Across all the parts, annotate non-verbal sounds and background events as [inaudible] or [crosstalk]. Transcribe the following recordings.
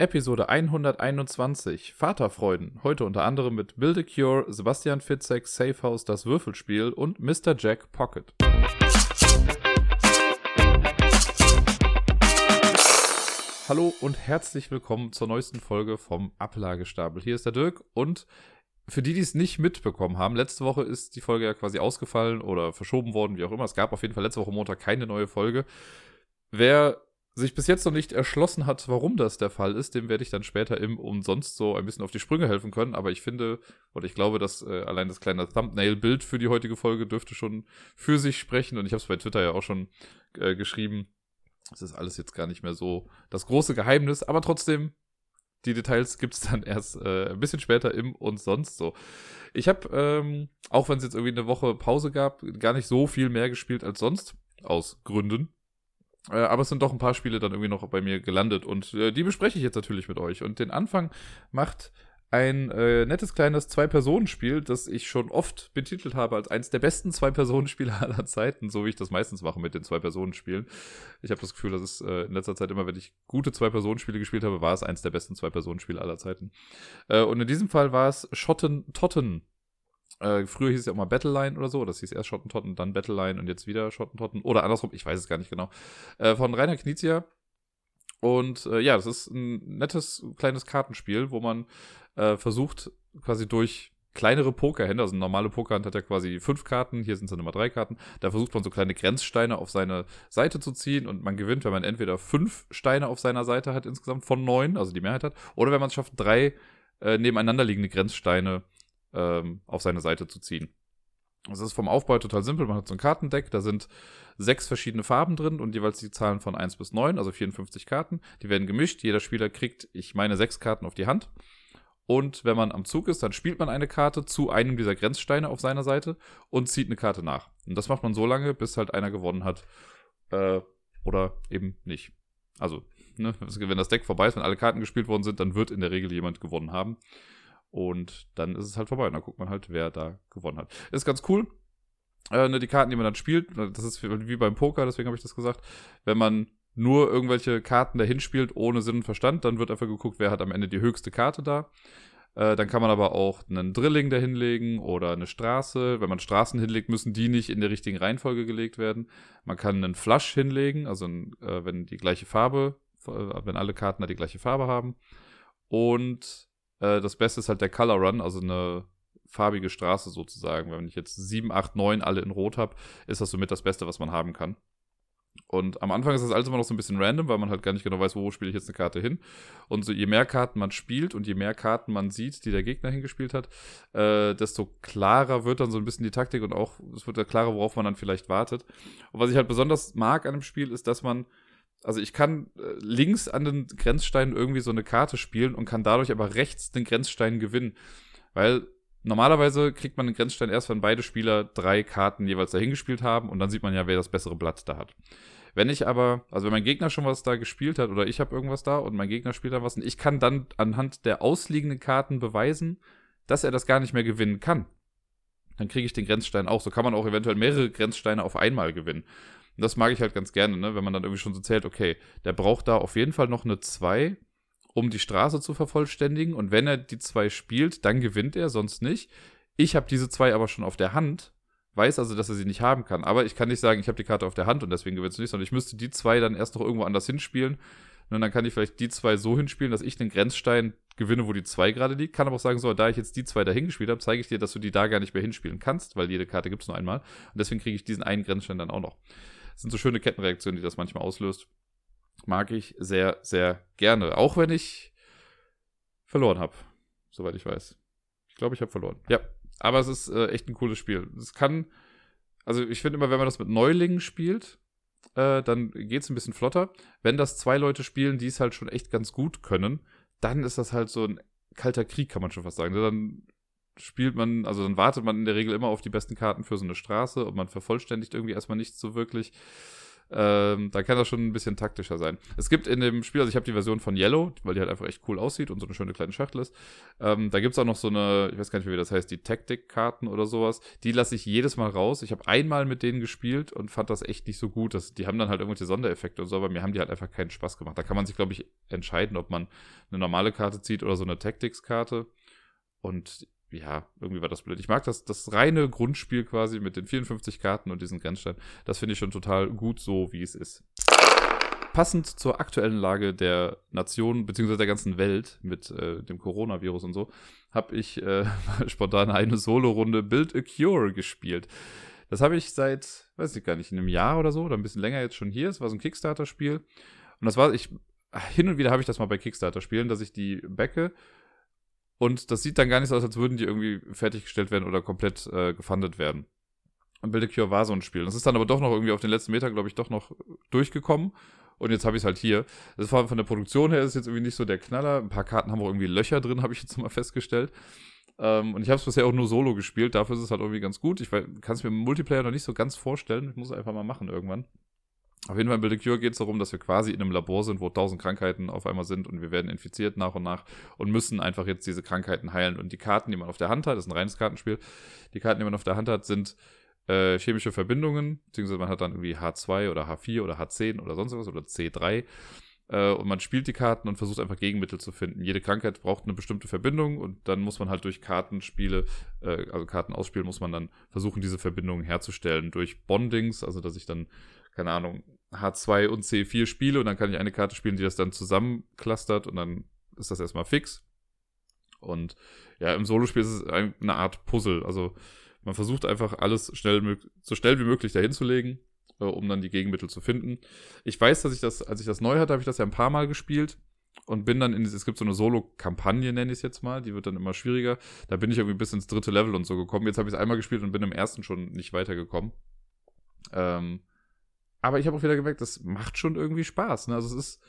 Episode 121 Vaterfreuden. Heute unter anderem mit Build a Cure, Sebastian Fitzek, Safehouse, das Würfelspiel und Mr. Jack Pocket. Hallo und herzlich willkommen zur neuesten Folge vom Ablagestapel. Hier ist der Dirk und für die, die es nicht mitbekommen haben, letzte Woche ist die Folge ja quasi ausgefallen oder verschoben worden, wie auch immer. Es gab auf jeden Fall letzte Woche Montag keine neue Folge. Wer sich bis jetzt noch nicht erschlossen hat, warum das der Fall ist, dem werde ich dann später im Umsonst so ein bisschen auf die Sprünge helfen können. Aber ich finde, oder ich glaube, dass äh, allein das kleine Thumbnail-Bild für die heutige Folge dürfte schon für sich sprechen. Und ich habe es bei Twitter ja auch schon äh, geschrieben. Das ist alles jetzt gar nicht mehr so das große Geheimnis, aber trotzdem, die Details gibt es dann erst äh, ein bisschen später im und sonst so. Ich habe, ähm, auch wenn es jetzt irgendwie eine Woche Pause gab, gar nicht so viel mehr gespielt als sonst. Aus Gründen. Äh, aber es sind doch ein paar Spiele dann irgendwie noch bei mir gelandet und äh, die bespreche ich jetzt natürlich mit euch. Und den Anfang macht ein äh, nettes kleines Zwei-Personen-Spiel, das ich schon oft betitelt habe als eines der besten Zwei-Personen-Spiele [laughs] aller Zeiten, so wie ich das meistens mache mit den Zwei-Personen-Spielen. Ich habe das Gefühl, dass es äh, in letzter Zeit immer, wenn ich gute Zwei-Personen-Spiele gespielt habe, war es eines der besten Zwei-Personen-Spiele aller Zeiten. Äh, und in diesem Fall war es Schotten Totten äh, früher hieß es ja mal Battleline oder so. Das hieß erst Schottentotten, dann Battleline und jetzt wieder Schottentotten. Oder andersrum, ich weiß es gar nicht genau. Äh, von Rainer Knizia. Und äh, ja, das ist ein nettes kleines Kartenspiel, wo man äh, versucht, quasi durch kleinere Pokerhände, also eine normale Pokerhand hat ja quasi fünf Karten, hier sind es dann immer drei Karten, da versucht man so kleine Grenzsteine auf seine Seite zu ziehen und man gewinnt, wenn man entweder fünf Steine auf seiner Seite hat insgesamt von neun, also die Mehrheit hat, oder wenn man es schafft, drei äh, nebeneinander liegende Grenzsteine ähm, auf seine Seite zu ziehen. Es ist vom Aufbau total simpel. Man hat so ein Kartendeck, da sind sechs verschiedene Farben drin und jeweils die Zahlen von 1 bis 9, also 54 Karten. Die werden gemischt. Jeder Spieler kriegt, ich meine, sechs Karten auf die Hand. Und wenn man am Zug ist, dann spielt man eine Karte zu einem dieser Grenzsteine auf seiner Seite und zieht eine Karte nach. Und das macht man so lange, bis halt einer gewonnen hat. Äh, oder eben nicht. Also, ne, [laughs] wenn das Deck vorbei ist, wenn alle Karten gespielt worden sind, dann wird in der Regel jemand gewonnen haben. Und dann ist es halt vorbei. Und dann guckt man halt, wer da gewonnen hat. Ist ganz cool. Äh, ne, die Karten, die man dann spielt, das ist wie beim Poker, deswegen habe ich das gesagt. Wenn man nur irgendwelche Karten dahin spielt, ohne Sinn und Verstand, dann wird einfach geguckt, wer hat am Ende die höchste Karte da. Äh, dann kann man aber auch einen Drilling dahinlegen oder eine Straße. Wenn man Straßen hinlegt, müssen die nicht in der richtigen Reihenfolge gelegt werden. Man kann einen Flush hinlegen, also äh, wenn die gleiche Farbe, äh, wenn alle Karten da die gleiche Farbe haben. Und äh, das Beste ist halt der Color Run, also eine farbige Straße sozusagen. Wenn ich jetzt 7, 8, 9 alle in Rot habe, ist das somit das Beste, was man haben kann. Und am Anfang ist das alles immer noch so ein bisschen random, weil man halt gar nicht genau weiß, wo spiele ich jetzt eine Karte hin. Und so je mehr Karten man spielt und je mehr Karten man sieht, die der Gegner hingespielt hat, äh, desto klarer wird dann so ein bisschen die Taktik und auch es wird ja klarer, worauf man dann vielleicht wartet. Und was ich halt besonders mag an dem Spiel ist, dass man also ich kann äh, links an den Grenzsteinen irgendwie so eine Karte spielen und kann dadurch aber rechts den Grenzstein gewinnen. Weil normalerweise kriegt man den Grenzstein erst, wenn beide Spieler drei Karten jeweils dahin gespielt haben und dann sieht man ja, wer das bessere Blatt da hat. Wenn ich aber, also wenn mein Gegner schon was da gespielt hat oder ich habe irgendwas da und mein Gegner spielt da was und ich kann dann anhand der ausliegenden Karten beweisen, dass er das gar nicht mehr gewinnen kann, dann kriege ich den Grenzstein auch. So kann man auch eventuell mehrere Grenzsteine auf einmal gewinnen. Und das mag ich halt ganz gerne, ne? wenn man dann irgendwie schon so zählt, okay, der braucht da auf jeden Fall noch eine 2, um die Straße zu vervollständigen. Und wenn er die 2 spielt, dann gewinnt er, sonst nicht. Ich habe diese 2 aber schon auf der Hand, weiß also, dass er sie nicht haben kann. Aber ich kann nicht sagen, ich habe die Karte auf der Hand und deswegen gewinnst du nicht, sondern ich müsste die 2 dann erst noch irgendwo anders hinspielen. Und dann kann ich vielleicht die 2 so hinspielen, dass ich den Grenzstein gewinne, wo die 2 gerade liegt. Kann aber auch sagen, so, da ich jetzt die 2 da hingespielt habe, zeige ich dir, dass du die da gar nicht mehr hinspielen kannst, weil jede Karte gibt es nur einmal. Und deswegen kriege ich diesen einen Grenzstein dann auch noch. Sind so schöne Kettenreaktionen, die das manchmal auslöst. Mag ich sehr, sehr gerne. Auch wenn ich verloren habe, soweit ich weiß. Ich glaube, ich habe verloren. Ja, aber es ist äh, echt ein cooles Spiel. Es kann, also ich finde immer, wenn man das mit Neulingen spielt, äh, dann geht es ein bisschen flotter. Wenn das zwei Leute spielen, die es halt schon echt ganz gut können, dann ist das halt so ein kalter Krieg, kann man schon fast sagen. Dann spielt man, also dann wartet man in der Regel immer auf die besten Karten für so eine Straße und man vervollständigt irgendwie erstmal nichts so wirklich. Ähm, da kann das schon ein bisschen taktischer sein. Es gibt in dem Spiel, also ich habe die Version von Yellow, weil die halt einfach echt cool aussieht und so eine schöne kleine Schachtel ist. Ähm, da gibt es auch noch so eine, ich weiß gar nicht, wie das heißt, die Tactic-Karten oder sowas. Die lasse ich jedes Mal raus. Ich habe einmal mit denen gespielt und fand das echt nicht so gut. Das, die haben dann halt irgendwelche Sondereffekte und so, aber mir haben die halt einfach keinen Spaß gemacht. Da kann man sich, glaube ich, entscheiden, ob man eine normale Karte zieht oder so eine Tactics-Karte. Und ja, irgendwie war das blöd. Ich mag das, das reine Grundspiel quasi mit den 54 Karten und diesen Grenzstein. Das finde ich schon total gut so, wie es ist. Passend zur aktuellen Lage der Nation bzw. der ganzen Welt mit äh, dem Coronavirus und so, habe ich äh, [laughs] spontan eine Solo-Runde Build a Cure gespielt. Das habe ich seit, weiß ich gar nicht, in einem Jahr oder so, oder ein bisschen länger jetzt schon hier. Es war so ein Kickstarter-Spiel. Und das war, ich, hin und wieder habe ich das mal bei Kickstarter spielen, dass ich die backe und das sieht dann gar nicht so aus, als würden die irgendwie fertiggestellt werden oder komplett äh, gefundet werden. Und Build a Cure war so ein Spiel. Das ist dann aber doch noch irgendwie auf den letzten Meter, glaube ich, doch noch durchgekommen. Und jetzt habe ich es halt hier. Das war von der Produktion her ist jetzt irgendwie nicht so der Knaller. Ein paar Karten haben auch irgendwie Löcher drin, [laughs] habe ich jetzt mal festgestellt. Ähm, und ich habe es bisher auch nur solo gespielt. Dafür ist es halt irgendwie ganz gut. Ich kann es mir im Multiplayer noch nicht so ganz vorstellen. Ich muss es einfach mal machen irgendwann. Auf jeden Fall in Build a Cure geht es darum, dass wir quasi in einem Labor sind, wo tausend Krankheiten auf einmal sind und wir werden infiziert nach und nach und müssen einfach jetzt diese Krankheiten heilen. Und die Karten, die man auf der Hand hat, das ist ein reines Kartenspiel, die Karten, die man auf der Hand hat, sind äh, chemische Verbindungen, beziehungsweise man hat dann irgendwie H2 oder H4 oder H10 oder sonst was oder C3 äh, und man spielt die Karten und versucht einfach Gegenmittel zu finden. Jede Krankheit braucht eine bestimmte Verbindung und dann muss man halt durch Kartenspiele, äh, also Karten ausspielen, muss man dann versuchen, diese Verbindungen herzustellen durch Bondings, also dass ich dann keine Ahnung, H2 und C4 spiele und dann kann ich eine Karte spielen, die das dann zusammenclustert und dann ist das erstmal fix. Und ja, im Solospiel ist es eine Art Puzzle. Also man versucht einfach alles schnell, so schnell wie möglich dahin zu legen, äh, um dann die Gegenmittel zu finden. Ich weiß, dass ich das, als ich das neu hatte, habe ich das ja ein paar Mal gespielt und bin dann in, es gibt so eine Solo-Kampagne, nenne ich es jetzt mal, die wird dann immer schwieriger. Da bin ich irgendwie bis ins dritte Level und so gekommen. Jetzt habe ich es einmal gespielt und bin im ersten schon nicht weitergekommen. Ähm, aber ich habe auch wieder gemerkt, das macht schon irgendwie Spaß. Ne? Also es ist,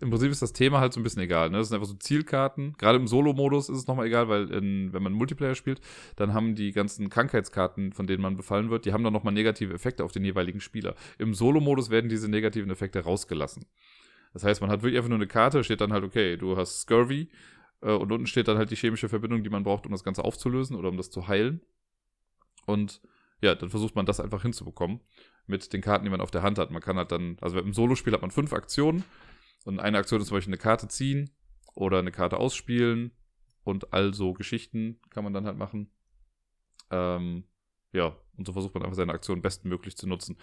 im Prinzip ist das Thema halt so ein bisschen egal. Ne? Das sind einfach so Zielkarten. Gerade im Solo-Modus ist es nochmal egal, weil in, wenn man Multiplayer spielt, dann haben die ganzen Krankheitskarten, von denen man befallen wird, die haben dann nochmal negative Effekte auf den jeweiligen Spieler. Im Solo-Modus werden diese negativen Effekte rausgelassen. Das heißt, man hat wirklich einfach nur eine Karte, steht dann halt, okay, du hast Scurvy äh, und unten steht dann halt die chemische Verbindung, die man braucht, um das Ganze aufzulösen oder um das zu heilen. Und ja, dann versucht man das einfach hinzubekommen mit den Karten, die man auf der Hand hat. Man kann halt dann, also im Solospiel hat man fünf Aktionen und eine Aktion ist zum Beispiel eine Karte ziehen oder eine Karte ausspielen und all so Geschichten kann man dann halt machen. Ähm, ja, und so versucht man einfach seine Aktionen bestmöglich zu nutzen.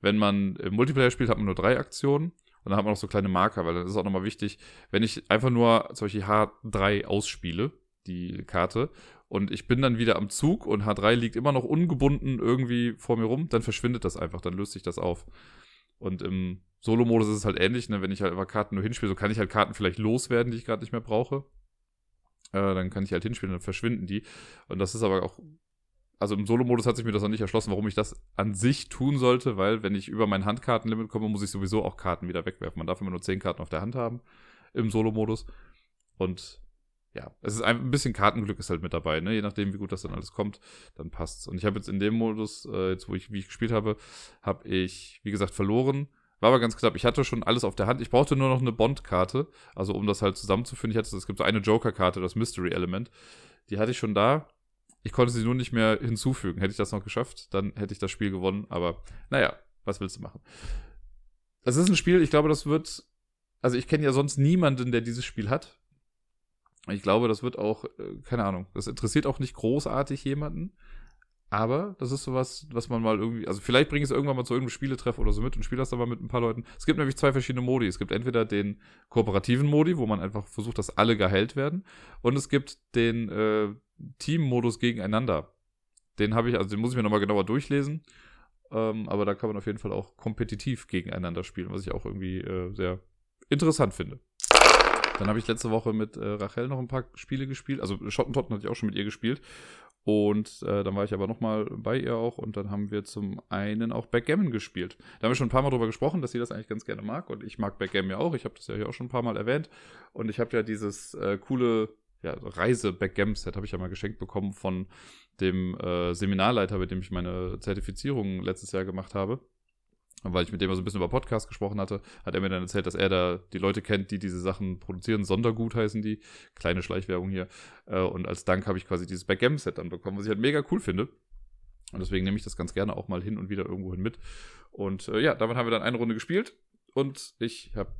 Wenn man im Multiplayer spielt, hat man nur drei Aktionen und dann hat man noch so kleine Marker, weil das ist auch nochmal wichtig, wenn ich einfach nur zum Beispiel H3 ausspiele, die Karte, und ich bin dann wieder am Zug und H3 liegt immer noch ungebunden irgendwie vor mir rum, dann verschwindet das einfach, dann löst sich das auf. Und im Solo-Modus ist es halt ähnlich, ne? wenn ich halt einfach Karten nur hinspiele, so kann ich halt Karten vielleicht loswerden, die ich gerade nicht mehr brauche. Äh, dann kann ich halt hinspielen, dann verschwinden die. Und das ist aber auch, also im Solo-Modus hat sich mir das noch nicht erschlossen, warum ich das an sich tun sollte, weil wenn ich über mein Handkartenlimit komme, muss ich sowieso auch Karten wieder wegwerfen. Man darf immer nur 10 Karten auf der Hand haben im Solo-Modus. Und ja, es ist ein, bisschen Kartenglück ist halt mit dabei, ne? Je nachdem, wie gut das dann alles kommt, dann passt's. Und ich habe jetzt in dem Modus, äh, jetzt wo ich, wie ich gespielt habe, habe ich, wie gesagt, verloren. War aber ganz knapp. Ich hatte schon alles auf der Hand. Ich brauchte nur noch eine Bond-Karte, also um das halt zusammenzuführen. Ich hatte, es gibt so eine Joker-Karte, das Mystery-Element. Die hatte ich schon da. Ich konnte sie nur nicht mehr hinzufügen. Hätte ich das noch geschafft, dann hätte ich das Spiel gewonnen. Aber naja, was willst du machen? Es ist ein Spiel, ich glaube, das wird. Also ich kenne ja sonst niemanden, der dieses Spiel hat. Ich glaube, das wird auch, äh, keine Ahnung, das interessiert auch nicht großartig jemanden. Aber das ist sowas, was man mal irgendwie, also vielleicht bringe ich es irgendwann mal zu irgendeinem Spieletreff oder so mit und spiele das aber mit ein paar Leuten. Es gibt nämlich zwei verschiedene Modi. Es gibt entweder den kooperativen Modi, wo man einfach versucht, dass alle geheilt werden. Und es gibt den äh, Team-Modus gegeneinander. Den habe ich, also den muss ich mir nochmal genauer durchlesen. Ähm, aber da kann man auf jeden Fall auch kompetitiv gegeneinander spielen, was ich auch irgendwie äh, sehr interessant finde. Dann habe ich letzte Woche mit äh, Rachel noch ein paar Spiele gespielt. Also Schottentotten hatte ich auch schon mit ihr gespielt. Und äh, dann war ich aber nochmal bei ihr auch und dann haben wir zum einen auch Backgammon gespielt. Da haben wir schon ein paar Mal drüber gesprochen, dass sie das eigentlich ganz gerne mag und ich mag Backgammon ja auch. Ich habe das ja hier auch schon ein paar Mal erwähnt und ich habe ja dieses äh, coole ja, Reise-Backgammon-Set habe ich ja mal geschenkt bekommen von dem äh, Seminarleiter, mit dem ich meine Zertifizierung letztes Jahr gemacht habe. Weil ich mit dem so ein bisschen über Podcast gesprochen hatte, hat er mir dann erzählt, dass er da die Leute kennt, die diese Sachen produzieren. Sondergut heißen die. Kleine Schleichwerbung hier. Äh, und als Dank habe ich quasi dieses Backgammon-Set dann bekommen, was ich halt mega cool finde. Und deswegen nehme ich das ganz gerne auch mal hin und wieder irgendwo hin mit. Und äh, ja, damit haben wir dann eine Runde gespielt und ich habe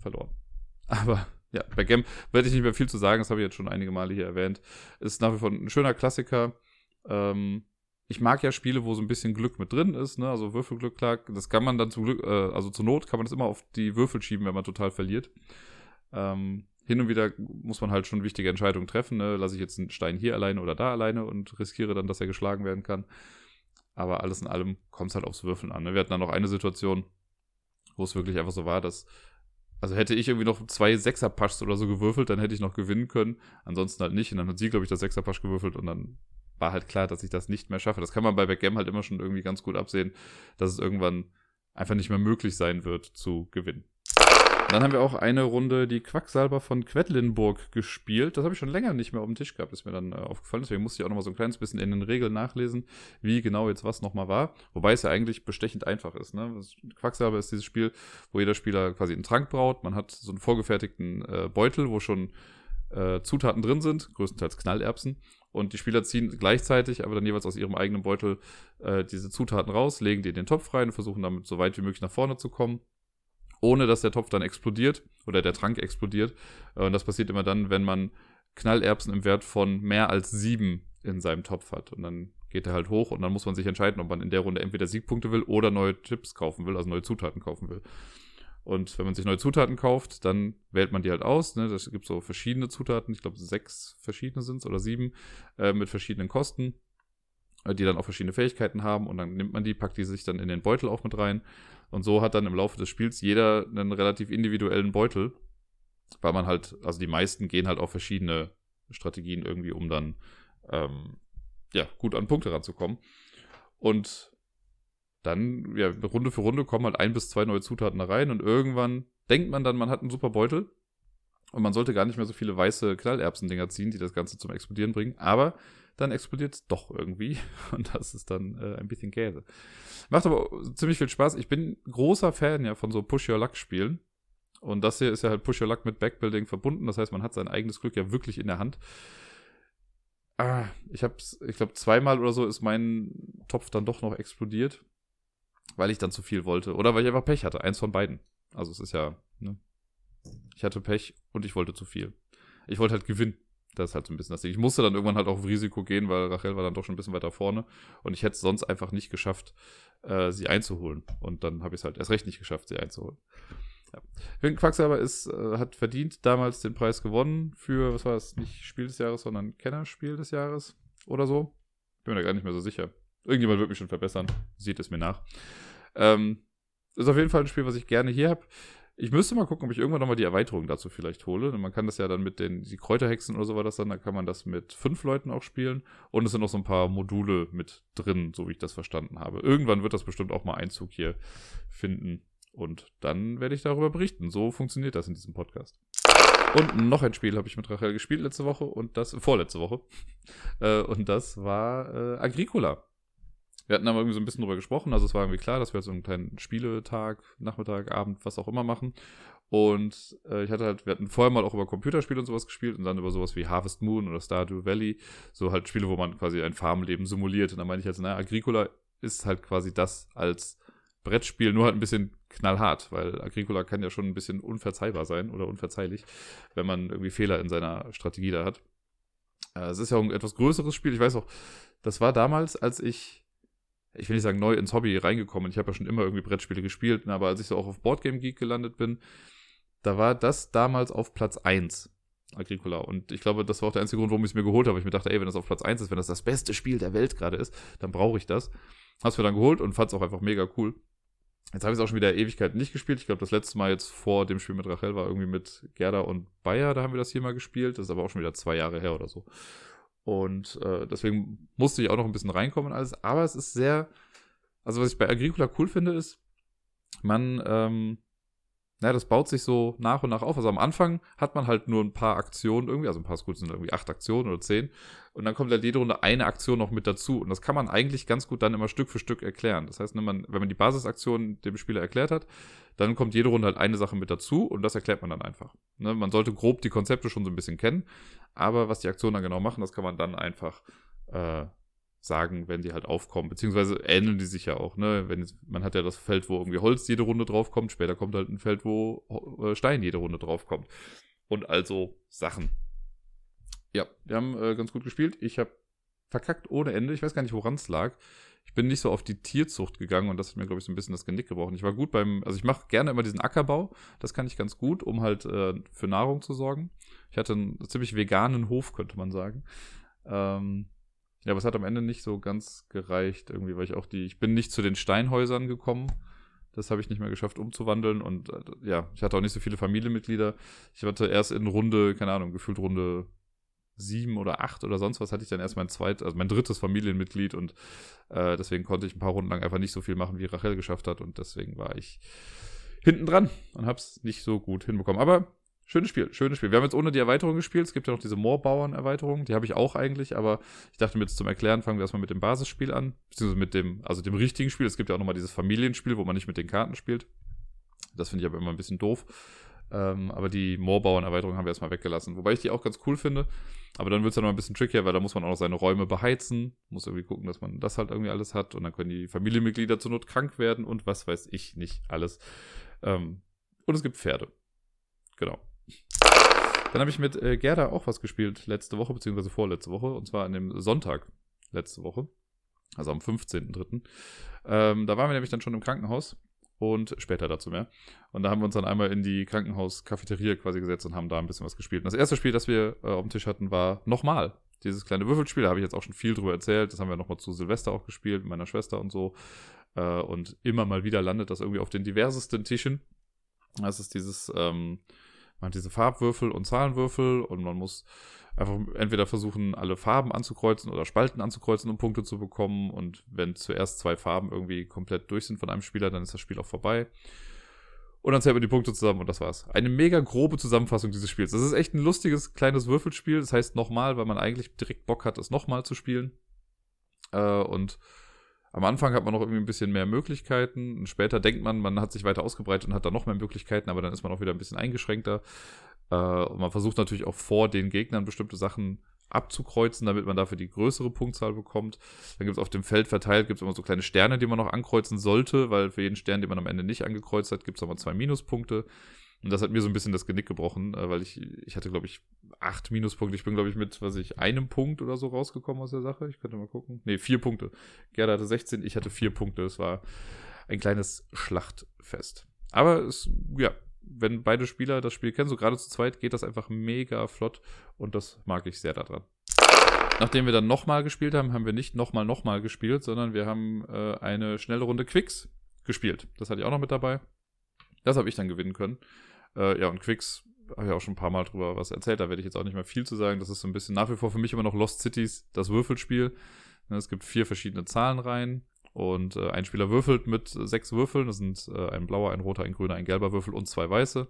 verloren. [laughs] Aber ja, Backgammon werde ich nicht mehr viel zu sagen, das habe ich jetzt schon einige Male hier erwähnt. Ist nach wie vor ein schöner Klassiker. Ähm, ich mag ja Spiele, wo so ein bisschen Glück mit drin ist, ne? Also Würfelglück, klar, das kann man dann zum Glück, äh, also zur Not kann man das immer auf die Würfel schieben, wenn man total verliert. Ähm, hin und wieder muss man halt schon wichtige Entscheidungen treffen. Ne? Lasse ich jetzt einen Stein hier alleine oder da alleine und riskiere dann, dass er geschlagen werden kann. Aber alles in allem kommt es halt aufs Würfeln an. Ne? Wir hatten dann noch eine Situation, wo es wirklich einfach so war, dass also hätte ich irgendwie noch zwei Sechser-Paschs oder so gewürfelt, dann hätte ich noch gewinnen können. Ansonsten halt nicht. Und dann hat sie, glaube ich, das Sechser-Pasch gewürfelt und dann war halt klar, dass ich das nicht mehr schaffe. Das kann man bei Backgammon halt immer schon irgendwie ganz gut absehen, dass es irgendwann einfach nicht mehr möglich sein wird zu gewinnen. Dann haben wir auch eine Runde die Quacksalber von Quedlinburg gespielt. Das habe ich schon länger nicht mehr auf dem Tisch gehabt, ist mir dann äh, aufgefallen. Deswegen musste ich auch noch mal so ein kleines bisschen in den Regeln nachlesen, wie genau jetzt was nochmal war. Wobei es ja eigentlich bestechend einfach ist. Ne? Quacksalber ist dieses Spiel, wo jeder Spieler quasi einen Trank braut. Man hat so einen vorgefertigten äh, Beutel, wo schon äh, Zutaten drin sind, größtenteils Knallerbsen. Und die Spieler ziehen gleichzeitig, aber dann jeweils aus ihrem eigenen Beutel äh, diese Zutaten raus, legen die in den Topf rein und versuchen damit so weit wie möglich nach vorne zu kommen ohne dass der Topf dann explodiert oder der Trank explodiert. Äh, und das passiert immer dann, wenn man Knallerbsen im Wert von mehr als sieben in seinem Topf hat. Und dann geht er halt hoch und dann muss man sich entscheiden, ob man in der Runde entweder Siegpunkte will oder neue Chips kaufen will, also neue Zutaten kaufen will. Und wenn man sich neue Zutaten kauft, dann wählt man die halt aus. Ne? Das gibt so verschiedene Zutaten, ich glaube sechs verschiedene sind es oder sieben, äh, mit verschiedenen Kosten, äh, die dann auch verschiedene Fähigkeiten haben. Und dann nimmt man die, packt die sich dann in den Beutel auch mit rein. Und so hat dann im Laufe des Spiels jeder einen relativ individuellen Beutel, weil man halt, also die meisten gehen halt auf verschiedene Strategien irgendwie, um dann ähm, ja, gut an Punkte ranzukommen. Und dann, ja, Runde für Runde kommen halt ein bis zwei neue Zutaten da rein und irgendwann denkt man dann, man hat einen super Beutel und man sollte gar nicht mehr so viele weiße Knallerbsen-Dinger ziehen, die das Ganze zum Explodieren bringen. Aber dann explodiert es doch irgendwie. [laughs] Und das ist dann äh, ein bisschen Käse. Macht aber ziemlich viel Spaß. Ich bin großer Fan ja von so Push-Your-Luck-Spielen. Und das hier ist ja halt Push-Your-Luck mit Backbuilding verbunden. Das heißt, man hat sein eigenes Glück ja wirklich in der Hand. Ah, ich hab's, ich glaube, zweimal oder so ist mein Topf dann doch noch explodiert. Weil ich dann zu viel wollte. Oder weil ich einfach Pech hatte. Eins von beiden. Also es ist ja, ne? Ich hatte Pech und ich wollte zu viel. Ich wollte halt gewinnen. Das ist halt so ein bisschen das Ding. Ich musste dann irgendwann halt auch auf Risiko gehen, weil Rachel war dann doch schon ein bisschen weiter vorne. Und ich hätte es sonst einfach nicht geschafft, äh, sie einzuholen. Und dann habe ich es halt erst recht nicht geschafft, sie einzuholen. Ja. Quacksalber ist, äh, hat verdient damals den Preis gewonnen für, was war das, nicht Spiel des Jahres, sondern Kennerspiel des Jahres oder so. Bin mir da gar nicht mehr so sicher. Irgendjemand wird mich schon verbessern. Sieht es mir nach. Ähm, ist auf jeden Fall ein Spiel, was ich gerne hier habe. Ich müsste mal gucken, ob ich irgendwann nochmal die Erweiterung dazu vielleicht hole. Man kann das ja dann mit den die Kräuterhexen oder so war das dann, da kann man das mit fünf Leuten auch spielen. Und es sind noch so ein paar Module mit drin, so wie ich das verstanden habe. Irgendwann wird das bestimmt auch mal Einzug hier finden. Und dann werde ich darüber berichten. So funktioniert das in diesem Podcast. Und noch ein Spiel habe ich mit Rachel gespielt letzte Woche und das, vorletzte Woche. [laughs] Äh, und das war äh, Agricola. Wir hatten da irgendwie so ein bisschen drüber gesprochen. Also es war irgendwie klar, dass wir so einen kleinen Spieletag, Nachmittag, Abend, was auch immer machen. Und äh, ich hatte halt, wir hatten vorher mal auch über Computerspiele und sowas gespielt und dann über sowas wie Harvest Moon oder Stardew Valley. So halt Spiele, wo man quasi ein Farmleben simuliert. Und dann meine ich halt, naja, Agricola ist halt quasi das als Brettspiel, nur halt ein bisschen knallhart, weil Agricola kann ja schon ein bisschen unverzeihbar sein oder unverzeihlich, wenn man irgendwie Fehler in seiner Strategie da hat. Äh, es ist ja auch ein etwas größeres Spiel. Ich weiß auch, das war damals, als ich ich will nicht sagen neu ins Hobby reingekommen. Ich habe ja schon immer irgendwie Brettspiele gespielt, ne, aber als ich so auch auf Boardgame Geek gelandet bin, da war das damals auf Platz 1. Agricola. Und ich glaube, das war auch der einzige Grund, warum ich es mir geholt habe. Ich mir dachte, ey, wenn das auf Platz 1 ist, wenn das das beste Spiel der Welt gerade ist, dann brauche ich das. Hab's mir dann geholt und fand's auch einfach mega cool. Jetzt habe ich es auch schon wieder Ewigkeiten nicht gespielt. Ich glaube, das letzte Mal jetzt vor dem Spiel mit Rachel war irgendwie mit Gerda und Bayer, da haben wir das hier mal gespielt. Das ist aber auch schon wieder zwei Jahre her oder so. Und äh, deswegen musste ich auch noch ein bisschen reinkommen in alles. Aber es ist sehr, also was ich bei Agricola cool finde, ist, man, ähm, naja, das baut sich so nach und nach auf. Also am Anfang hat man halt nur ein paar Aktionen irgendwie, also ein paar Skulls sind irgendwie acht Aktionen oder zehn. Und dann kommt halt jede Runde eine Aktion noch mit dazu. Und das kann man eigentlich ganz gut dann immer Stück für Stück erklären. Das heißt, wenn man, wenn man die Basisaktion dem Spieler erklärt hat, dann kommt jede Runde halt eine Sache mit dazu und das erklärt man dann einfach. Ne? Man sollte grob die Konzepte schon so ein bisschen kennen, aber was die Aktionen dann genau machen, das kann man dann einfach äh, sagen, wenn die halt aufkommen. Beziehungsweise ähneln die sich ja auch, ne? Wenn jetzt, man hat ja das Feld, wo irgendwie Holz jede Runde draufkommt, später kommt halt ein Feld, wo äh, Stein jede Runde draufkommt. Und also Sachen. Ja, wir haben äh, ganz gut gespielt. Ich habe verkackt ohne Ende. Ich weiß gar nicht, woran es lag. Ich bin nicht so auf die Tierzucht gegangen und das hat mir, glaube ich, so ein bisschen das Genick gebrochen. Ich war gut beim, also ich mache gerne immer diesen Ackerbau. Das kann ich ganz gut, um halt äh, für Nahrung zu sorgen. Ich hatte einen ziemlich veganen Hof, könnte man sagen. Ähm, ja, aber es hat am Ende nicht so ganz gereicht, irgendwie, weil ich auch die, ich bin nicht zu den Steinhäusern gekommen. Das habe ich nicht mehr geschafft umzuwandeln und äh, ja, ich hatte auch nicht so viele Familienmitglieder. Ich hatte erst in Runde, keine Ahnung, gefühlt Runde sieben oder acht oder sonst was hatte ich dann erst mein zweites, also mein drittes Familienmitglied und äh, deswegen konnte ich ein paar Runden lang einfach nicht so viel machen, wie Rachel geschafft hat und deswegen war ich hinten dran und habe es nicht so gut hinbekommen. Aber Schönes Spiel, schönes Spiel. Wir haben jetzt ohne die Erweiterung gespielt. Es gibt ja noch diese Moorbauern-Erweiterung. Die habe ich auch eigentlich, aber ich dachte mir jetzt zum Erklären, fangen wir erstmal mit dem Basisspiel an. Beziehungsweise mit dem, also dem richtigen Spiel. Es gibt ja auch nochmal dieses Familienspiel, wo man nicht mit den Karten spielt. Das finde ich aber immer ein bisschen doof. Ähm, aber die Moorbauern-Erweiterung haben wir erstmal weggelassen. Wobei ich die auch ganz cool finde. Aber dann wird es ja noch ein bisschen trickier, weil da muss man auch noch seine Räume beheizen. Muss irgendwie gucken, dass man das halt irgendwie alles hat. Und dann können die Familienmitglieder zur Not krank werden und was weiß ich nicht alles. Ähm, und es gibt Pferde. Genau. Dann habe ich mit äh, Gerda auch was gespielt letzte Woche, beziehungsweise vorletzte Woche, und zwar an dem Sonntag letzte Woche, also am 15.03. Ähm, da waren wir nämlich dann schon im Krankenhaus und später dazu mehr. Und da haben wir uns dann einmal in die Krankenhaus-Cafeteria quasi gesetzt und haben da ein bisschen was gespielt. Und das erste Spiel, das wir äh, auf dem Tisch hatten, war nochmal. Dieses kleine Würfelspiel, da habe ich jetzt auch schon viel drüber erzählt. Das haben wir nochmal zu Silvester auch gespielt, mit meiner Schwester und so. Äh, und immer mal wieder landet das irgendwie auf den diversesten Tischen. Das ist dieses, ähm, man hat diese Farbwürfel und Zahlenwürfel und man muss einfach entweder versuchen, alle Farben anzukreuzen oder Spalten anzukreuzen, um Punkte zu bekommen. Und wenn zuerst zwei Farben irgendwie komplett durch sind von einem Spieler, dann ist das Spiel auch vorbei. Und dann zählt man die Punkte zusammen und das war's. Eine mega grobe Zusammenfassung dieses Spiels. Das ist echt ein lustiges kleines Würfelspiel. Das heißt nochmal, weil man eigentlich direkt Bock hat, es nochmal zu spielen. Äh, und am Anfang hat man noch irgendwie ein bisschen mehr Möglichkeiten. Und später denkt man, man hat sich weiter ausgebreitet und hat dann noch mehr Möglichkeiten, aber dann ist man auch wieder ein bisschen eingeschränkter. Äh, und man versucht natürlich auch vor den Gegnern bestimmte Sachen abzukreuzen, damit man dafür die größere Punktzahl bekommt. Dann gibt es auf dem Feld verteilt, gibt es immer so kleine Sterne, die man noch ankreuzen sollte, weil für jeden Stern, den man am Ende nicht angekreuzt hat, gibt es nochmal zwei Minuspunkte. Und das hat mir so ein bisschen das Genick gebrochen, äh, weil ich, ich hatte, glaube ich, acht Minuspunkte. Ich bin, glaube ich, mit, was ich, einem Punkt oder so rausgekommen aus der Sache. Ich könnte mal gucken. Nee, vier Punkte. Gerda hatte 16, ich hatte vier Punkte. Es war ein kleines Schlachtfest. Aber es, ja, wenn beide Spieler das Spiel kennen, so gerade zu zweit, geht das einfach mega flott und das mag ich sehr daran. Nachdem wir dann nochmal gespielt haben, haben wir nicht nochmal nochmal gespielt, sondern wir haben äh, eine schnelle Runde Quicks gespielt. Das hatte ich auch noch mit dabei. Das habe ich dann gewinnen können. Äh, ja, und Quicks habe ich auch schon ein paar Mal drüber was erzählt, da werde ich jetzt auch nicht mehr viel zu sagen. Das ist so ein bisschen nach wie vor für mich immer noch Lost Cities, das Würfelspiel. Ne, es gibt vier verschiedene Zahlenreihen und äh, ein Spieler würfelt mit sechs Würfeln. Das sind äh, ein blauer, ein roter, ein grüner, ein gelber Würfel und zwei weiße.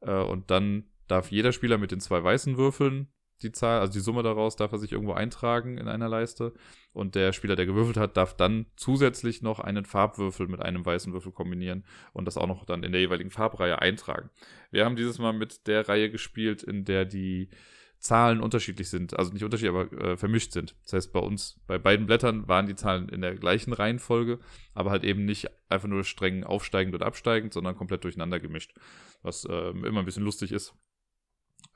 Äh, und dann darf jeder Spieler mit den zwei weißen Würfeln die Zahl, also die Summe daraus, darf er sich irgendwo eintragen in einer Leiste. Und der Spieler, der gewürfelt hat, darf dann zusätzlich noch einen Farbwürfel mit einem weißen Würfel kombinieren und das auch noch dann in der jeweiligen Farbreihe eintragen. Wir haben dieses Mal mit der Reihe gespielt, in der die Zahlen unterschiedlich sind. Also nicht unterschiedlich, aber äh, vermischt sind. Das heißt, bei uns, bei beiden Blättern waren die Zahlen in der gleichen Reihenfolge, aber halt eben nicht einfach nur streng aufsteigend und absteigend, sondern komplett durcheinander gemischt. Was äh, immer ein bisschen lustig ist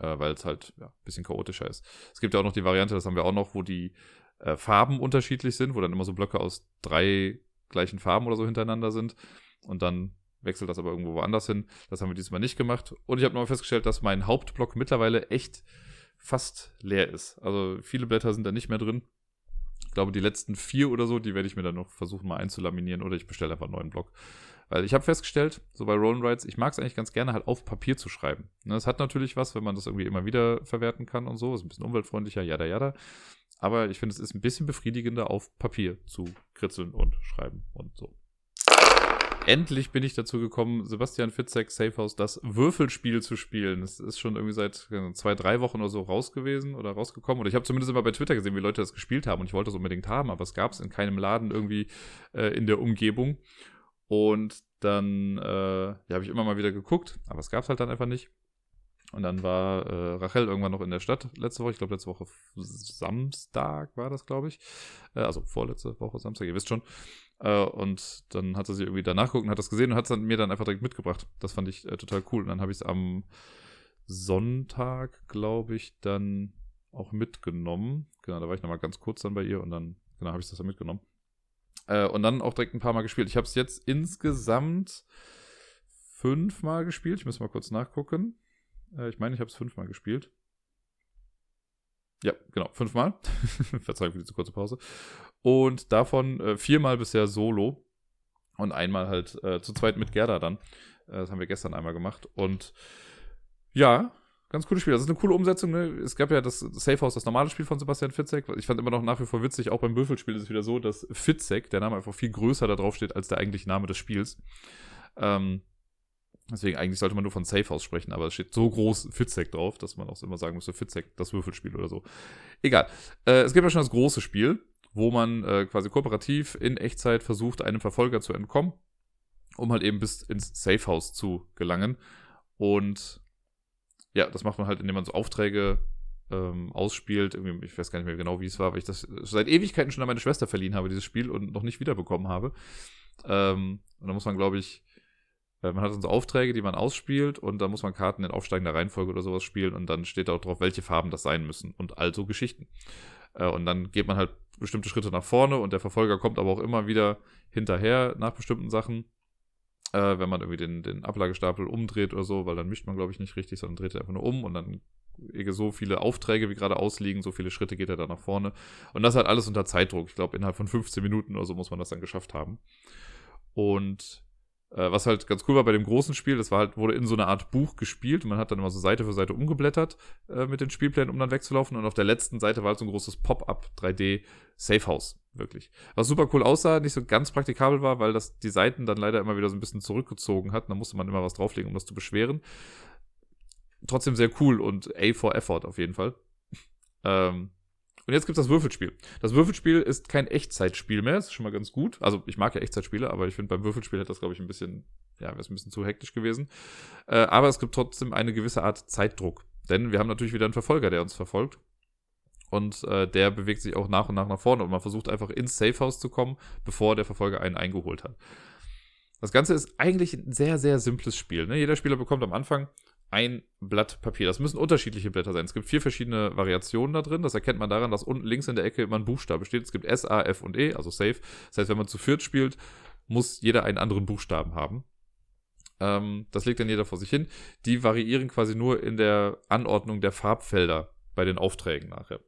äh, weil es halt ja, ein bisschen chaotischer ist. Es gibt ja auch noch die Variante, das haben wir auch noch, wo die äh, Farben unterschiedlich sind, wo dann immer so Blöcke aus drei gleichen Farben oder so hintereinander sind und dann wechselt das aber irgendwo woanders hin. Das haben wir diesmal nicht gemacht. Und ich habe nochmal festgestellt, dass mein Hauptblock mittlerweile echt fast leer ist. Also viele Blätter sind da nicht mehr drin. Ich glaube, die letzten vier oder so, die werde ich mir dann noch versuchen mal einzulaminieren oder ich bestelle einfach einen neuen Block. Weil ich habe festgestellt, so bei Roll Rides, ich mag es eigentlich ganz gerne halt auf Papier zu schreiben. Ne, es hat natürlich was, wenn man das irgendwie immer wieder verwerten kann und so. Ist ein bisschen umweltfreundlicher, jada jada. Aber ich finde, es ist ein bisschen befriedigender, auf Papier zu kritzeln und schreiben und so. endlich bin ich dazu gekommen, Sebastian Fitzek Safehouse das Würfelspiel zu spielen. Das ist schon irgendwie seit zwei, drei Wochen oder so raus gewesen oder rausgekommen. Oder ich habe zumindest immer bei Twitter gesehen, wie Leute das gespielt haben und ich wollte es unbedingt haben, aber es gab es in keinem Laden irgendwie äh, in der Umgebung. Und dann äh, ja, habe ich immer mal wieder geguckt, aber es gab es halt dann einfach nicht. Und dann war äh, Rachel irgendwann noch in der Stadt letzte Woche. Ich glaube, letzte Woche Samstag war das, glaube ich. Äh, also vorletzte Woche Samstag, ihr wisst schon. Äh, und dann hat sie irgendwie danach geguckt und hat das gesehen und hat es mir dann einfach direkt mitgebracht. Das fand ich äh, total cool. Und dann habe ich es am Sonntag, glaube ich, dann auch mitgenommen. Genau, da war ich nochmal ganz kurz dann bei ihr und dann, genau, habe ich das dann mitgenommen. Äh, und dann auch direkt ein paar Mal gespielt. Ich habe es jetzt insgesamt fünfmal gespielt. Ich muss mal kurz nachgucken. Äh, ich meine, ich habe es fünfmal gespielt. Ja, genau, fünfmal. [laughs] Verzeihung für diese kurze Pause. Und davon äh, viermal bisher solo. Und einmal halt äh, zu zweit mit Gerda dann. Äh, das haben wir gestern einmal gemacht. Und ja, ganz cooles Spiel. Das ist eine coole Umsetzung. Ne? Es gab ja das Safe House, das normale Spiel von Sebastian Fitzek. Ich fand immer noch nach wie vor witzig, auch beim Würfelspiel ist es wieder so, dass Fitzek, der Name einfach viel größer da drauf steht als der eigentliche Name des Spiels. Ähm, Deswegen eigentlich sollte man nur von Safe House sprechen, aber es steht so groß Fitzek drauf, dass man auch immer sagen müsste, Fitzek, das Würfelspiel oder so. Egal. Äh, es gibt ja schon das große Spiel, wo man äh, quasi kooperativ in Echtzeit versucht, einem Verfolger zu entkommen, um halt eben bis ins Safe House zu gelangen. Und ja, das macht man halt, indem man so Aufträge ähm, ausspielt. Irgendwie, ich weiß gar nicht mehr genau, wie es war, weil ich das seit Ewigkeiten schon an meine Schwester verliehen habe, dieses Spiel, und noch nicht wiederbekommen habe. Ähm, und da muss man, glaube ich, man hat dann so Aufträge, die man ausspielt und da muss man Karten in aufsteigender Reihenfolge oder sowas spielen und dann steht auch drauf, welche Farben das sein müssen und also Geschichten. Äh, und dann geht man halt bestimmte Schritte nach vorne und der Verfolger kommt aber auch immer wieder hinterher nach bestimmten Sachen. Äh, wenn man irgendwie den, den Ablagestapel umdreht oder so, weil dann mischt man, glaube ich, nicht richtig, sondern dreht er einfach nur um und dann so viele Aufträge, wie gerade ausliegen, so viele Schritte geht er da nach vorne. Und das halt alles unter Zeitdruck. Ich glaube, innerhalb von 15 Minuten oder so muss man das dann geschafft haben. Und äh, was halt ganz cool war bei dem großen Spiel, das war halt, wurde in so einer Art Buch gespielt man hat dann immer so Seite für Seite umgeblättert äh, mit den Spielplänen, um dann wegzulaufen. Und auf der letzten Seite war halt so ein großes Pop-up 3D Safehouse, wirklich. Was super cool aussah, nicht so ganz praktikabel war, weil das die Seiten dann leider immer wieder so ein bisschen zurückgezogen hat. Da musste man immer was drauflegen, um das zu beschweren. Trotzdem sehr cool und A for Effort auf jeden Fall. ähm, und jetzt gibt es das Würfelspiel. Das Würfelspiel ist kein Echtzeitspiel mehr, das ist schon mal ganz gut. Also ich mag ja Echtzeitspiele, aber ich finde beim Würfelspiel hätte das, glaube ich, ein bisschen, ja, wäre es ein bisschen zu hektisch gewesen. Äh, aber es gibt trotzdem eine gewisse Art Zeitdruck. Denn wir haben natürlich wieder einen Verfolger, der uns verfolgt. Und äh, der bewegt sich auch nach und nach nach vorne und man versucht einfach ins Safehouse zu kommen, bevor der Verfolger einen eingeholt hat. Das Ganze ist eigentlich ein sehr, sehr simples Spiel. Ne? Jeder Spieler bekommt am Anfang ein Blatt Papier. Das müssen unterschiedliche Blätter sein. Es gibt vier verschiedene Variationen da drin. Das erkennt man daran, dass unten links in der Ecke immer ein Buchstabe steht. Es gibt S, A, F und E, also Safe. Das heißt, wenn man zu viert spielt, muss jeder einen anderen Buchstaben haben. Ähm, das legt dann jeder vor sich hin. Die variieren quasi nur in der Anordnung der Farbfelder bei den Aufträgen nachher.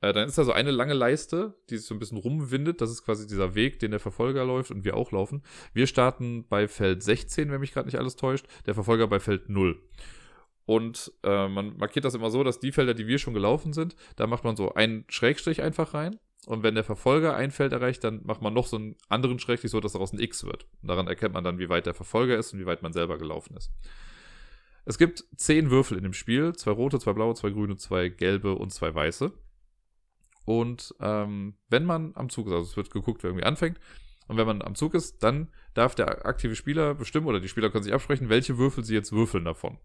Äh, dann ist da so eine lange Leiste, die sich so ein bisschen rumwindet. Das ist quasi dieser Weg, den der Verfolger läuft und wir auch laufen. Wir starten bei Feld 16, wenn mich gerade nicht alles täuscht. Der Verfolger bei Feld 0. Und äh, man markiert das immer so, dass die Felder, die wir schon gelaufen sind, da macht man so einen Schrägstrich einfach rein. Und wenn der Verfolger ein Feld erreicht, dann macht man noch so einen anderen Schrägstrich, so dass daraus ein X wird. Und daran erkennt man dann, wie weit der Verfolger ist und wie weit man selber gelaufen ist. Es gibt zehn Würfel in dem Spiel. Zwei rote, zwei blaue, zwei grüne, zwei gelbe und zwei weiße. Und ähm, wenn man am Zug ist, also es wird geguckt, wer irgendwie anfängt, und wenn man am Zug ist, dann darf der aktive Spieler bestimmen, oder die Spieler können sich absprechen, welche Würfel sie jetzt würfeln davon.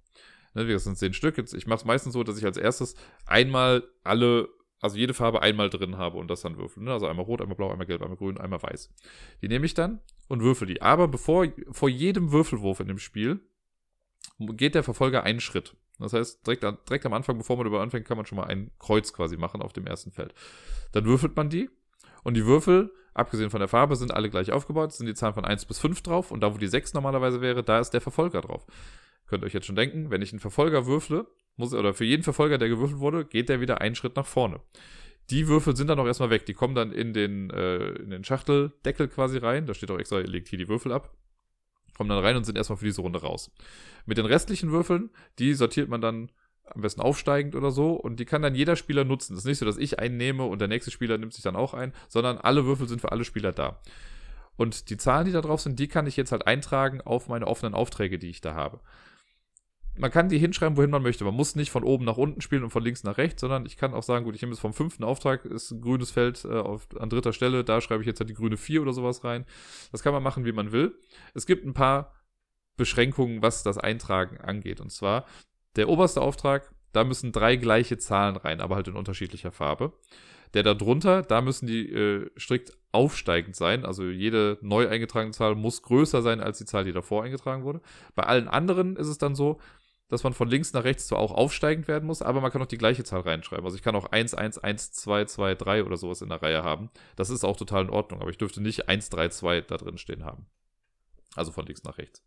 Ne, das sind zehn Stück. Jetzt, ich mache es meistens so, dass ich als erstes einmal alle, also jede Farbe einmal drin habe und das dann würfel. Ne? Also einmal rot, einmal blau, einmal gelb, einmal grün, einmal weiß. Die nehme ich dann und würfel die. Aber bevor, vor jedem Würfelwurf in dem Spiel geht der Verfolger einen Schritt. Das heißt, direkt, direkt am Anfang, bevor man über anfängt, kann man schon mal ein Kreuz quasi machen auf dem ersten Feld. Dann würfelt man die und die Würfel, abgesehen von der Farbe, sind alle gleich aufgebaut, sind die Zahlen von 1 bis 5 drauf und da, wo die 6 normalerweise wäre, da ist der Verfolger drauf. Könnt ihr euch jetzt schon denken, wenn ich einen Verfolger würfle, muss, oder für jeden Verfolger, der gewürfelt wurde, geht der wieder einen Schritt nach vorne. Die Würfel sind dann auch erstmal weg. Die kommen dann in den, äh, in den Schachteldeckel quasi rein. Da steht auch extra, legt hier die Würfel ab. Kommen dann rein und sind erstmal für diese Runde raus. Mit den restlichen Würfeln, die sortiert man dann am besten aufsteigend oder so und die kann dann jeder Spieler nutzen. Das ist nicht so, dass ich einen nehme und der nächste Spieler nimmt sich dann auch ein, sondern alle Würfel sind für alle Spieler da. Und die Zahlen, die da drauf sind, die kann ich jetzt halt eintragen auf meine offenen Aufträge, die ich da habe. Man kann die hinschreiben, wohin man möchte. Man muss nicht von oben nach unten spielen und von links nach rechts, sondern ich kann auch sagen, gut, ich nehme jetzt vom fünften Auftrag, ist ein grünes Feld äh, auf, an dritter Stelle, da schreibe ich jetzt halt die grüne 4 oder sowas rein. Das kann man machen, wie man will. Es gibt ein paar Beschränkungen, was das Eintragen angeht. Und zwar, der oberste Auftrag, da müssen drei gleiche Zahlen rein, aber halt in unterschiedlicher Farbe. Der da drunter, da müssen die äh, strikt aufsteigend sein. Also jede neu eingetragene Zahl muss größer sein als die Zahl, die davor eingetragen wurde. Bei allen anderen ist es dann so, dass man von links nach rechts zwar auch aufsteigend werden muss, aber man kann auch die gleiche Zahl reinschreiben. Also ich kann auch 1, 1, 1, 2, 2, 3 oder sowas in der Reihe haben. Das ist auch total in Ordnung, aber ich dürfte nicht 1, 3, 2 da drin stehen haben. Also von links nach rechts.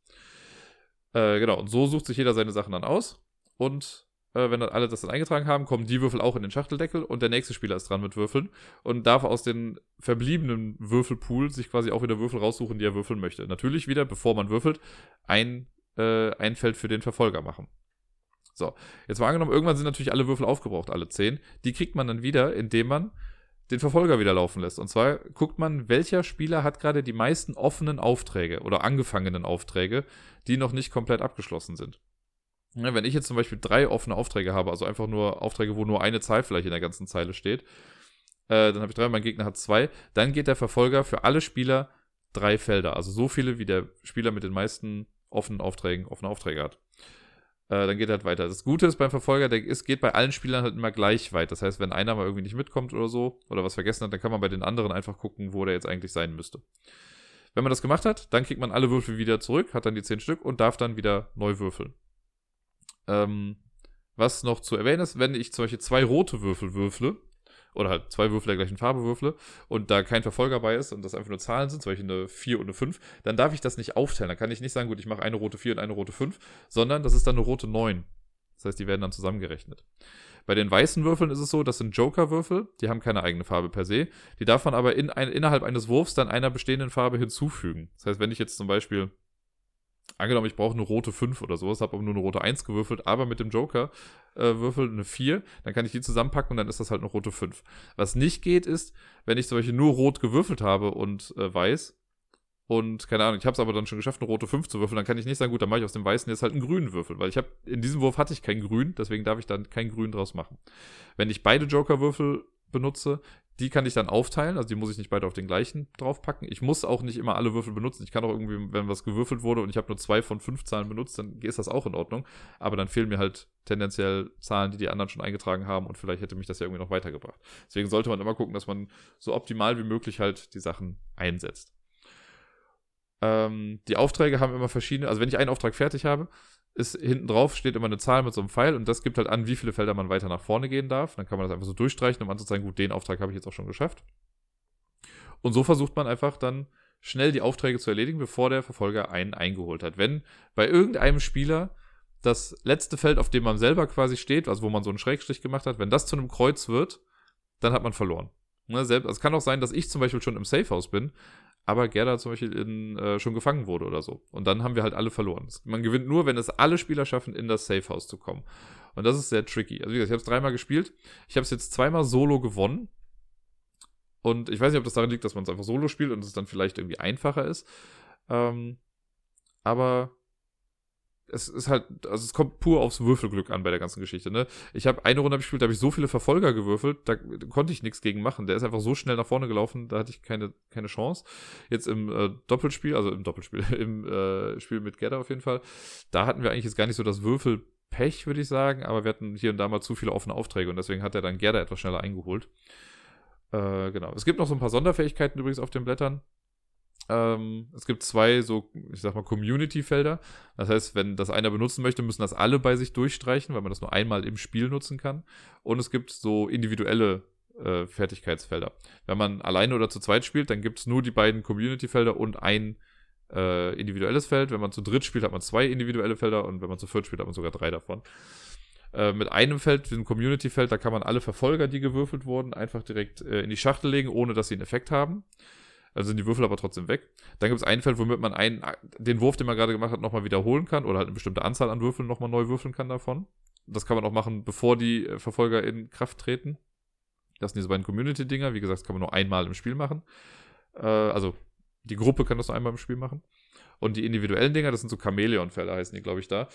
Äh, genau, und so sucht sich jeder seine Sachen dann aus. Und äh, wenn dann alle das dann eingetragen haben, kommen die Würfel auch in den Schachteldeckel und der nächste Spieler ist dran mit Würfeln und darf aus den verbliebenen Würfelpool sich quasi auch wieder Würfel raussuchen, die er würfeln möchte. Natürlich wieder, bevor man würfelt, ein, äh, ein Feld für den Verfolger machen. So, jetzt mal angenommen, irgendwann sind natürlich alle Würfel aufgebraucht, alle 10. Die kriegt man dann wieder, indem man den Verfolger wieder laufen lässt. Und zwar guckt man, welcher Spieler hat gerade die meisten offenen Aufträge oder angefangenen Aufträge, die noch nicht komplett abgeschlossen sind. Ja, wenn ich jetzt zum Beispiel drei offene Aufträge habe, also einfach nur Aufträge, wo nur eine Zahl vielleicht in der ganzen Zeile steht, äh, dann habe ich drei, mein Gegner hat zwei, dann geht der Verfolger für alle Spieler drei Felder. Also so viele, wie der Spieler mit den meisten offenen Aufträgen, offene Aufträge hat. Äh, dann geht er halt weiter. Das Gute ist beim Verfolger, der, es geht bei allen Spielern halt immer gleich weit. Das heißt, wenn einer mal irgendwie nicht mitkommt oder so, oder was vergessen hat, dann kann man bei den anderen einfach gucken, wo der jetzt eigentlich sein müsste. Wenn man das gemacht hat, dann kriegt man alle Würfel wieder zurück, hat dann die zehn Stück und darf dann wieder neu würfeln. Ähm, was noch zu erwähnen ist, wenn ich zum Beispiel zwei rote Würfel würfle, oder halt zwei Würfel der gleichen Farbe würfle und da kein Verfolger bei ist und das einfach nur Zahlen sind, zum Beispiel eine 4 und eine 5, dann darf ich das nicht aufteilen. Dann kann ich nicht sagen, gut, ich mache eine rote 4 und eine rote 5, sondern das ist dann eine rote 9. Das heißt, die werden dann zusammengerechnet. Bei den weißen Würfeln ist es so, das sind Joker-Würfel, die haben keine eigene Farbe per se. Die darf man aber in ein, innerhalb eines Wurfs dann einer bestehenden Farbe hinzufügen. Das heißt, wenn ich jetzt zum Beispiel angenommen, ich brauche eine rote 5 oder sowas, habe aber nur eine rote 1 gewürfelt, aber mit dem Joker äh, würfel eine 4, dann kann ich die zusammenpacken und dann ist das halt eine rote 5. Was nicht geht, ist, wenn ich Beispiel nur rot gewürfelt habe und äh, weiß, und keine Ahnung, ich habe es aber dann schon geschafft, eine rote 5 zu würfeln, dann kann ich nicht sagen, gut, dann mache ich aus dem weißen jetzt halt einen grünen Würfel, weil ich habe in diesem Wurf hatte ich kein Grün, deswegen darf ich dann kein Grün draus machen. Wenn ich beide Joker-Würfel benutze, die kann ich dann aufteilen, also die muss ich nicht beide auf den gleichen draufpacken. Ich muss auch nicht immer alle Würfel benutzen. Ich kann auch irgendwie, wenn was gewürfelt wurde und ich habe nur zwei von fünf Zahlen benutzt, dann ist das auch in Ordnung. Aber dann fehlen mir halt tendenziell Zahlen, die die anderen schon eingetragen haben und vielleicht hätte mich das ja irgendwie noch weitergebracht. Deswegen sollte man immer gucken, dass man so optimal wie möglich halt die Sachen einsetzt. Ähm, die Aufträge haben immer verschiedene, also wenn ich einen Auftrag fertig habe, ist hinten drauf steht immer eine Zahl mit so einem Pfeil und das gibt halt an, wie viele Felder man weiter nach vorne gehen darf. Dann kann man das einfach so durchstreichen, um anzuzeigen, gut, den Auftrag habe ich jetzt auch schon geschafft. Und so versucht man einfach dann schnell die Aufträge zu erledigen, bevor der Verfolger einen eingeholt hat. Wenn bei irgendeinem Spieler das letzte Feld, auf dem man selber quasi steht, also wo man so einen Schrägstrich gemacht hat, wenn das zu einem Kreuz wird, dann hat man verloren. Ne, also es kann auch sein, dass ich zum Beispiel schon im Safehouse bin, aber Gerda zum Beispiel in, äh, schon gefangen wurde oder so. Und dann haben wir halt alle verloren. Man gewinnt nur, wenn es alle Spieler schaffen, in das Safehouse zu kommen. Und das ist sehr tricky. Also wie gesagt, ich habe es dreimal gespielt. Ich habe es jetzt zweimal solo gewonnen. Und ich weiß nicht, ob das daran liegt, dass man es einfach solo spielt und es dann vielleicht irgendwie einfacher ist. Ähm, aber es ist halt, also es kommt pur aufs Würfelglück an bei der ganzen Geschichte, ne? Ich habe eine Runde gespielt, da habe ich so viele Verfolger gewürfelt, da konnte ich nichts gegen machen. Der ist einfach so schnell nach vorne gelaufen, da hatte ich keine, keine Chance. Jetzt im äh, Doppelspiel, also im Doppelspiel, [laughs] im äh, Spiel mit Gedda auf jeden Fall, da hatten wir eigentlich jetzt gar nicht so das Würfelpech, würde ich sagen, aber wir hatten hier und da mal zu viele offene Aufträge und deswegen hat er dann Gerda etwas schneller eingeholt. Äh, genau. Es gibt noch so ein paar Sonderfähigkeiten übrigens auf den Blättern. Ähm, es gibt zwei so, ich sag mal, Community-Felder. Das heißt, wenn das einer benutzen möchte, müssen das alle bei sich durchstreichen, weil man das nur einmal im Spiel nutzen kann. Und es gibt so individuelle äh, Fertigkeitsfelder. Wenn man alleine oder zu zweit spielt, dann gibt es nur die beiden Community-Felder und ein äh, individuelles Feld. Wenn man zu dritt spielt, hat man zwei individuelle Felder und wenn man zu viert spielt, hat man sogar drei davon. Äh, mit einem Feld, diesem Community-Feld, da kann man alle Verfolger, die gewürfelt wurden, einfach direkt äh, in die Schachtel legen, ohne dass sie einen Effekt haben. Also sind die Würfel aber trotzdem weg. Dann gibt es ein Feld, womit man einen, den Wurf, den man gerade gemacht hat, nochmal wiederholen kann oder halt eine bestimmte Anzahl an Würfeln nochmal neu würfeln kann davon. Das kann man auch machen, bevor die äh, Verfolger in Kraft treten. Das sind diese beiden Community-Dinger. Wie gesagt, das kann man nur einmal im Spiel machen. Äh, also die Gruppe kann das nur einmal im Spiel machen. Und die individuellen Dinger, das sind so Chamäleon-Fälle, heißen die, glaube ich, da.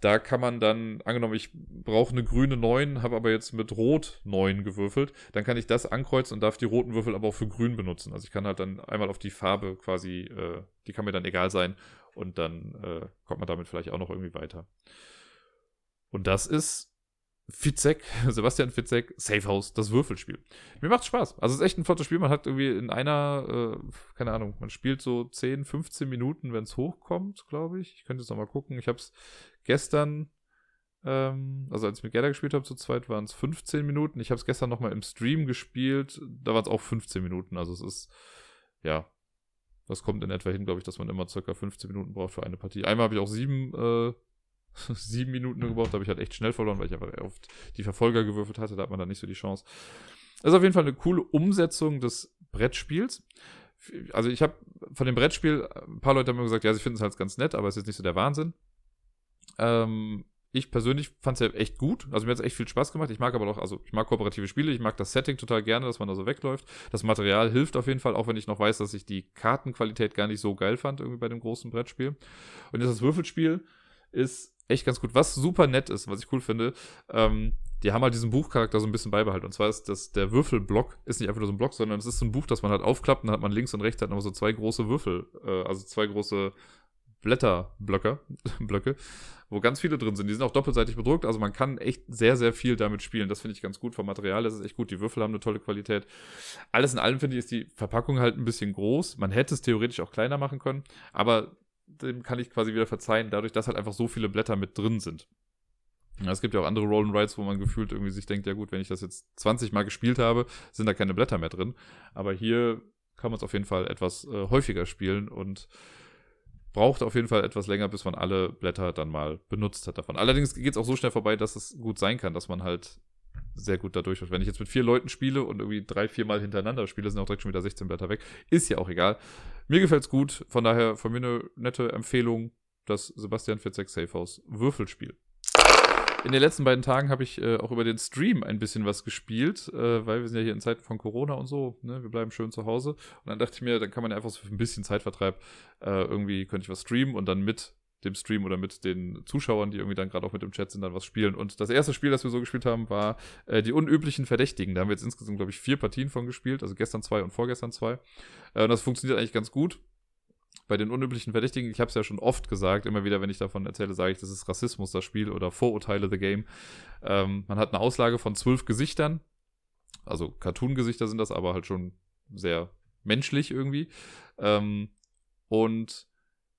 Da kann man dann, angenommen, ich brauche eine grüne 9, habe aber jetzt mit Rot 9 gewürfelt, dann kann ich das ankreuzen und darf die roten Würfel aber auch für grün benutzen. Also ich kann halt dann einmal auf die Farbe quasi, äh, die kann mir dann egal sein und dann äh, kommt man damit vielleicht auch noch irgendwie weiter. Und das ist Fitzek, [laughs] Sebastian Fitzek, Safehouse, das Würfelspiel. Mir macht Spaß. Also es ist echt ein flottes Spiel. Man hat irgendwie in einer, äh, keine Ahnung, man spielt so 10, 15 Minuten, wenn es hochkommt, glaube ich. Ich könnte jetzt nochmal gucken. Ich habe es gestern, ähm, also als ich mit Gerda gespielt habe zu zweit, waren es 15 Minuten. Ich habe es gestern nochmal im Stream gespielt. Da waren es auch 15 Minuten. Also es ist, ja, das kommt in etwa hin, glaube ich, dass man immer circa 15 Minuten braucht für eine Partie. Einmal habe ich auch sieben äh, [laughs] sieben Minuten gebraucht, da habe ich halt echt schnell verloren, weil ich einfach oft die Verfolger gewürfelt hatte, da hat man dann nicht so die Chance. Das ist auf jeden Fall eine coole Umsetzung des Brettspiels. Also ich habe von dem Brettspiel, ein paar Leute haben mir gesagt, ja, sie finden es halt ganz nett, aber es ist nicht so der Wahnsinn. Ähm, ich persönlich fand es ja echt gut. Also mir hat es echt viel Spaß gemacht. Ich mag aber auch, also ich mag kooperative Spiele, ich mag das Setting total gerne, dass man da so wegläuft. Das Material hilft auf jeden Fall, auch wenn ich noch weiß, dass ich die Kartenqualität gar nicht so geil fand, irgendwie bei dem großen Brettspiel. Und jetzt das Würfelspiel ist echt ganz gut. Was super nett ist, was ich cool finde, ähm, die haben halt diesen Buchcharakter so ein bisschen beibehalten. Und zwar ist das, der Würfelblock ist nicht einfach nur so ein Block, sondern es ist so ein Buch, das man halt aufklappt und dann hat man links und rechts halt noch so zwei große Würfel, äh, also zwei große Blätterblöcke, [laughs] Blöcke, wo ganz viele drin sind. Die sind auch doppelseitig bedruckt, also man kann echt sehr, sehr viel damit spielen. Das finde ich ganz gut vom Material. Das ist echt gut. Die Würfel haben eine tolle Qualität. Alles in allem finde ich, ist die Verpackung halt ein bisschen groß. Man hätte es theoretisch auch kleiner machen können, aber dem kann ich quasi wieder verzeihen, dadurch, dass halt einfach so viele Blätter mit drin sind. Ja, es gibt ja auch andere Roll Rides, wo man gefühlt irgendwie sich denkt, ja gut, wenn ich das jetzt 20 Mal gespielt habe, sind da keine Blätter mehr drin. Aber hier kann man es auf jeden Fall etwas äh, häufiger spielen und braucht auf jeden Fall etwas länger, bis man alle Blätter dann mal benutzt hat davon. Allerdings geht es auch so schnell vorbei, dass es gut sein kann, dass man halt sehr gut dadurch. Wenn ich jetzt mit vier Leuten spiele und irgendwie drei, vier Mal hintereinander spiele, sind auch direkt schon wieder 16 Blätter weg. Ist ja auch egal. Mir gefällt's gut. Von daher von mir eine nette Empfehlung, das Sebastian Fitzek Safehouse Würfelspiel. In den letzten beiden Tagen habe ich äh, auch über den Stream ein bisschen was gespielt, äh, weil wir sind ja hier in Zeiten von Corona und so, ne? wir bleiben schön zu Hause. Und dann dachte ich mir, dann kann man ja einfach so für ein bisschen Zeitvertreib äh, irgendwie könnte ich was streamen und dann mit dem Stream oder mit den Zuschauern, die irgendwie dann gerade auch mit im Chat sind, dann was spielen. Und das erste Spiel, das wir so gespielt haben, war äh, die unüblichen Verdächtigen. Da haben wir jetzt insgesamt, glaube ich, vier Partien von gespielt, also gestern zwei und vorgestern zwei. Äh, und das funktioniert eigentlich ganz gut. Bei den unüblichen Verdächtigen, ich habe es ja schon oft gesagt, immer wieder, wenn ich davon erzähle, sage ich, das ist Rassismus, das Spiel oder Vorurteile, the game. Ähm, man hat eine Auslage von zwölf Gesichtern, also Cartoon-Gesichter sind das, aber halt schon sehr menschlich irgendwie. Ähm, und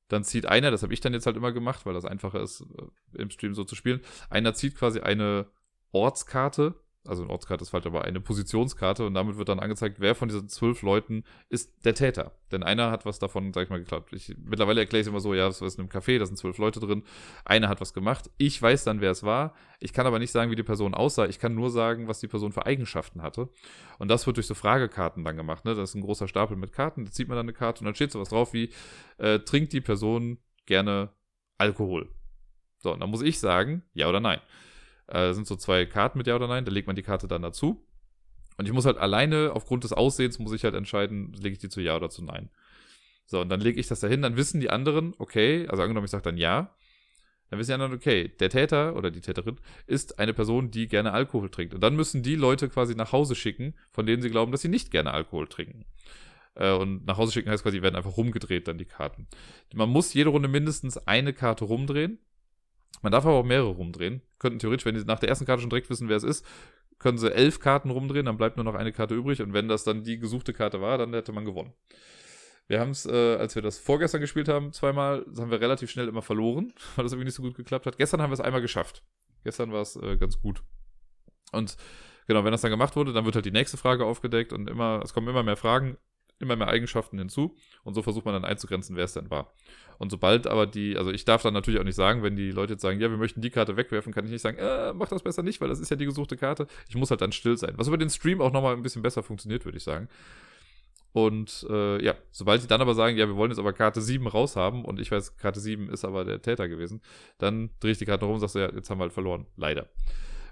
dann zieht einer, das habe ich dann jetzt halt immer gemacht, weil das einfacher ist, äh, im Stream so zu spielen. Einer zieht quasi eine Ortskarte also eine Ortskarte ist falsch, aber eine Positionskarte und damit wird dann angezeigt, wer von diesen zwölf Leuten ist der Täter. Denn einer hat was davon, sag ich mal, geklaut. Ich, mittlerweile erkläre ich es immer so, ja, das ist in einem Café, da sind zwölf Leute drin, einer hat was gemacht. Ich weiß dann, wer es war. Ich kann aber nicht sagen, wie die Person aussah. Ich kann nur sagen, was die Person für Eigenschaften hatte. Und das wird durch so Fragekarten dann gemacht. Ne? Das ist ein großer Stapel mit Karten, da zieht man dann eine Karte und dann steht sowas drauf wie, äh, trinkt die Person gerne Alkohol? So, und dann muss ich sagen, ja oder nein. Äh, sind so zwei Karten mit Ja oder Nein, da legt man die Karte dann dazu. Und ich muss halt alleine, aufgrund des Aussehens, muss ich halt entscheiden, lege ich die zu Ja oder zu Nein. So, und dann lege ich das dahin, dann wissen die anderen, okay, also angenommen, ich sage dann Ja, dann wissen die anderen, okay, der Täter oder die Täterin ist eine Person, die gerne Alkohol trinkt. Und dann müssen die Leute quasi nach Hause schicken, von denen sie glauben, dass sie nicht gerne Alkohol trinken. Äh, und nach Hause schicken heißt quasi, werden einfach rumgedreht dann die Karten. Man muss jede Runde mindestens eine Karte rumdrehen. Man darf aber auch mehrere rumdrehen. Könnten theoretisch, wenn sie nach der ersten Karte schon direkt wissen, wer es ist, können sie elf Karten rumdrehen, dann bleibt nur noch eine Karte übrig. Und wenn das dann die gesuchte Karte war, dann hätte man gewonnen. Wir haben es, äh, als wir das vorgestern gespielt haben, zweimal, das haben wir relativ schnell immer verloren, [laughs] weil das irgendwie nicht so gut geklappt hat. Gestern haben wir es einmal geschafft. Gestern war es äh, ganz gut. Und genau, wenn das dann gemacht wurde, dann wird halt die nächste Frage aufgedeckt und immer, es kommen immer mehr Fragen immer mehr Eigenschaften hinzu und so versucht man dann einzugrenzen, wer es denn war. Und sobald aber die, also ich darf dann natürlich auch nicht sagen, wenn die Leute jetzt sagen, ja, wir möchten die Karte wegwerfen, kann ich nicht sagen, äh, mach das besser nicht, weil das ist ja die gesuchte Karte. Ich muss halt dann still sein. Was über den Stream auch nochmal ein bisschen besser funktioniert, würde ich sagen. Und äh, ja, sobald sie dann aber sagen, ja, wir wollen jetzt aber Karte 7 raushaben und ich weiß, Karte 7 ist aber der Täter gewesen, dann drehe ich die Karte rum und sage, ja, jetzt haben wir halt verloren. Leider.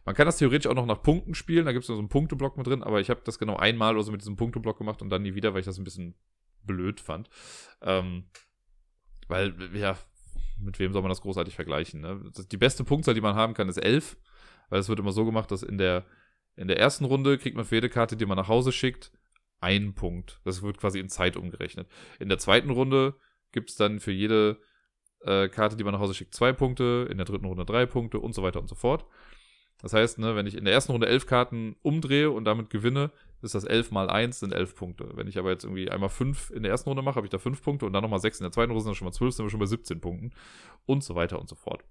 Man kann das theoretisch auch noch nach Punkten spielen, da gibt es so einen Punkteblock mit drin, aber ich habe das genau einmal oder so mit diesem Punkteblock gemacht und dann nie wieder, weil ich das ein bisschen blöd fand. Ähm, weil, ja, mit wem soll man das großartig vergleichen? Ne? Die beste Punktzahl, die man haben kann, ist 11. Weil es wird immer so gemacht, dass in der, in der ersten Runde kriegt man für jede Karte, die man nach Hause schickt, einen Punkt. Das wird quasi in Zeit umgerechnet. In der zweiten Runde gibt es dann für jede äh, Karte, die man nach Hause schickt, zwei Punkte, in der dritten Runde drei Punkte und so weiter und so fort. Das heißt, ne, wenn ich in der ersten Runde elf Karten umdrehe und damit gewinne, ist das elf mal eins sind elf Punkte. Wenn ich aber jetzt irgendwie einmal fünf in der ersten Runde mache, habe ich da fünf Punkte und dann nochmal sechs in der zweiten Runde, sind das schon mal zwölf, sind wir schon bei 17 Punkten und so weiter und so fort.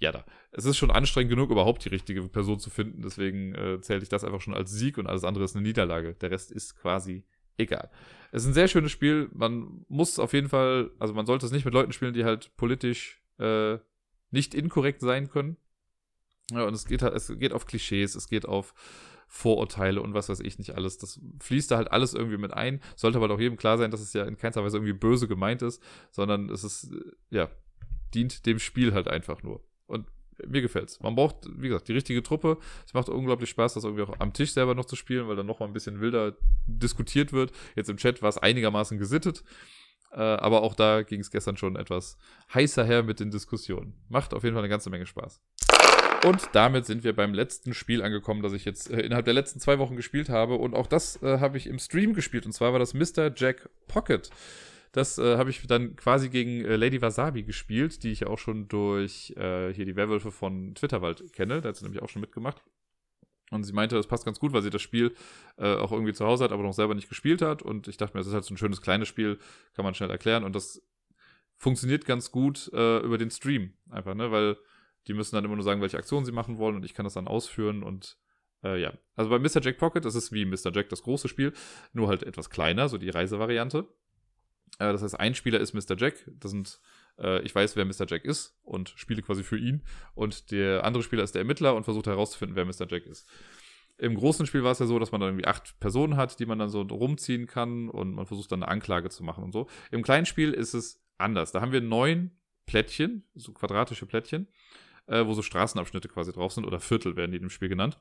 Ja, da. Es ist schon anstrengend genug, überhaupt die richtige Person zu finden, deswegen äh, zähle ich das einfach schon als Sieg und alles andere ist eine Niederlage. Der Rest ist quasi egal. Es ist ein sehr schönes Spiel. Man muss auf jeden Fall, also man sollte es nicht mit Leuten spielen, die halt politisch äh, nicht inkorrekt sein können. Ja, und es geht halt, es geht auf Klischees, es geht auf Vorurteile und was weiß ich nicht alles. Das fließt da halt alles irgendwie mit ein. Sollte aber auch jedem klar sein, dass es ja in keinster Weise irgendwie böse gemeint ist, sondern es ist, äh, ja, dient dem Spiel halt einfach nur. Und mir gefällt's. Man braucht, wie gesagt, die richtige Truppe. Es macht unglaublich Spaß, das irgendwie auch am Tisch selber noch zu spielen, weil dann noch mal ein bisschen wilder diskutiert wird. Jetzt im Chat war es einigermaßen gesittet. Äh, aber auch da ging es gestern schon etwas heißer her mit den Diskussionen. Macht auf jeden Fall eine ganze Menge Spaß. Und damit sind wir beim letzten Spiel angekommen, das ich jetzt äh, innerhalb der letzten zwei Wochen gespielt habe. Und auch das äh, habe ich im Stream gespielt. Und zwar war das Mr. Jack Pocket. Das äh, habe ich dann quasi gegen äh, Lady Wasabi gespielt, die ich auch schon durch äh, hier die Werwölfe von Twitterwald kenne. Da hat sie nämlich auch schon mitgemacht. Und sie meinte, das passt ganz gut, weil sie das Spiel äh, auch irgendwie zu Hause hat, aber noch selber nicht gespielt hat. Und ich dachte mir, das ist halt so ein schönes kleines Spiel, kann man schnell erklären. Und das funktioniert ganz gut äh, über den Stream einfach, ne? Weil die müssen dann immer nur sagen, welche Aktionen sie machen wollen und ich kann das dann ausführen und äh, ja. Also bei Mr. Jack Pocket, das ist wie Mr. Jack das große Spiel, nur halt etwas kleiner, so die Reisevariante. Äh, das heißt, ein Spieler ist Mr. Jack. Das sind, äh, ich weiß, wer Mr. Jack ist und spiele quasi für ihn. Und der andere Spieler ist der Ermittler und versucht herauszufinden, wer Mr. Jack ist. Im großen Spiel war es ja so, dass man dann irgendwie acht Personen hat, die man dann so rumziehen kann und man versucht dann eine Anklage zu machen und so. Im kleinen Spiel ist es anders. Da haben wir neun Plättchen, so quadratische Plättchen, äh, wo so Straßenabschnitte quasi drauf sind oder Viertel werden die im Spiel genannt.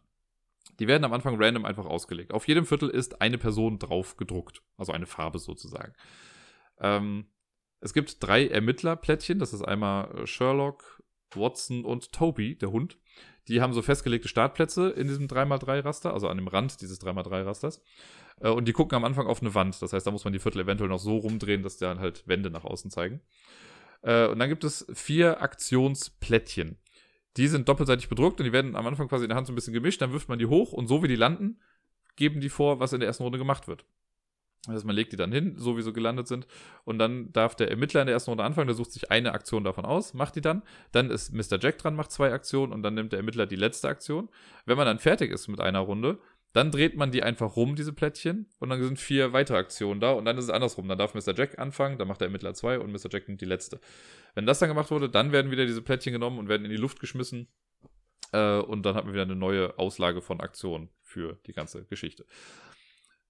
Die werden am Anfang random einfach ausgelegt. Auf jedem Viertel ist eine Person drauf gedruckt, also eine Farbe sozusagen. Ähm, es gibt drei Ermittlerplättchen. Das ist einmal äh, Sherlock, Watson und Toby, der Hund. Die haben so festgelegte Startplätze in diesem 3x3-Raster, also an dem Rand dieses 3x3-Rasters. Äh, und die gucken am Anfang auf eine Wand. Das heißt, da muss man die Viertel eventuell noch so rumdrehen, dass dann halt Wände nach außen zeigen. Äh, und dann gibt es vier Aktionsplättchen. Die sind doppelseitig bedruckt und die werden am Anfang quasi in der Hand so ein bisschen gemischt. Dann wirft man die hoch und so wie die landen, geben die vor, was in der ersten Runde gemacht wird. Das heißt, man legt die dann hin, so wie sie gelandet sind. Und dann darf der Ermittler in der ersten Runde anfangen, der sucht sich eine Aktion davon aus, macht die dann. Dann ist Mr. Jack dran, macht zwei Aktionen und dann nimmt der Ermittler die letzte Aktion. Wenn man dann fertig ist mit einer Runde, dann dreht man die einfach rum, diese Plättchen, und dann sind vier weitere Aktionen da und dann ist es andersrum. Dann darf Mr. Jack anfangen, dann macht der Ermittler zwei und Mr. Jack nimmt die letzte. Wenn das dann gemacht wurde, dann werden wieder diese Plättchen genommen und werden in die Luft geschmissen. Äh, und dann hat man wieder eine neue Auslage von Aktionen für die ganze Geschichte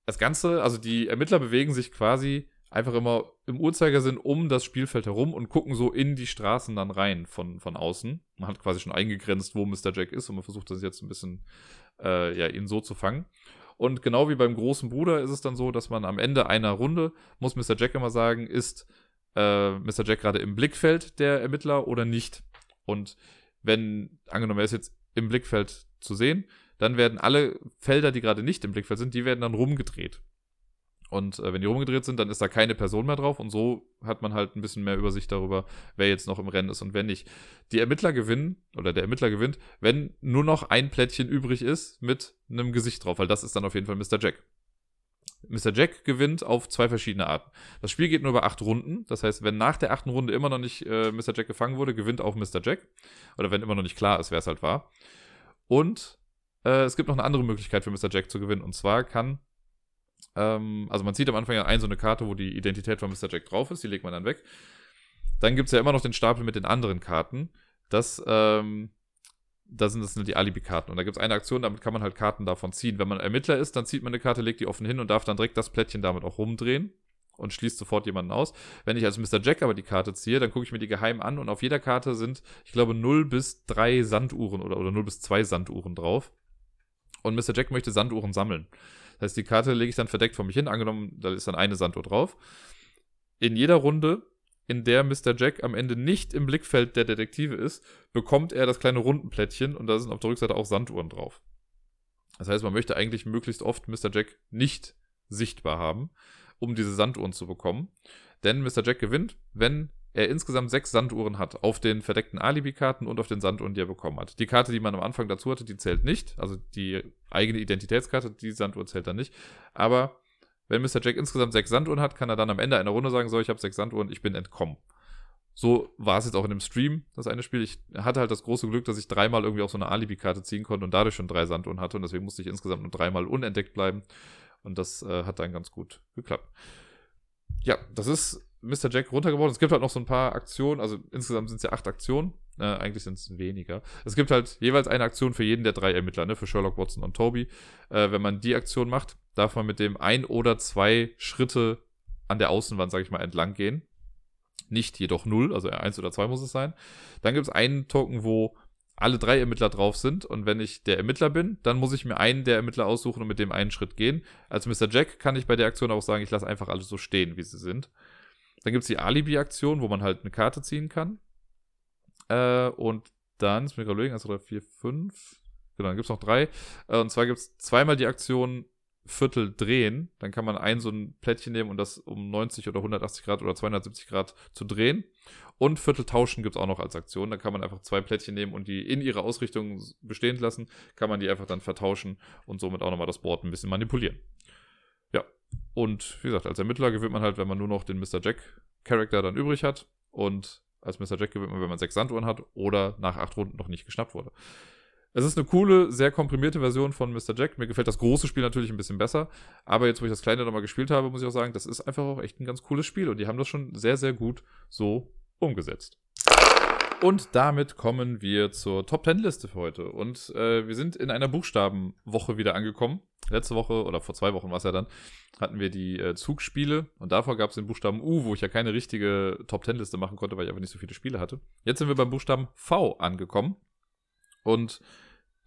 das Ganze, also die Ermittler bewegen sich quasi einfach immer im Uhrzeigersinn um das Spielfeld herum und gucken so in die Straßen dann rein von, von außen. Man hat quasi schon eingegrenzt, wo Mr. Jack ist und man versucht das jetzt ein bisschen, äh, ja, ihn so zu fangen. Und genau wie beim großen Bruder ist es dann so, dass man am Ende einer Runde, muss Mr. Jack immer sagen, ist äh, Mr. Jack gerade im Blickfeld der Ermittler oder nicht. Und wenn, angenommen, er ist jetzt im Blickfeld zu sehen, dann werden alle Felder, die gerade nicht im Blickfeld sind, die werden dann rumgedreht. Und äh, wenn die rumgedreht sind, dann ist da keine Person mehr drauf und so hat man halt ein bisschen mehr Übersicht darüber, wer jetzt noch im Rennen ist und wer nicht. Die Ermittler gewinnen, oder der Ermittler gewinnt, wenn nur noch ein Plättchen übrig ist mit einem Gesicht drauf, weil das ist dann auf jeden Fall Mr. Jack. Mr. Jack gewinnt auf zwei verschiedene Arten. Das Spiel geht nur über acht Runden. Das heißt, wenn nach der achten Runde immer noch nicht äh, Mr. Jack gefangen wurde, gewinnt auch Mr. Jack. Oder wenn immer noch nicht klar ist, wer es halt war. Und äh, es gibt noch eine andere Möglichkeit für Mr. Jack zu gewinnen. Und zwar kann, ähm, also man zieht am Anfang ja ein so eine Karte, wo die Identität von Mr. Jack drauf ist, die legt man dann weg. Dann gibt es ja immer noch den Stapel mit den anderen Karten. Das, ähm, da sind nur die Alibi-Karten. Und da gibt es eine Aktion, damit kann man halt Karten davon ziehen. Wenn man Ermittler ist, dann zieht man eine Karte, legt die offen hin und darf dann direkt das Plättchen damit auch rumdrehen und schließt sofort jemanden aus. Wenn ich als Mr. Jack aber die Karte ziehe, dann gucke ich mir die geheim an und auf jeder Karte sind, ich glaube, 0 bis 3 Sanduhren oder, oder 0 bis 2 Sanduhren drauf. Und Mr. Jack möchte Sanduhren sammeln. Das heißt, die Karte lege ich dann verdeckt vor mich hin. Angenommen, da ist dann eine Sanduhr drauf. In jeder Runde, in der Mr. Jack am Ende nicht im Blickfeld der Detektive ist, bekommt er das kleine Rundenplättchen und da sind auf der Rückseite auch Sanduhren drauf. Das heißt, man möchte eigentlich möglichst oft Mr. Jack nicht sichtbar haben, um diese Sanduhren zu bekommen. Denn Mr. Jack gewinnt, wenn er insgesamt sechs Sanduhren hat auf den verdeckten Alibi-Karten und auf den Sanduhren, die er bekommen hat. Die Karte, die man am Anfang dazu hatte, die zählt nicht. Also die eigene Identitätskarte, die Sanduhr zählt dann nicht. Aber wenn Mr. Jack insgesamt sechs Sanduhren hat, kann er dann am Ende einer Runde sagen, so, ich habe sechs Sanduhren, ich bin entkommen. So war es jetzt auch in dem Stream, das eine Spiel. Ich hatte halt das große Glück, dass ich dreimal irgendwie auch so eine Alibi-Karte ziehen konnte und dadurch schon drei Sanduhren hatte und deswegen musste ich insgesamt nur dreimal unentdeckt bleiben. Und das äh, hat dann ganz gut geklappt. Ja, das ist Mr. Jack runtergebrochen. Es gibt halt noch so ein paar Aktionen, also insgesamt sind es ja acht Aktionen. Äh, eigentlich sind es weniger. Es gibt halt jeweils eine Aktion für jeden der drei Ermittler, ne? Für Sherlock Watson und Toby. Äh, wenn man die Aktion macht, darf man mit dem ein oder zwei Schritte an der Außenwand, sag ich mal, entlang gehen. Nicht jedoch null, also eins oder zwei muss es sein. Dann gibt es einen Token, wo alle drei Ermittler drauf sind und wenn ich der Ermittler bin, dann muss ich mir einen der Ermittler aussuchen und mit dem einen Schritt gehen. Als Mr. Jack kann ich bei der Aktion auch sagen, ich lasse einfach alle so stehen, wie sie sind. Dann gibt es die Alibi-Aktion, wo man halt eine Karte ziehen kann. Äh, und dann, ist mir gerade überlegen, 1, 3, 4, 5. Genau, dann gibt es noch drei. Äh, und zwar gibt es zweimal die Aktion Viertel drehen. Dann kann man ein so ein Plättchen nehmen und das um 90 oder 180 Grad oder 270 Grad zu drehen. Und Viertel tauschen gibt es auch noch als Aktion. Da kann man einfach zwei Plättchen nehmen und die in ihrer Ausrichtung bestehen lassen. Kann man die einfach dann vertauschen und somit auch nochmal das Board ein bisschen manipulieren. Und wie gesagt, als Ermittler gewinnt man halt, wenn man nur noch den Mr. Jack-Charakter dann übrig hat. Und als Mr. Jack gewinnt man, wenn man sechs Sanduhren hat oder nach acht Runden noch nicht geschnappt wurde. Es ist eine coole, sehr komprimierte Version von Mr. Jack. Mir gefällt das große Spiel natürlich ein bisschen besser. Aber jetzt, wo ich das kleine nochmal gespielt habe, muss ich auch sagen, das ist einfach auch echt ein ganz cooles Spiel. Und die haben das schon sehr, sehr gut so umgesetzt. Und damit kommen wir zur Top 10 Liste für heute. Und äh, wir sind in einer Buchstabenwoche wieder angekommen. Letzte Woche oder vor zwei Wochen war es ja dann, hatten wir die äh, Zugspiele und davor gab es den Buchstaben U, wo ich ja keine richtige Top 10 Liste machen konnte, weil ich einfach nicht so viele Spiele hatte. Jetzt sind wir beim Buchstaben V angekommen. Und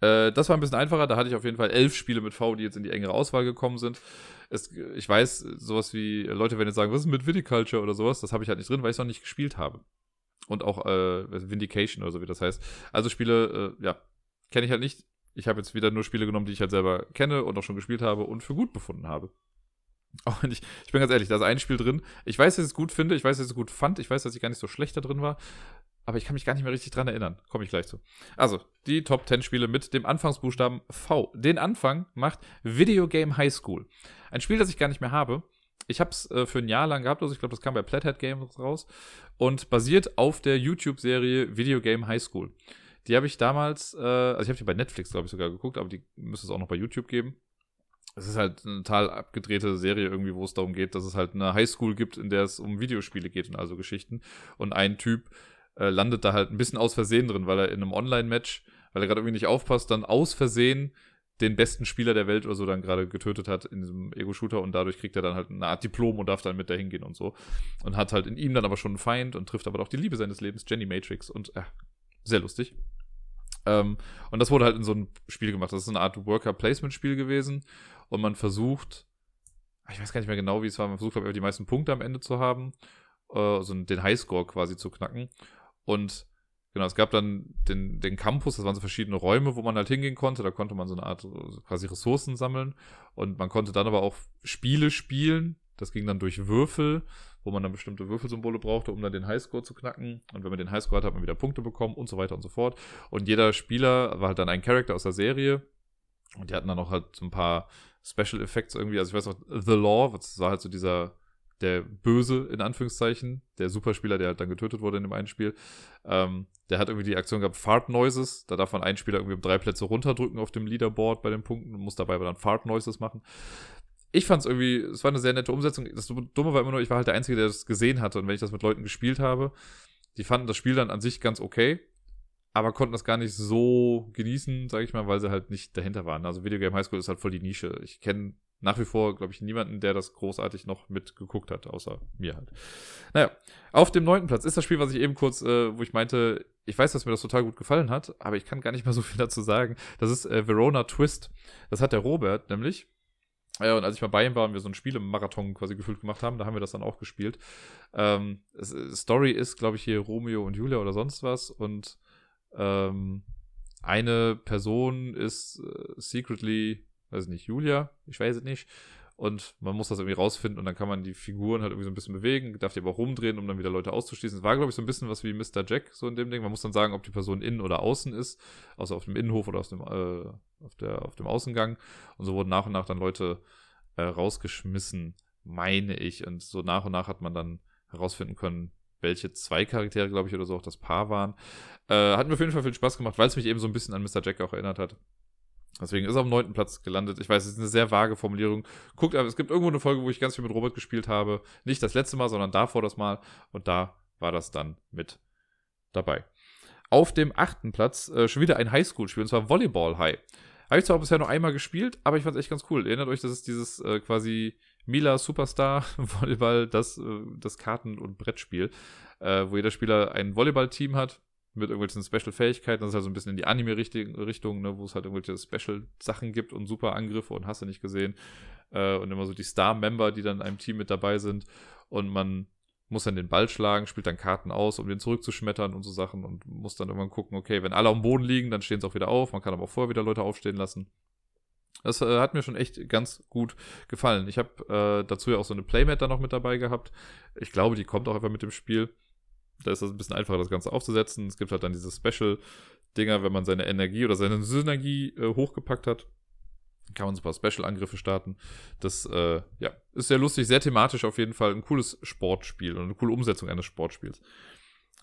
äh, das war ein bisschen einfacher. Da hatte ich auf jeden Fall elf Spiele mit V, die jetzt in die engere Auswahl gekommen sind. Es, ich weiß, sowas wie, Leute werden jetzt sagen, was ist mit Viticulture oder sowas? Das habe ich halt nicht drin, weil ich es noch nicht gespielt habe und auch äh, Vindication oder so, wie das heißt. Also Spiele, äh, ja, kenne ich halt nicht. Ich habe jetzt wieder nur Spiele genommen, die ich halt selber kenne und auch schon gespielt habe und für gut befunden habe. [laughs] Auch wenn ich, ich bin ganz ehrlich, da ist ein Spiel drin. Ich weiß, dass ich es gut finde, ich weiß, dass ich es gut fand, ich weiß, dass ich gar nicht so schlecht da drin war, aber ich kann mich gar nicht mehr richtig dran erinnern. Komme ich gleich zu. Also, die Top 10 Spiele mit dem Anfangsbuchstaben V. Den Anfang macht Video Game High School. Ein Spiel, das ich gar nicht mehr habe, ich habe es äh, für ein Jahr lang gehabt, also ich glaube, das kam bei Plathead Games raus und basiert auf der YouTube-Serie Video Game High School. Die habe ich damals, äh, also ich habe die bei Netflix, glaube ich, sogar geguckt, aber die müsste es auch noch bei YouTube geben. Es ist halt eine total abgedrehte Serie irgendwie, wo es darum geht, dass es halt eine Highschool gibt, in der es um Videospiele geht und also Geschichten. Und ein Typ äh, landet da halt ein bisschen aus Versehen drin, weil er in einem Online-Match, weil er gerade irgendwie nicht aufpasst, dann aus Versehen den besten Spieler der Welt oder so dann gerade getötet hat in diesem Ego-Shooter und dadurch kriegt er dann halt eine Art Diplom und darf dann mit dahin gehen und so. Und hat halt in ihm dann aber schon einen Feind und trifft aber auch die Liebe seines Lebens, Jenny Matrix und äh, sehr lustig. Ähm, und das wurde halt in so ein Spiel gemacht. Das ist eine Art Worker-Placement-Spiel gewesen und man versucht, ich weiß gar nicht mehr genau, wie es war, man versucht, glaube ich, die meisten Punkte am Ende zu haben, äh, also den Highscore quasi zu knacken. Und Genau, es gab dann den, den Campus, das waren so verschiedene Räume, wo man halt hingehen konnte. Da konnte man so eine Art quasi Ressourcen sammeln. Und man konnte dann aber auch Spiele spielen. Das ging dann durch Würfel, wo man dann bestimmte Würfelsymbole brauchte, um dann den Highscore zu knacken. Und wenn man den Highscore hat, hat man wieder Punkte bekommen und so weiter und so fort. Und jeder Spieler war halt dann ein Charakter aus der Serie. Und die hatten dann auch halt so ein paar Special Effects irgendwie. Also ich weiß noch, The Law, das war halt so dieser der Böse, in Anführungszeichen, der Superspieler, der halt dann getötet wurde in dem einen Spiel, ähm, der hat irgendwie die Aktion gehabt, Fart Noises. Da darf man einen Spieler irgendwie um drei Plätze runterdrücken auf dem Leaderboard bei den Punkten und muss dabei aber dann Fart Noises machen. Ich fand es irgendwie, es war eine sehr nette Umsetzung. Das Dumme war immer nur, ich war halt der Einzige, der das gesehen hatte. Und wenn ich das mit Leuten gespielt habe, die fanden das Spiel dann an sich ganz okay, aber konnten das gar nicht so genießen, sage ich mal, weil sie halt nicht dahinter waren. Also Videogame Highschool ist halt voll die Nische. Ich kenne nach wie vor, glaube ich, niemanden, der das großartig noch mitgeguckt hat, außer mir halt. Naja, auf dem neunten Platz ist das Spiel, was ich eben kurz, äh, wo ich meinte, ich weiß, dass mir das total gut gefallen hat, aber ich kann gar nicht mehr so viel dazu sagen. Das ist äh, Verona Twist. Das hat der Robert nämlich. Ja, und als ich mal bei ihm war und wir so ein Spiele-Marathon quasi gefühlt gemacht haben, da haben wir das dann auch gespielt. Ähm, es, Story ist, glaube ich, hier Romeo und Julia oder sonst was und ähm, eine Person ist äh, secretly weiß nicht, Julia, ich weiß es nicht. Und man muss das irgendwie rausfinden und dann kann man die Figuren halt irgendwie so ein bisschen bewegen, darf die aber rumdrehen, um dann wieder Leute auszuschließen. Es war, glaube ich, so ein bisschen was wie Mr. Jack, so in dem Ding. Man muss dann sagen, ob die Person innen oder außen ist, also auf dem Innenhof oder auf dem, äh, auf, der, auf dem Außengang. Und so wurden nach und nach dann Leute äh, rausgeschmissen, meine ich. Und so nach und nach hat man dann herausfinden können, welche zwei Charaktere, glaube ich, oder so auch das Paar waren. Äh, hat mir auf jeden Fall viel Spaß gemacht, weil es mich eben so ein bisschen an Mr. Jack auch erinnert hat. Deswegen ist er am neunten Platz gelandet. Ich weiß, es ist eine sehr vage Formulierung. Guckt, aber es gibt irgendwo eine Folge, wo ich ganz viel mit Robert gespielt habe. Nicht das letzte Mal, sondern davor das Mal. Und da war das dann mit dabei. Auf dem achten Platz äh, schon wieder ein Highschool-Spiel, und zwar Volleyball High. Habe ich zwar bisher nur einmal gespielt, aber ich fand es echt ganz cool. Erinnert euch, das ist dieses äh, quasi Mila Superstar [laughs] Volleyball, das, äh, das Karten- und Brettspiel, äh, wo jeder Spieler ein Volleyball-Team hat mit irgendwelchen Special-Fähigkeiten. Das ist halt so ein bisschen in die Anime-Richtung, ne, wo es halt irgendwelche Special-Sachen gibt und super Angriffe und hast du nicht gesehen. Äh, und immer so die Star-Member, die dann in einem Team mit dabei sind. Und man muss dann den Ball schlagen, spielt dann Karten aus, um den zurückzuschmettern und so Sachen und muss dann irgendwann gucken, okay, wenn alle am Boden liegen, dann stehen sie auch wieder auf. Man kann aber auch vorher wieder Leute aufstehen lassen. Das äh, hat mir schon echt ganz gut gefallen. Ich habe äh, dazu ja auch so eine Playmat dann noch mit dabei gehabt. Ich glaube, die kommt auch einfach mit dem Spiel. Da ist es ein bisschen einfacher, das Ganze aufzusetzen. Es gibt halt dann diese Special-Dinger, wenn man seine Energie oder seine [laughs] Synergie äh, hochgepackt hat. Kann man so ein paar Special-Angriffe starten. Das äh, ja, ist sehr lustig, sehr thematisch auf jeden Fall. Ein cooles Sportspiel und eine coole Umsetzung eines Sportspiels.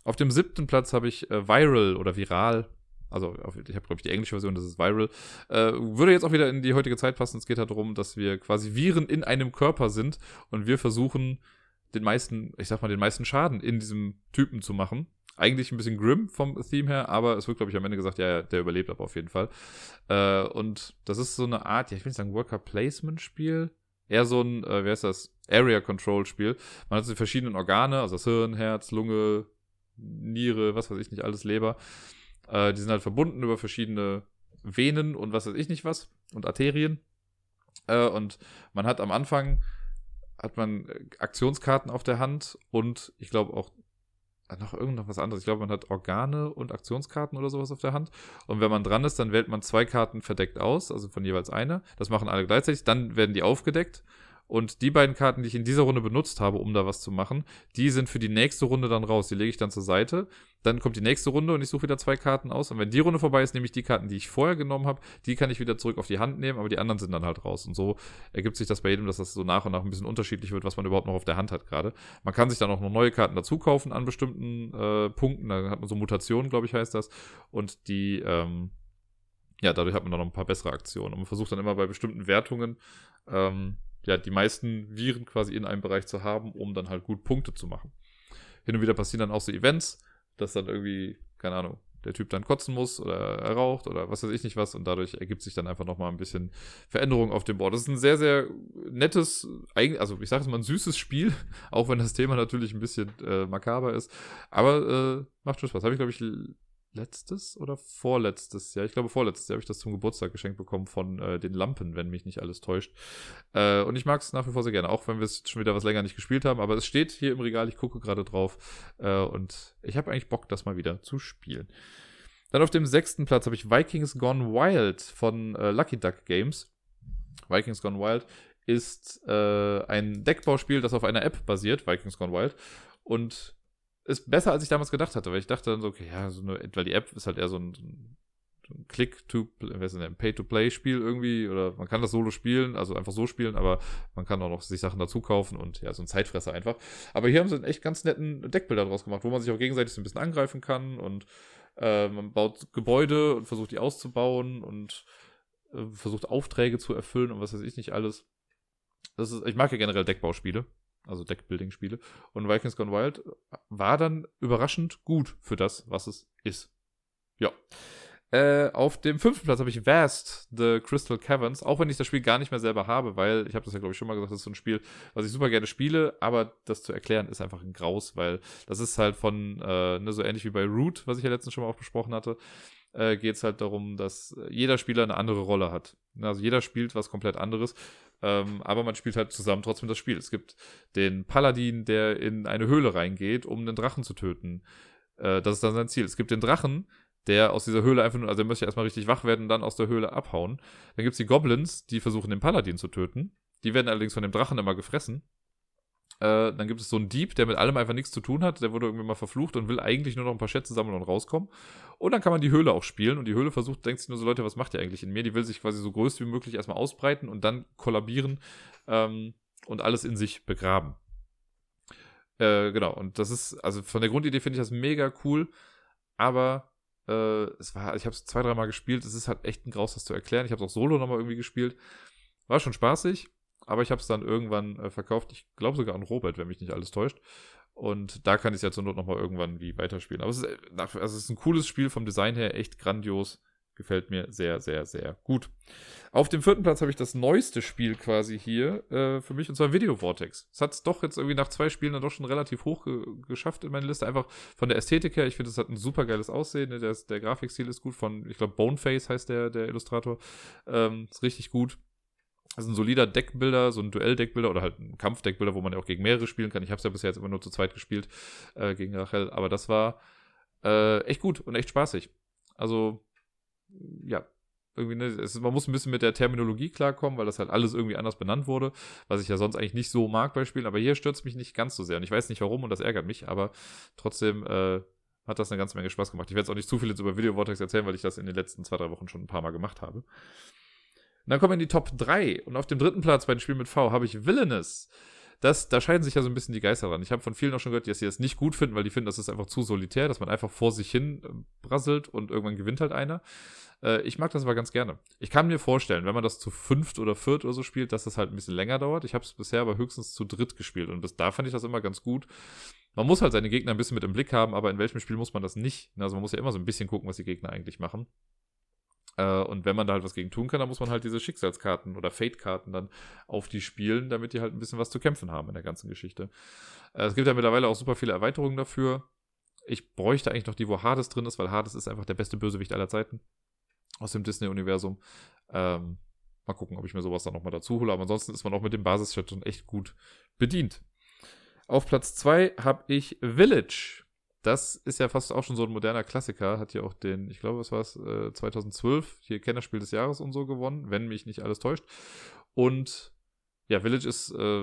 Auf dem siebten Platz habe ich äh, Viral oder Viral. Also ich habe, glaube ich, die englische Version, das ist Viral. Äh, würde jetzt auch wieder in die heutige Zeit passen. Es geht halt darum, dass wir quasi Viren in einem Körper sind und wir versuchen, den meisten, ich sag mal, den meisten Schaden in diesem Typen zu machen. Eigentlich ein bisschen grim vom Theme her, aber es wird, glaube ich, am Ende gesagt, ja, der überlebt aber auf jeden Fall. Äh, und das ist so eine Art, ja, ich will nicht sagen Worker-Placement-Spiel, eher so ein, äh, wie heißt das, Area-Control-Spiel. Man hat so die verschiedenen Organe, also das Hirn, Herz, Lunge, Niere, was weiß ich nicht, alles Leber. Äh, die sind halt verbunden über verschiedene Venen und was weiß ich nicht was und Arterien. Äh, und man hat am Anfang hat man äh, Aktionskarten auf der Hand und ich glaube auch äh, noch irgendwas anderes. Ich glaube, man hat Organe und Aktionskarten oder sowas auf der Hand. Und wenn man dran ist, dann wählt man zwei Karten verdeckt aus, also von jeweils einer. Das machen alle gleichzeitig. Dann werden die aufgedeckt und die beiden Karten, die ich in dieser Runde benutzt habe, um da was zu machen, die sind für die nächste Runde dann raus. Die lege ich dann zur Seite. Dann kommt die nächste Runde und ich suche wieder zwei Karten aus. Und wenn die Runde vorbei ist, nehme ich die Karten, die ich vorher genommen habe, die kann ich wieder zurück auf die Hand nehmen, aber die anderen sind dann halt raus. Und so ergibt sich das bei jedem, dass das so nach und nach ein bisschen unterschiedlich wird, was man überhaupt noch auf der Hand hat gerade. Man kann sich dann auch noch neue Karten dazu kaufen an bestimmten äh, Punkten. Dann hat man so Mutationen, glaube ich, heißt das. Und die, ähm, ja, dadurch hat man dann noch ein paar bessere Aktionen. Und man versucht dann immer bei bestimmten Wertungen, ähm, ja, die meisten Viren quasi in einem Bereich zu haben, um dann halt gut Punkte zu machen. Hin und wieder passieren dann auch so Events, dass dann irgendwie, keine Ahnung, der Typ dann kotzen muss oder er raucht oder was weiß ich nicht was und dadurch ergibt sich dann einfach nochmal ein bisschen Veränderung auf dem Board. Das ist ein sehr, sehr nettes, also ich sage es mal ein süßes Spiel, [laughs] auch wenn das Thema natürlich ein bisschen äh, makaber ist, aber äh, macht schon Spaß. Habe ich, glaube ich, letztes oder vorletztes Jahr, ich glaube vorletztes Jahr habe ich das zum Geburtstag geschenkt bekommen von äh, den Lampen, wenn mich nicht alles täuscht. Äh, und ich mag es nach wie vor sehr gerne, auch wenn wir es schon wieder was länger nicht gespielt haben, aber es steht hier im Regal, ich gucke gerade drauf äh, und ich habe eigentlich Bock, das mal wieder zu spielen. Dann auf dem sechsten Platz habe ich Vikings Gone Wild von äh, Lucky Duck Games. Vikings Gone Wild ist äh, ein Deckbauspiel, das auf einer App basiert, Vikings Gone Wild. Und ist besser, als ich damals gedacht hatte, weil ich dachte dann so, okay, ja, so eine, weil die App ist halt eher so ein, so ein Click-to, ein Pay-to-Play-Spiel irgendwie, oder man kann das solo spielen, also einfach so spielen, aber man kann auch noch sich Sachen dazu kaufen und ja, so ein Zeitfresser einfach. Aber hier haben sie einen echt ganz netten Deckbilder draus gemacht, wo man sich auch gegenseitig so ein bisschen angreifen kann und äh, man baut Gebäude und versucht die auszubauen und äh, versucht Aufträge zu erfüllen und was weiß ich nicht alles. Das ist, ich mag ja generell Deckbauspiele also Deckbuilding-Spiele. Und Vikings Gone Wild war dann überraschend gut für das, was es ist. Ja. Äh, auf dem fünften Platz habe ich Vast, The Crystal Caverns, auch wenn ich das Spiel gar nicht mehr selber habe, weil ich habe das ja, glaube ich, schon mal gesagt, das ist so ein Spiel, was ich super gerne spiele, aber das zu erklären ist einfach ein Graus, weil das ist halt von, äh, ne, so ähnlich wie bei Root, was ich ja letztens schon mal auch besprochen hatte, äh, geht es halt darum, dass jeder Spieler eine andere Rolle hat. Also jeder spielt was komplett anderes, ähm, aber man spielt halt zusammen trotzdem das Spiel. Es gibt den Paladin, der in eine Höhle reingeht, um einen Drachen zu töten. Äh, das ist dann sein Ziel. Es gibt den Drachen, der aus dieser Höhle einfach nur, also er möchte erstmal richtig wach werden und dann aus der Höhle abhauen. Dann gibt es die Goblins, die versuchen, den Paladin zu töten. Die werden allerdings von dem Drachen immer gefressen. Äh, dann gibt es so einen Dieb, der mit allem einfach nichts zu tun hat. Der wurde irgendwie mal verflucht und will eigentlich nur noch ein paar Schätze sammeln und rauskommen. Und dann kann man die Höhle auch spielen. Und die Höhle versucht, denkt sich nur so, Leute, was macht ihr eigentlich in mir? Die will sich quasi so größt wie möglich erstmal ausbreiten und dann kollabieren ähm, und alles in sich begraben. Äh, genau, und das ist, also von der Grundidee finde ich das mega cool. Aber äh, es war, ich habe es zwei, dreimal gespielt. Es ist halt echt ein Graus, das zu erklären. Ich habe es auch solo nochmal irgendwie gespielt. War schon spaßig, aber ich habe es dann irgendwann äh, verkauft. Ich glaube sogar an Robert, wenn mich nicht alles täuscht. Und da kann ich es ja zur Not nochmal irgendwann wie weiterspielen. Aber es ist, äh, also es ist ein cooles Spiel vom Design her, echt grandios. Gefällt mir sehr, sehr, sehr gut. Auf dem vierten Platz habe ich das neueste Spiel quasi hier äh, für mich, und zwar Video Vortex. Es hat es doch jetzt irgendwie nach zwei Spielen dann doch schon relativ hoch ge geschafft in meine Liste. Einfach von der Ästhetik her. Ich finde, es hat ein super geiles Aussehen. Ne? Der, der Grafikstil ist gut von, ich glaube, Boneface heißt der, der Illustrator. Ähm, ist richtig gut. Das ist ein solider Deckbilder, so ein Duell-Deckbilder oder halt ein Kampfdeckbilder, wo man ja auch gegen mehrere spielen kann. Ich habe es ja bisher jetzt immer nur zu zweit gespielt äh, gegen Rachel, aber das war äh, echt gut und echt spaßig. Also ja, irgendwie, ne, es, man muss ein bisschen mit der Terminologie klarkommen, weil das halt alles irgendwie anders benannt wurde, was ich ja sonst eigentlich nicht so mag bei Spielen, aber hier stört es mich nicht ganz so sehr und ich weiß nicht warum und das ärgert mich, aber trotzdem äh, hat das eine ganze Menge Spaß gemacht. Ich werde jetzt auch nicht zu viel jetzt über Video Vortex erzählen, weil ich das in den letzten zwei, drei Wochen schon ein paar Mal gemacht habe. Dann kommen wir in die Top 3 und auf dem dritten Platz bei den Spielen mit V habe ich Villainous das, da scheiden sich ja so ein bisschen die Geister dran. Ich habe von vielen auch schon gehört, dass sie das nicht gut finden, weil die finden, das ist einfach zu solitär, dass man einfach vor sich hin äh, brasselt und irgendwann gewinnt halt einer. Äh, ich mag das aber ganz gerne. Ich kann mir vorstellen, wenn man das zu fünft oder viert oder so spielt, dass das halt ein bisschen länger dauert. Ich habe es bisher aber höchstens zu dritt gespielt und bis da fand ich das immer ganz gut. Man muss halt seine Gegner ein bisschen mit im Blick haben, aber in welchem Spiel muss man das nicht? Also man muss ja immer so ein bisschen gucken, was die Gegner eigentlich machen. Äh, und wenn man da halt was gegen tun kann, dann muss man halt diese Schicksalskarten oder Fate-Karten dann auf die spielen, damit die halt ein bisschen was zu kämpfen haben in der ganzen Geschichte. Äh, es gibt ja mittlerweile auch super viele Erweiterungen dafür. Ich bräuchte eigentlich noch die, wo Hades drin ist, weil Hades ist einfach der beste Bösewicht aller Zeiten aus dem Disney-Universum. Ähm, mal gucken, ob ich mir sowas dann nochmal dazu hole. Aber ansonsten ist man auch mit dem Basis-Chat schon echt gut bedient. Auf Platz 2 habe ich Village das ist ja fast auch schon so ein moderner Klassiker. Hat ja auch den, ich glaube, was war es, äh, 2012, hier Kennerspiel des Jahres und so gewonnen, wenn mich nicht alles täuscht. Und ja, Village ist, äh,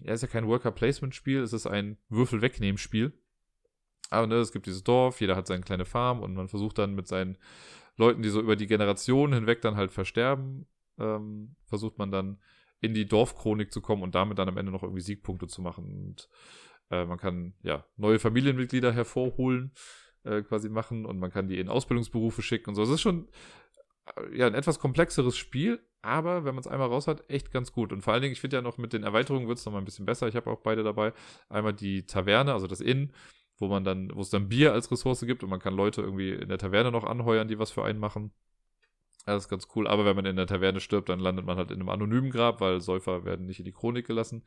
ja, ist ja kein Worker-Placement-Spiel, es ist ein Würfel-Wegnehmen-Spiel. Aber ne, es gibt dieses Dorf, jeder hat seine kleine Farm und man versucht dann mit seinen Leuten, die so über die Generationen hinweg dann halt versterben, ähm, versucht man dann in die Dorfchronik zu kommen und damit dann am Ende noch irgendwie Siegpunkte zu machen. Und äh, man kann ja neue Familienmitglieder hervorholen, äh, quasi machen und man kann die in Ausbildungsberufe schicken und so. Es ist schon äh, ja ein etwas komplexeres Spiel, aber wenn man es einmal raus hat, echt ganz gut. Und vor allen Dingen, ich finde ja noch mit den Erweiterungen wird es nochmal ein bisschen besser. Ich habe auch beide dabei. Einmal die Taverne, also das Inn, wo man dann, wo es dann Bier als Ressource gibt und man kann Leute irgendwie in der Taverne noch anheuern, die was für einen machen. Das ist ganz cool. Aber wenn man in der Taverne stirbt, dann landet man halt in einem anonymen Grab, weil Säufer werden nicht in die Chronik gelassen.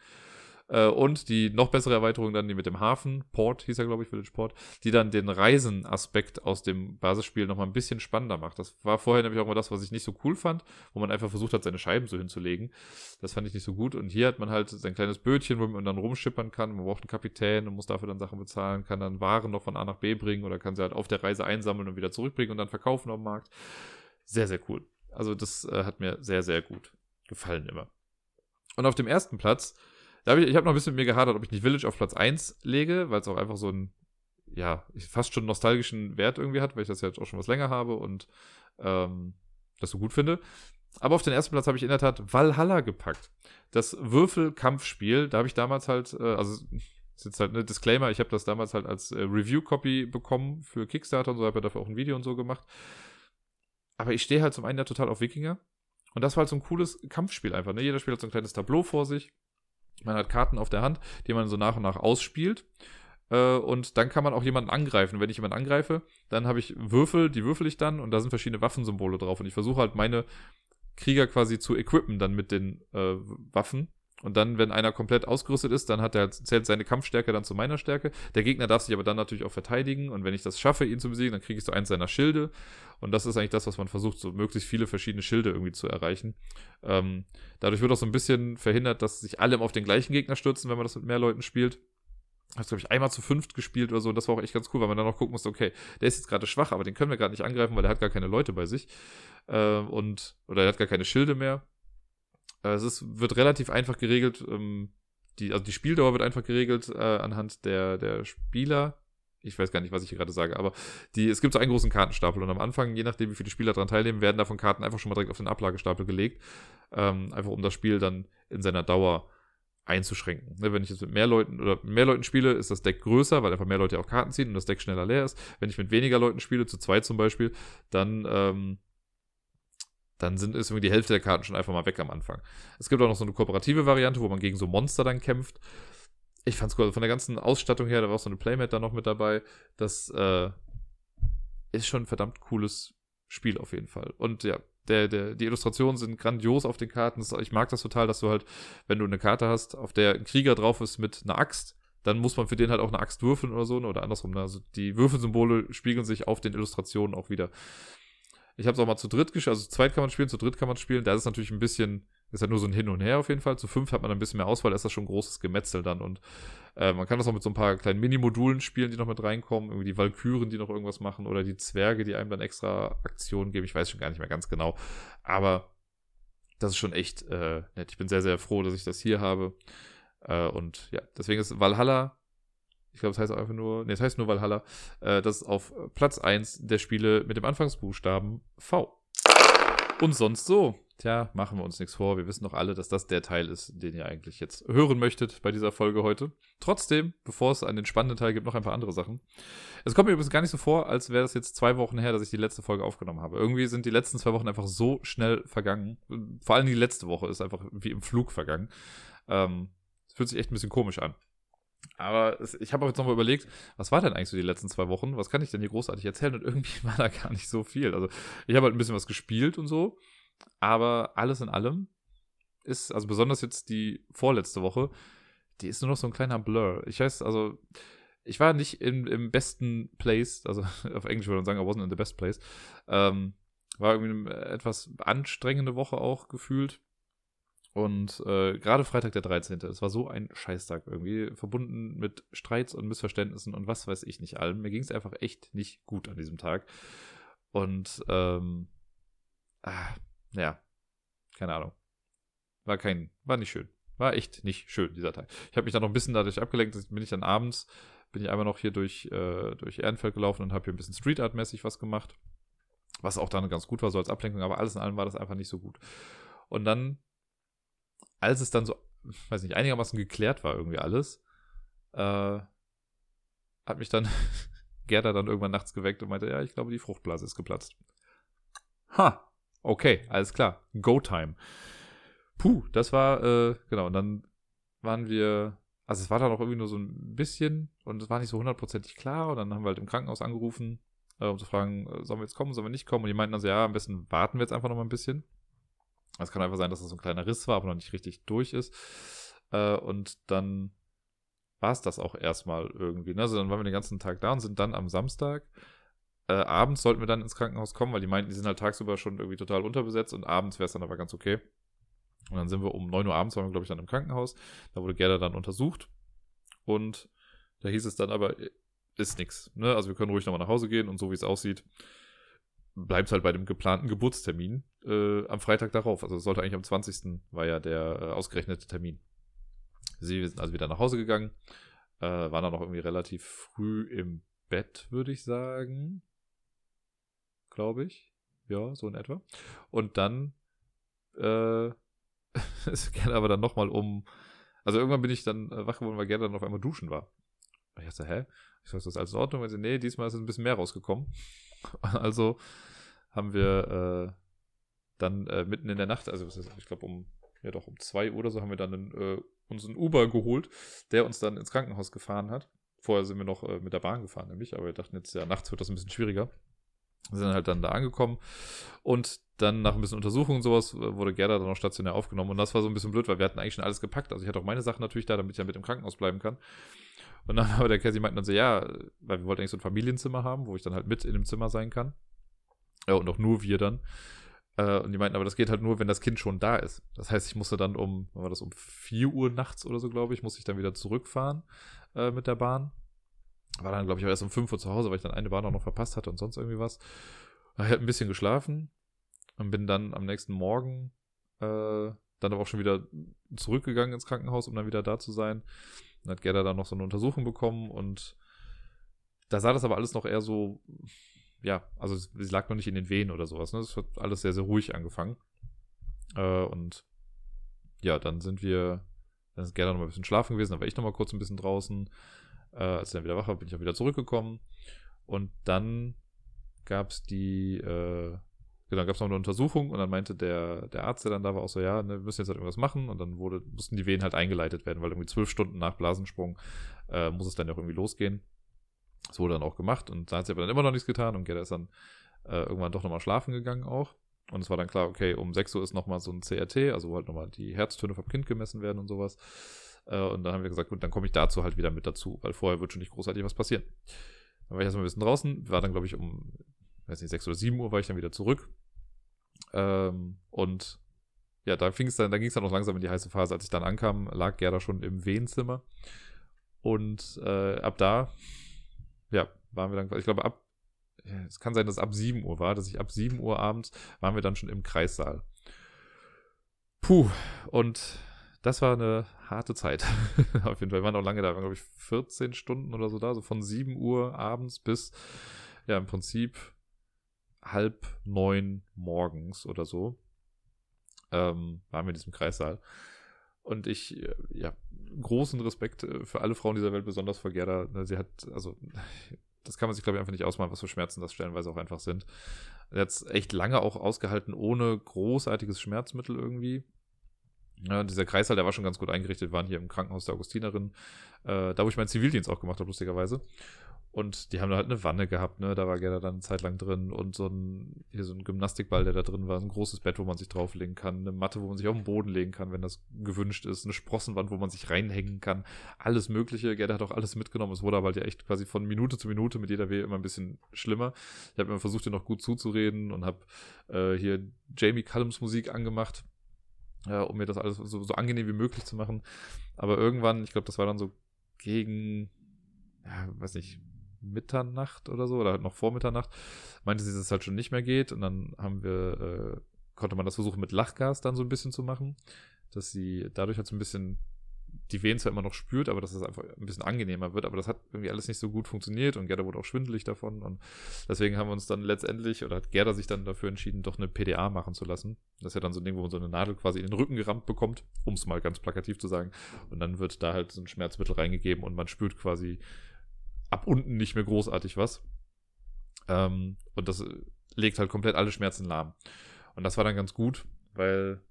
Äh, und die noch bessere Erweiterung dann die mit dem Hafen, Port hieß er, glaube ich, Village Port, die dann den Reisenaspekt aus dem Basisspiel nochmal ein bisschen spannender macht. Das war vorher nämlich auch mal das, was ich nicht so cool fand, wo man einfach versucht hat, seine Scheiben so hinzulegen. Das fand ich nicht so gut. Und hier hat man halt sein kleines Bötchen, wo man dann rumschippern kann. Man braucht einen Kapitän und muss dafür dann Sachen bezahlen, kann dann Waren noch von A nach B bringen oder kann sie halt auf der Reise einsammeln und wieder zurückbringen und dann verkaufen auf dem Markt. Sehr, sehr cool. Also das äh, hat mir sehr, sehr gut gefallen immer. Und auf dem ersten Platz da hab ich, ich habe noch ein bisschen mit mir gehadert, ob ich nicht Village auf Platz 1 lege, weil es auch einfach so einen, ja, fast schon nostalgischen Wert irgendwie hat, weil ich das ja jetzt auch schon was länger habe und ähm, das so gut finde. Aber auf den ersten Platz habe ich in der Tat Valhalla gepackt. Das Würfelkampfspiel, da habe ich damals halt, äh, also ist jetzt halt eine Disclaimer, ich habe das damals halt als äh, Review-Copy bekommen für Kickstarter und so, habe ja dafür auch ein Video und so gemacht. Aber ich stehe halt zum einen ja total auf Wikinger. Und das war halt so ein cooles Kampfspiel einfach. Ne? Jeder Spieler hat so ein kleines Tableau vor sich. Man hat Karten auf der Hand, die man so nach und nach ausspielt. Äh, und dann kann man auch jemanden angreifen. Wenn ich jemanden angreife, dann habe ich Würfel, die würfel ich dann und da sind verschiedene Waffensymbole drauf. Und ich versuche halt meine Krieger quasi zu equippen dann mit den äh, Waffen. Und dann, wenn einer komplett ausgerüstet ist, dann hat er, zählt seine Kampfstärke dann zu meiner Stärke. Der Gegner darf sich aber dann natürlich auch verteidigen. Und wenn ich das schaffe, ihn zu besiegen, dann kriege ich so eins seiner Schilde. Und das ist eigentlich das, was man versucht, so möglichst viele verschiedene Schilde irgendwie zu erreichen. Ähm, dadurch wird auch so ein bisschen verhindert, dass sich alle auf den gleichen Gegner stürzen, wenn man das mit mehr Leuten spielt. Hast, glaube ich, einmal zu fünft gespielt oder so. Und das war auch echt ganz cool, weil man dann auch gucken musste, okay, der ist jetzt gerade schwach, aber den können wir gerade nicht angreifen, weil der hat gar keine Leute bei sich. Äh, und, oder er hat gar keine Schilde mehr. Äh, es ist, wird relativ einfach geregelt. Ähm, die, also die Spieldauer wird einfach geregelt äh, anhand der, der Spieler. Ich weiß gar nicht, was ich hier gerade sage, aber die, es gibt so einen großen Kartenstapel und am Anfang, je nachdem, wie viele Spieler daran teilnehmen, werden davon Karten einfach schon mal direkt auf den Ablagestapel gelegt. Ähm, einfach um das Spiel dann in seiner Dauer einzuschränken. Ne, wenn ich jetzt mit mehr Leuten oder mehr Leuten spiele, ist das Deck größer, weil einfach mehr Leute auch Karten ziehen und das Deck schneller leer ist. Wenn ich mit weniger Leuten spiele, zu zweit zum Beispiel, dann, ähm, dann sind, ist irgendwie die Hälfte der Karten schon einfach mal weg am Anfang. Es gibt auch noch so eine kooperative Variante, wo man gegen so Monster dann kämpft. Ich fand's cool. Also von der ganzen Ausstattung her, da war auch so eine Playmat da noch mit dabei. Das äh, ist schon ein verdammt cooles Spiel auf jeden Fall. Und ja, der, der, die Illustrationen sind grandios auf den Karten. Ich mag das total, dass du halt, wenn du eine Karte hast, auf der ein Krieger drauf ist mit einer Axt, dann muss man für den halt auch eine Axt würfeln oder so, oder andersrum. Ne? Also die Würfelsymbole spiegeln sich auf den Illustrationen auch wieder. Ich habe es auch mal zu dritt gespielt, also zu zweit kann man spielen, zu dritt kann man spielen. Da ist es natürlich ein bisschen, ist halt nur so ein Hin und Her auf jeden Fall. Zu fünf hat man ein bisschen mehr Auswahl, da ist das schon ein großes Gemetzel dann. Und äh, man kann das auch mit so ein paar kleinen Mini-Modulen spielen, die noch mit reinkommen. Irgendwie die Valkyren, die noch irgendwas machen. Oder die Zwerge, die einem dann extra Aktionen geben. Ich weiß schon gar nicht mehr ganz genau. Aber das ist schon echt äh, nett. Ich bin sehr, sehr froh, dass ich das hier habe. Äh, und ja, deswegen ist Valhalla ich glaube, es heißt einfach nur, nee, es heißt nur Valhalla, äh, das ist auf Platz 1 der Spiele mit dem Anfangsbuchstaben V. Und sonst so. Tja, machen wir uns nichts vor. Wir wissen doch alle, dass das der Teil ist, den ihr eigentlich jetzt hören möchtet bei dieser Folge heute. Trotzdem, bevor es einen spannenden Teil gibt, noch ein paar andere Sachen. Es kommt mir übrigens gar nicht so vor, als wäre es jetzt zwei Wochen her, dass ich die letzte Folge aufgenommen habe. Irgendwie sind die letzten zwei Wochen einfach so schnell vergangen. Vor allem die letzte Woche ist einfach wie im Flug vergangen. Ähm, es fühlt sich echt ein bisschen komisch an. Aber es, ich habe auch jetzt nochmal überlegt, was war denn eigentlich so die letzten zwei Wochen? Was kann ich denn hier großartig erzählen? Und irgendwie [laughs] war da gar nicht so viel. Also ich habe halt ein bisschen was gespielt und so. Aber alles in allem ist, also besonders jetzt die vorletzte Woche, die ist nur noch so ein kleiner Blur. Ich weiß, also ich war nicht in, im besten Place, also [laughs] auf Englisch würde man sagen, I wasn't in the best place. Ähm, war irgendwie eine etwas anstrengende Woche auch gefühlt. Und äh, gerade Freitag der 13. Es war so ein Scheißtag irgendwie, verbunden mit Streits und Missverständnissen und was weiß ich nicht allem. Mir ging es einfach echt nicht gut an diesem Tag. Und ähm, ah, ja, keine Ahnung. War kein, war nicht schön. War echt nicht schön, dieser Tag. Ich habe mich dann noch ein bisschen dadurch abgelenkt, bin ich dann abends, bin ich einmal noch hier durch, äh, durch Ehrenfeld gelaufen und habe hier ein bisschen Street Art-mäßig was gemacht. Was auch dann ganz gut war, so als Ablenkung, aber alles in allem war das einfach nicht so gut. Und dann als es dann so, weiß nicht, einigermaßen geklärt war irgendwie alles, äh, hat mich dann [laughs] Gerda dann irgendwann nachts geweckt und meinte, ja, ich glaube, die Fruchtblase ist geplatzt. Ha, okay, alles klar, Go-Time. Puh, das war, äh, genau, und dann waren wir, also es war dann auch irgendwie nur so ein bisschen und es war nicht so hundertprozentig klar und dann haben wir halt im Krankenhaus angerufen, äh, um zu fragen, äh, sollen wir jetzt kommen, sollen wir nicht kommen und die meinten dann so, ja, am besten warten wir jetzt einfach noch mal ein bisschen. Es kann einfach sein, dass das so ein kleiner Riss war, aber noch nicht richtig durch ist. Äh, und dann war es das auch erstmal irgendwie. Ne? Also dann waren wir den ganzen Tag da und sind dann am Samstag. Äh, abends sollten wir dann ins Krankenhaus kommen, weil die meinten, die sind halt tagsüber schon irgendwie total unterbesetzt und abends wäre es dann aber ganz okay. Und dann sind wir um 9 Uhr abends, waren wir, glaube ich, dann im Krankenhaus. Da wurde Gerda dann untersucht. Und da hieß es dann aber, ist nix. Ne? Also wir können ruhig nochmal nach Hause gehen und so wie es aussieht, bleibt halt bei dem geplanten Geburtstermin äh, am Freitag darauf. Also es sollte eigentlich am 20. war ja der äh, ausgerechnete Termin. Sie sind also wieder nach Hause gegangen, äh, waren dann noch irgendwie relativ früh im Bett, würde ich sagen. Glaube ich. Ja, so in etwa. Und dann äh, [laughs] es geht aber dann nochmal um. Also irgendwann bin ich dann äh, wach geworden, weil Gerda dann auf einmal duschen war. Ich dachte, hä? Ich sag, das ist alles in Ordnung? Und sie, nee, diesmal ist ein bisschen mehr rausgekommen. [laughs] Also haben wir äh, dann äh, mitten in der Nacht, also ist, ich glaube um, ja doch um zwei Uhr oder so, haben wir dann einen, äh, uns Uber geholt, der uns dann ins Krankenhaus gefahren hat. Vorher sind wir noch äh, mit der Bahn gefahren, nämlich, aber wir dachten jetzt, ja, nachts wird das ein bisschen schwieriger. Sind halt dann da angekommen und dann nach ein bisschen Untersuchung und sowas wurde Gerda dann auch stationär aufgenommen und das war so ein bisschen blöd, weil wir hatten eigentlich schon alles gepackt. Also ich hatte auch meine Sachen natürlich da, damit ich ja mit im Krankenhaus bleiben kann. Und dann [laughs] aber der Cassie meinten dann so, ja, weil wir wollten eigentlich so ein Familienzimmer haben, wo ich dann halt mit in dem Zimmer sein kann. Ja, und auch nur wir dann. Äh, und die meinten, aber das geht halt nur, wenn das Kind schon da ist. Das heißt, ich musste dann um, war das um 4 Uhr nachts oder so, glaube ich, musste ich dann wieder zurückfahren äh, mit der Bahn. War dann, glaube ich, auch erst um 5 Uhr zu Hause, weil ich dann eine Bahn auch noch verpasst hatte und sonst irgendwie was. Ich habe ein bisschen geschlafen und bin dann am nächsten Morgen äh, dann aber auch schon wieder zurückgegangen ins Krankenhaus, um dann wieder da zu sein. Dann hat Gerda dann noch so eine Untersuchung bekommen und da sah das aber alles noch eher so, ja, also sie lag noch nicht in den Wehen oder sowas. Ne? Das hat alles sehr, sehr ruhig angefangen. Äh, und ja, dann sind wir, dann ist Gerda noch mal ein bisschen schlafen gewesen, dann war ich noch mal kurz ein bisschen draußen. Äh, als ich dann wieder wach war, bin ich auch wieder zurückgekommen. Und dann gab es die, äh, genau, gab es noch eine Untersuchung und dann meinte der, der Arzt, der dann da war, auch so, ja, ne, wir müssen jetzt halt irgendwas machen und dann wurde, mussten die Wehen halt eingeleitet werden, weil irgendwie zwölf Stunden nach Blasensprung äh, muss es dann ja auch irgendwie losgehen. Das wurde dann auch gemacht und da hat sie aber dann immer noch nichts getan und Gerda ist dann äh, irgendwann doch nochmal schlafen gegangen auch. Und es war dann klar, okay, um 6 Uhr ist nochmal so ein CRT, also wo halt nochmal die Herztöne vom Kind gemessen werden und sowas. Äh, und dann haben wir gesagt, gut, dann komme ich dazu halt wieder mit dazu, weil vorher wird schon nicht großartig was passieren. Dann war ich erstmal ein bisschen draußen, war dann, glaube ich, um, weiß nicht, 6 oder 7 Uhr war ich dann wieder zurück. Ähm, und ja, da fing es dann, da ging es dann noch langsam in die heiße Phase. Als ich dann ankam, lag Gerda schon im Wehenzimmer. Und äh, ab da, ja, waren wir dann, ich glaube, ab, es kann sein, dass es ab 7 Uhr war, dass ich ab 7 Uhr abends waren wir dann schon im Kreissaal. Puh, und das war eine harte Zeit. [laughs] Auf jeden Fall. Wir waren auch lange da, waren, glaube ich, 14 Stunden oder so da, so von 7 Uhr abends bis, ja, im Prinzip halb neun morgens oder so. Ähm, waren wir in diesem Kreissaal. Und ich, äh, ja, großen Respekt äh, für alle Frauen dieser Welt, besonders für Gerda. Ne, sie hat, also, das kann man sich, glaube ich, einfach nicht ausmalen, was für Schmerzen das stellenweise auch einfach sind. Sie hat es echt lange auch ausgehalten, ohne großartiges Schmerzmittel irgendwie. Ja, dieser Kreißsaal, der war schon ganz gut eingerichtet, waren hier im Krankenhaus der Augustinerin, äh, da wo ich meinen Zivildienst auch gemacht habe, lustigerweise. Und die haben da halt eine Wanne gehabt, ne? Da war Gerda dann eine Zeit lang drin und so ein, hier so ein Gymnastikball, der da drin war, ein großes Bett, wo man sich drauflegen kann, eine Matte, wo man sich auf den Boden legen kann, wenn das gewünscht ist, eine Sprossenwand, wo man sich reinhängen kann, alles Mögliche. Gerda hat auch alles mitgenommen. Es wurde aber halt ja echt quasi von Minute zu Minute mit jeder Wehe immer ein bisschen schlimmer. Ich habe immer versucht, ihr noch gut zuzureden und habe äh, hier Jamie Cullums Musik angemacht äh, um mir das alles so, so angenehm wie möglich zu machen. Aber irgendwann, ich glaube, das war dann so gegen, ja, weiß nicht, Mitternacht oder so, oder halt noch vor Mitternacht, meinte sie, dass es halt schon nicht mehr geht. Und dann haben wir, äh, konnte man das versuchen mit Lachgas dann so ein bisschen zu machen, dass sie dadurch halt so ein bisschen die Wehen zwar immer noch spürt, aber dass es einfach ein bisschen angenehmer wird. Aber das hat irgendwie alles nicht so gut funktioniert und Gerda wurde auch schwindelig davon. Und deswegen haben wir uns dann letztendlich, oder hat Gerda sich dann dafür entschieden, doch eine PDA machen zu lassen. Das ist ja dann so ein Ding, wo man so eine Nadel quasi in den Rücken gerammt bekommt, um es mal ganz plakativ zu sagen. Und dann wird da halt so ein Schmerzmittel reingegeben und man spürt quasi ab unten nicht mehr großartig was. Ähm, und das legt halt komplett alle Schmerzen lahm. Und das war dann ganz gut, weil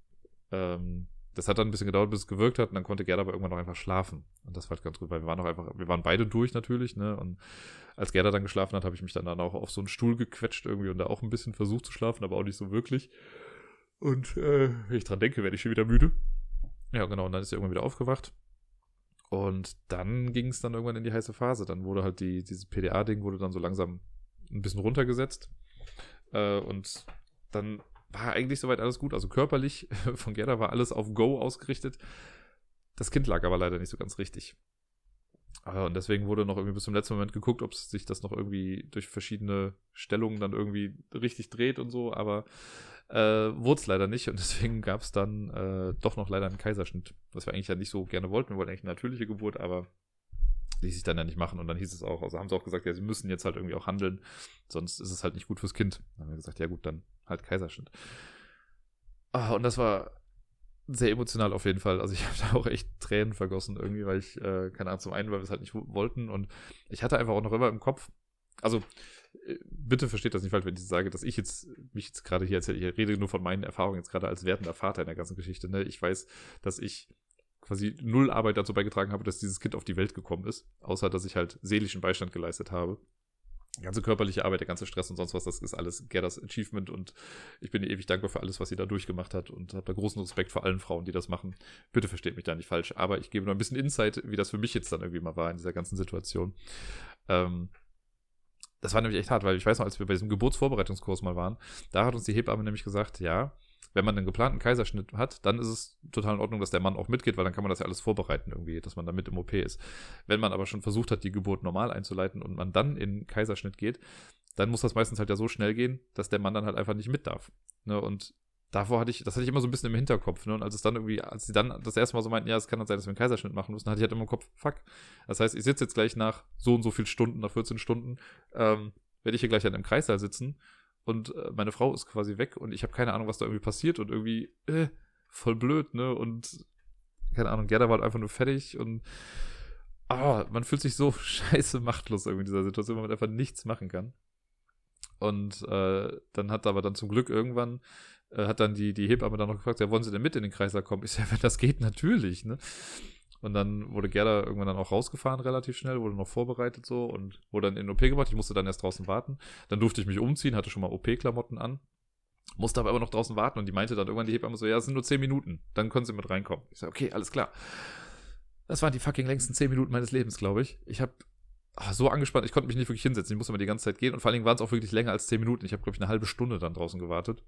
ähm, das hat dann ein bisschen gedauert, bis es gewirkt hat und dann konnte Gerda aber irgendwann noch einfach schlafen. Und das war halt ganz gut, weil wir waren auch einfach, wir waren beide durch natürlich, ne? Und als Gerda dann geschlafen hat, habe ich mich dann, dann auch auf so einen Stuhl gequetscht irgendwie und da auch ein bisschen versucht zu schlafen, aber auch nicht so wirklich. Und äh, wenn ich dran denke, werde ich schon wieder müde. Ja, genau, und dann ist sie irgendwann wieder aufgewacht. Und dann ging es dann irgendwann in die heiße Phase. Dann wurde halt die, dieses PDA-Ding wurde dann so langsam ein bisschen runtergesetzt. Äh, und dann war eigentlich soweit alles gut. Also körperlich [laughs] von Gerda war alles auf Go ausgerichtet. Das Kind lag aber leider nicht so ganz richtig. Und deswegen wurde noch irgendwie bis zum letzten Moment geguckt, ob sich das noch irgendwie durch verschiedene Stellungen dann irgendwie richtig dreht und so, aber äh, wurde es leider nicht und [laughs] deswegen gab es dann äh, doch noch leider einen Kaiserschnitt, was wir eigentlich ja nicht so gerne wollten. Wir wollten eigentlich eine natürliche Geburt, aber ließ sich dann ja nicht machen und dann hieß es auch, also haben sie auch gesagt, ja, sie müssen jetzt halt irgendwie auch handeln, sonst ist es halt nicht gut fürs Kind. Dann haben wir gesagt, ja gut, dann halt Kaiserschnitt. Ah, und das war sehr emotional auf jeden Fall. Also ich [laughs] habe da auch echt Tränen vergossen irgendwie, weil ich, äh, keine Ahnung, zum einen, weil wir es halt nicht wollten und ich hatte einfach auch noch immer im Kopf, also äh, bitte versteht das nicht falsch, wenn ich sage, dass ich jetzt mich jetzt gerade hier erzähle. Ich rede nur von meinen Erfahrungen jetzt gerade als wertender Vater in der ganzen Geschichte. Ne? Ich weiß, dass ich quasi null Arbeit dazu beigetragen habe, dass dieses Kind auf die Welt gekommen ist. Außer, dass ich halt seelischen Beistand geleistet habe. Die ganze körperliche Arbeit, der ganze Stress und sonst was, das ist alles Gerdas Achievement und ich bin ihr ewig dankbar für alles, was sie da durchgemacht hat und habe da großen Respekt vor allen Frauen, die das machen. Bitte versteht mich da nicht falsch, aber ich gebe nur ein bisschen Insight, wie das für mich jetzt dann irgendwie mal war in dieser ganzen Situation. Ähm, das war nämlich echt hart, weil ich weiß noch, als wir bei diesem Geburtsvorbereitungskurs mal waren, da hat uns die Hebamme nämlich gesagt, ja, wenn man einen geplanten Kaiserschnitt hat, dann ist es total in Ordnung, dass der Mann auch mitgeht, weil dann kann man das ja alles vorbereiten irgendwie, dass man da mit im OP ist. Wenn man aber schon versucht hat, die Geburt normal einzuleiten und man dann in Kaiserschnitt geht, dann muss das meistens halt ja so schnell gehen, dass der Mann dann halt einfach nicht mit darf. Ne? Und davor hatte ich, das hatte ich immer so ein bisschen im Hinterkopf, ne? Und als es dann irgendwie, als sie dann das erste Mal so meinten, ja, es kann dann sein, dass wir einen Kaiserschnitt machen müssen, hatte ich halt immer im Kopf, fuck. Das heißt, ich sitze jetzt gleich nach so und so viel Stunden, nach 14 Stunden, ähm, werde ich hier gleich dann im Kreissaal sitzen und äh, meine Frau ist quasi weg und ich habe keine Ahnung, was da irgendwie passiert und irgendwie äh, voll blöd, ne? Und keine Ahnung, Gerda war halt einfach nur fertig und ah, man fühlt sich so [laughs] scheiße machtlos irgendwie in dieser Situation, weil man einfach nichts machen kann. Und äh, dann hat aber dann zum Glück irgendwann äh, hat dann die, die Hebamme dann noch gefragt, ja, wollen Sie denn mit in den Kreislauf kommen? Ich sage, wenn das geht, natürlich, ne? Und dann wurde Gerda irgendwann dann auch rausgefahren, relativ schnell, wurde noch vorbereitet so und wurde dann in OP gebracht. Ich musste dann erst draußen warten. Dann durfte ich mich umziehen, hatte schon mal OP-Klamotten an. Musste aber immer noch draußen warten und die meinte dann irgendwann die Hebamme so, ja, es sind nur 10 Minuten, dann können Sie mit reinkommen. Ich sage, okay, alles klar. Das waren die fucking längsten 10 Minuten meines Lebens, glaube ich. Ich habe ah, so angespannt, ich konnte mich nicht wirklich hinsetzen, ich musste immer die ganze Zeit gehen und vor allen Dingen waren es auch wirklich länger als 10 Minuten. Ich habe, glaube ich, eine halbe Stunde dann draußen gewartet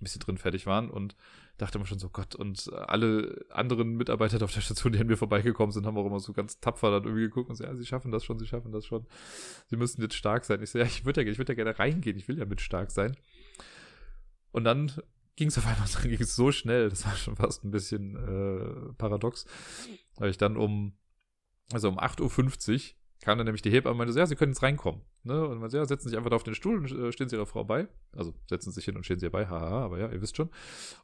ein bisschen drin fertig waren und dachte immer schon so, Gott, und alle anderen Mitarbeiter auf der Station, die an mir vorbeigekommen sind, haben auch immer so ganz tapfer dann irgendwie geguckt und so, ja, sie schaffen das schon, sie schaffen das schon. Sie müssen jetzt stark sein. Ich so, ja, ich würde ja, ich würde ja gerne reingehen, ich will ja mit stark sein. Und dann ging es auf einmal, [laughs] dann ging so schnell, das war schon fast ein bisschen äh, paradox, weil ich dann um, also um 8.50 Uhr kam dann nämlich die Hebamme und meinte so, ja, Sie können jetzt reinkommen. Ne? Und man so, ja, setzen sich einfach da auf den Stuhl und äh, stehen Sie Ihrer Frau bei. Also setzen sich hin und stehen Sie ihr bei, haha, aber ja, ihr wisst schon.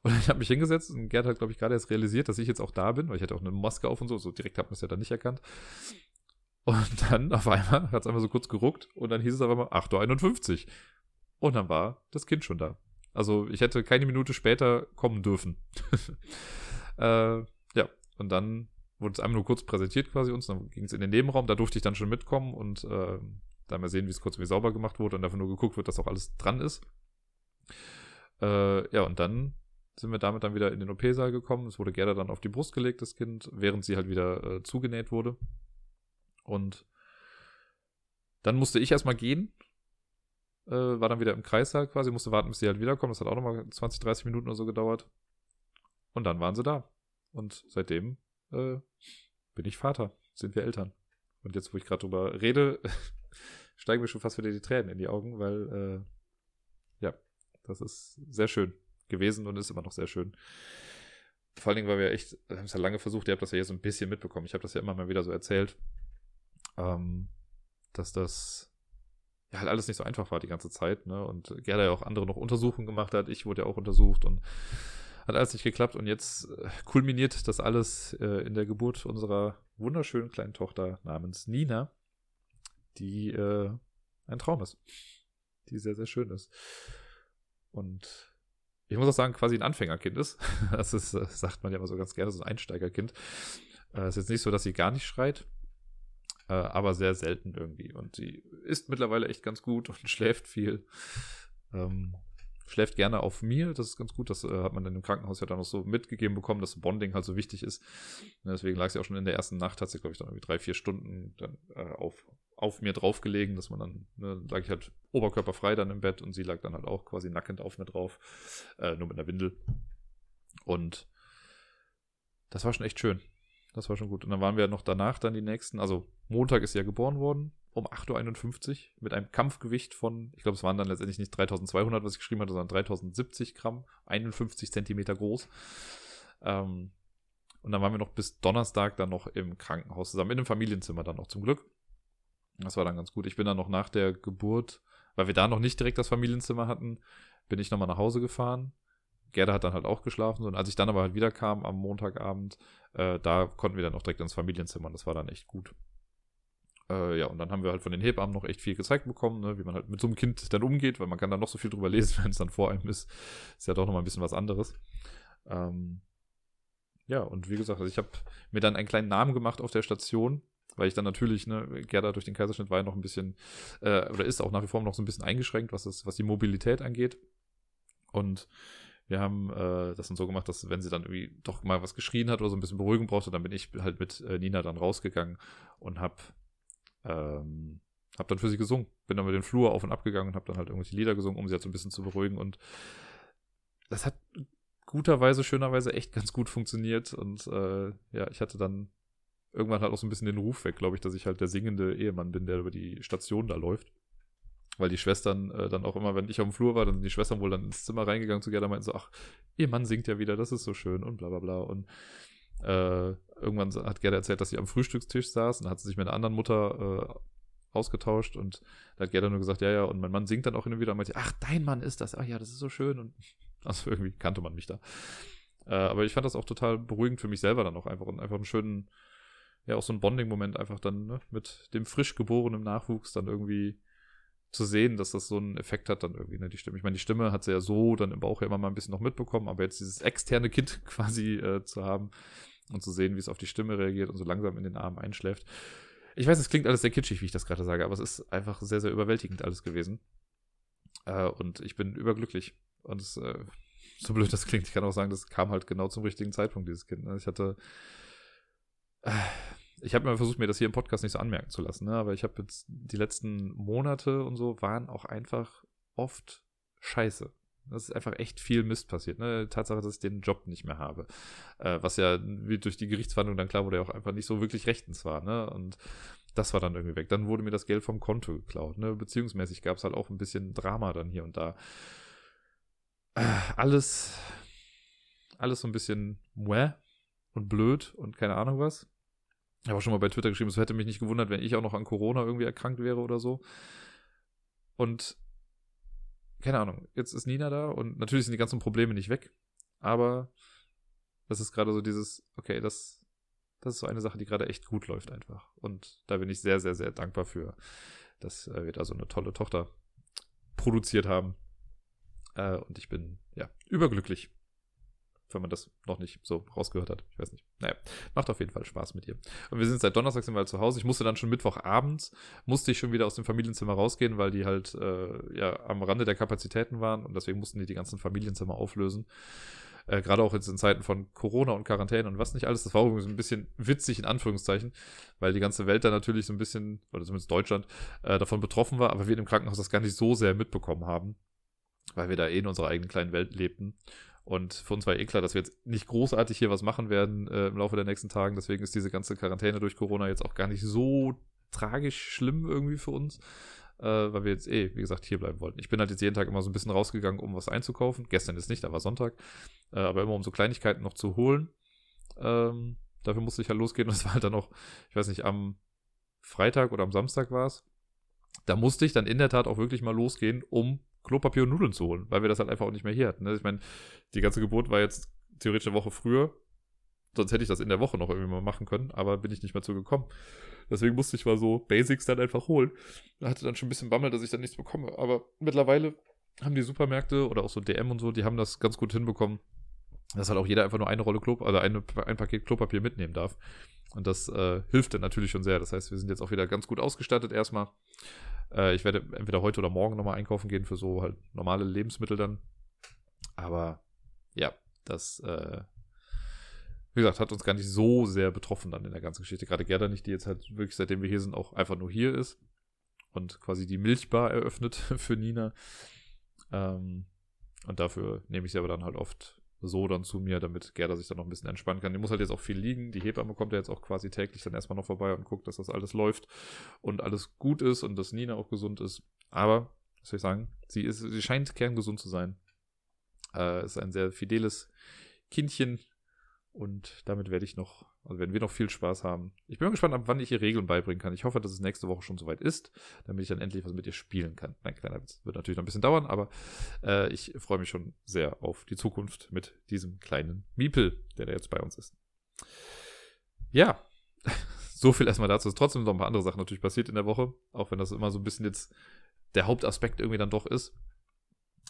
Und ich habe mich hingesetzt und Gerd hat, glaube ich, gerade erst realisiert, dass ich jetzt auch da bin, weil ich hatte auch eine Maske auf und so, so direkt hat man es ja dann nicht erkannt. Und dann auf einmal hat es einfach so kurz geruckt und dann hieß es auf einmal 8.51 Uhr. Und dann war das Kind schon da. Also ich hätte keine Minute später kommen dürfen. [laughs] äh, ja, und dann wurde es einmal nur kurz präsentiert quasi uns, dann ging es in den Nebenraum, da durfte ich dann schon mitkommen und äh, da mal sehen, wie es kurz wie sauber gemacht wurde und einfach nur geguckt wird, dass auch alles dran ist. Äh, ja, und dann sind wir damit dann wieder in den OP-Saal gekommen. Es wurde Gerda dann auf die Brust gelegt, das Kind, während sie halt wieder äh, zugenäht wurde. Und dann musste ich erstmal gehen. Äh, war dann wieder im Kreissaal quasi, musste warten, bis sie halt wiederkommen. Das hat auch nochmal 20, 30 Minuten oder so gedauert. Und dann waren sie da. Und seitdem äh, bin ich Vater, sind wir Eltern. Und jetzt, wo ich gerade drüber rede, [laughs] steigen mir schon fast wieder die Tränen in die Augen, weil, äh, ja, das ist sehr schön gewesen und ist immer noch sehr schön. Vor allen Dingen, weil wir echt, haben es ja lange versucht, ihr habt das ja hier so ein bisschen mitbekommen. Ich habe das ja immer mal wieder so erzählt, ähm, dass das ja halt alles nicht so einfach war die ganze Zeit, ne? Und Gerda ja auch andere noch Untersuchungen gemacht hat. Ich wurde ja auch untersucht und hat alles nicht geklappt und jetzt äh, kulminiert das alles äh, in der Geburt unserer wunderschönen kleinen Tochter namens Nina, die äh, ein Traum ist. Die sehr, sehr schön ist. Und ich muss auch sagen, quasi ein Anfängerkind ist. [laughs] Das ist, äh, sagt man ja immer so ganz gerne, so ein Einsteigerkind. Es ist jetzt nicht so, dass sie gar nicht schreit, äh, aber sehr selten irgendwie. Und sie isst mittlerweile echt ganz gut und [laughs] schläft viel. Schläft gerne auf mir. Das ist ganz gut. Das äh, hat man in dem Krankenhaus ja dann noch so mitgegeben bekommen, dass Bonding halt so wichtig ist. Und deswegen lag sie auch schon in der ersten Nacht, hat sie, glaube ich, dann irgendwie drei, vier Stunden dann äh, auf, auf mir draufgelegen, dass man dann, ne, lag ich halt oberkörperfrei dann im Bett und sie lag dann halt auch quasi nackend auf mir drauf, äh, nur mit einer Windel. Und das war schon echt schön. Das war schon gut. Und dann waren wir noch danach dann die nächsten, also Montag ist sie ja geboren worden um 8.51 Uhr mit einem Kampfgewicht von, ich glaube, es waren dann letztendlich nicht 3200, was ich geschrieben hatte, sondern 3070 Gramm, 51 Zentimeter groß. Ähm, und dann waren wir noch bis Donnerstag dann noch im Krankenhaus zusammen, in einem Familienzimmer dann noch zum Glück. Das war dann ganz gut. Ich bin dann noch nach der Geburt, weil wir da noch nicht direkt das Familienzimmer hatten, bin ich nochmal nach Hause gefahren. Gerda hat dann halt auch geschlafen. Und als ich dann aber halt wieder kam am Montagabend, äh, da konnten wir dann auch direkt ins Familienzimmer. Das war dann echt gut. Äh, ja, und dann haben wir halt von den Hebammen noch echt viel gezeigt bekommen, ne, wie man halt mit so einem Kind dann umgeht, weil man kann da noch so viel drüber lesen, [laughs] wenn es dann vor einem ist. Ist ja doch nochmal ein bisschen was anderes. Ähm, ja, und wie gesagt, also ich habe mir dann einen kleinen Namen gemacht auf der Station, weil ich dann natürlich, ne, Gerda durch den Kaiserschnitt war ja noch ein bisschen, äh, oder ist auch nach wie vor noch so ein bisschen eingeschränkt, was, das, was die Mobilität angeht. Und wir haben äh, das dann so gemacht, dass wenn sie dann irgendwie doch mal was geschrien hat oder so ein bisschen Beruhigung brauchte, dann bin ich halt mit äh, Nina dann rausgegangen und hab, ähm, hab dann für sie gesungen. Bin dann mit den Flur auf und ab gegangen und hab dann halt irgendwelche Lieder gesungen, um sie halt so ein bisschen zu beruhigen. Und das hat guterweise, schönerweise echt ganz gut funktioniert. Und äh, ja, ich hatte dann irgendwann halt auch so ein bisschen den Ruf weg, glaube ich, dass ich halt der singende Ehemann bin, der über die Station da läuft. Weil die Schwestern äh, dann auch immer, wenn ich auf dem Flur war, dann sind die Schwestern wohl dann ins Zimmer reingegangen zu Gerda meinten so, ach, ihr Mann singt ja wieder, das ist so schön und bla bla bla. Und äh, irgendwann hat Gerda erzählt, dass sie am Frühstückstisch saß und hat sie sich mit einer anderen Mutter äh, ausgetauscht und da hat Gerda nur gesagt, ja, ja, und mein Mann singt dann auch hin und wieder und meinte, ach, dein Mann ist das, ach ja, das ist so schön und [laughs] also irgendwie kannte man mich da. Äh, aber ich fand das auch total beruhigend für mich selber dann auch einfach und einfach einen schönen, ja, auch so ein Bonding-Moment einfach dann ne, mit dem frisch geborenen Nachwuchs dann irgendwie zu sehen, dass das so einen Effekt hat dann irgendwie, ne, die Stimme. Ich meine, die Stimme hat sie ja so dann im Bauch ja immer mal ein bisschen noch mitbekommen, aber jetzt dieses externe Kind [laughs] quasi äh, zu haben und zu sehen, wie es auf die Stimme reagiert und so langsam in den Arm einschläft. Ich weiß, es klingt alles sehr kitschig, wie ich das gerade sage, aber es ist einfach sehr, sehr überwältigend alles gewesen. Äh, und ich bin überglücklich. Und es, äh, so blöd das klingt, ich kann auch sagen, das kam halt genau zum richtigen Zeitpunkt, dieses Kind. Ne? Ich hatte, äh, ich habe mir versucht, mir das hier im Podcast nicht so anmerken zu lassen, ne? aber ich habe jetzt die letzten Monate und so waren auch einfach oft scheiße. Das ist einfach echt viel Mist passiert. Ne? Tatsache, dass ich den Job nicht mehr habe. Äh, was ja durch die Gerichtsverhandlung dann klar wurde, ja auch einfach nicht so wirklich rechtens war. Ne? Und das war dann irgendwie weg. Dann wurde mir das Geld vom Konto geklaut. Ne? Beziehungsmäßig gab es halt auch ein bisschen Drama dann hier und da. Äh, alles, alles so ein bisschen mueh und blöd und keine Ahnung was. Ich habe auch schon mal bei Twitter geschrieben, es hätte mich nicht gewundert, wenn ich auch noch an Corona irgendwie erkrankt wäre oder so. Und keine Ahnung, jetzt ist Nina da und natürlich sind die ganzen Probleme nicht weg, aber das ist gerade so dieses, okay, das, das ist so eine Sache, die gerade echt gut läuft einfach. Und da bin ich sehr, sehr, sehr dankbar für, dass äh, wir da so eine tolle Tochter produziert haben. Äh, und ich bin, ja, überglücklich wenn man das noch nicht so rausgehört hat. Ich weiß nicht. Naja, macht auf jeden Fall Spaß mit ihr. Und wir sind seit Donnerstag sind wir halt zu Hause. Ich musste dann schon Mittwochabends, musste ich schon wieder aus dem Familienzimmer rausgehen, weil die halt äh, ja am Rande der Kapazitäten waren und deswegen mussten die die ganzen Familienzimmer auflösen. Äh, Gerade auch jetzt in Zeiten von Corona und Quarantäne und was nicht alles. Das war übrigens ein bisschen witzig in Anführungszeichen, weil die ganze Welt da natürlich so ein bisschen, oder zumindest Deutschland, äh, davon betroffen war, aber wir im Krankenhaus das gar nicht so sehr mitbekommen haben, weil wir da eh in unserer eigenen kleinen Welt lebten. Und für uns war eh klar, dass wir jetzt nicht großartig hier was machen werden äh, im Laufe der nächsten Tagen. Deswegen ist diese ganze Quarantäne durch Corona jetzt auch gar nicht so tragisch schlimm irgendwie für uns, äh, weil wir jetzt eh, wie gesagt, hier bleiben wollten. Ich bin halt jetzt jeden Tag immer so ein bisschen rausgegangen, um was einzukaufen. Gestern ist nicht, da war Sonntag. Äh, aber immer um so Kleinigkeiten noch zu holen. Ähm, dafür musste ich halt losgehen. Und [laughs] das war halt dann auch, ich weiß nicht, am Freitag oder am Samstag war es. Da musste ich dann in der Tat auch wirklich mal losgehen, um Klopapier und Nudeln zu holen, weil wir das halt einfach auch nicht mehr hier hatten. Ne? Ich meine, die ganze Geburt war jetzt theoretisch eine Woche früher. Sonst hätte ich das in der Woche noch irgendwie mal machen können, aber bin ich nicht mehr zugekommen. Deswegen musste ich mal so Basics dann einfach holen. Hatte dann schon ein bisschen Bammel, dass ich dann nichts bekomme. Aber mittlerweile haben die Supermärkte oder auch so DM und so, die haben das ganz gut hinbekommen, dass halt auch jeder einfach nur eine Rolle Klopapier, also eine, ein Paket Klopapier mitnehmen darf. Und das äh, hilft dann natürlich schon sehr. Das heißt, wir sind jetzt auch wieder ganz gut ausgestattet erstmal. Äh, ich werde entweder heute oder morgen nochmal einkaufen gehen für so halt normale Lebensmittel dann. Aber ja, das, äh, wie gesagt, hat uns gar nicht so sehr betroffen dann in der ganzen Geschichte. Gerade Gerda nicht, die jetzt halt wirklich, seitdem wir hier sind, auch einfach nur hier ist und quasi die Milchbar eröffnet [laughs] für Nina. Ähm, und dafür nehme ich sie aber dann halt oft so dann zu mir, damit Gerda sich dann noch ein bisschen entspannen kann. Die muss halt jetzt auch viel liegen. Die Hebamme kommt ja jetzt auch quasi täglich dann erstmal noch vorbei und guckt, dass das alles läuft und alles gut ist und dass Nina auch gesund ist. Aber, was soll ich sagen, sie, ist, sie scheint kerngesund zu sein. Äh, ist ein sehr fideles Kindchen und damit werde ich noch also werden wir noch viel Spaß haben. Ich bin gespannt, ab wann ich ihr Regeln beibringen kann. Ich hoffe, dass es nächste Woche schon soweit ist, damit ich dann endlich was mit ihr spielen kann. Mein kleiner Witz. Wird natürlich noch ein bisschen dauern, aber äh, ich freue mich schon sehr auf die Zukunft mit diesem kleinen Miepel, der da jetzt bei uns ist. Ja, [laughs] so viel erstmal dazu. Es ist trotzdem noch ein paar andere Sachen natürlich passiert in der Woche, auch wenn das immer so ein bisschen jetzt der Hauptaspekt irgendwie dann doch ist.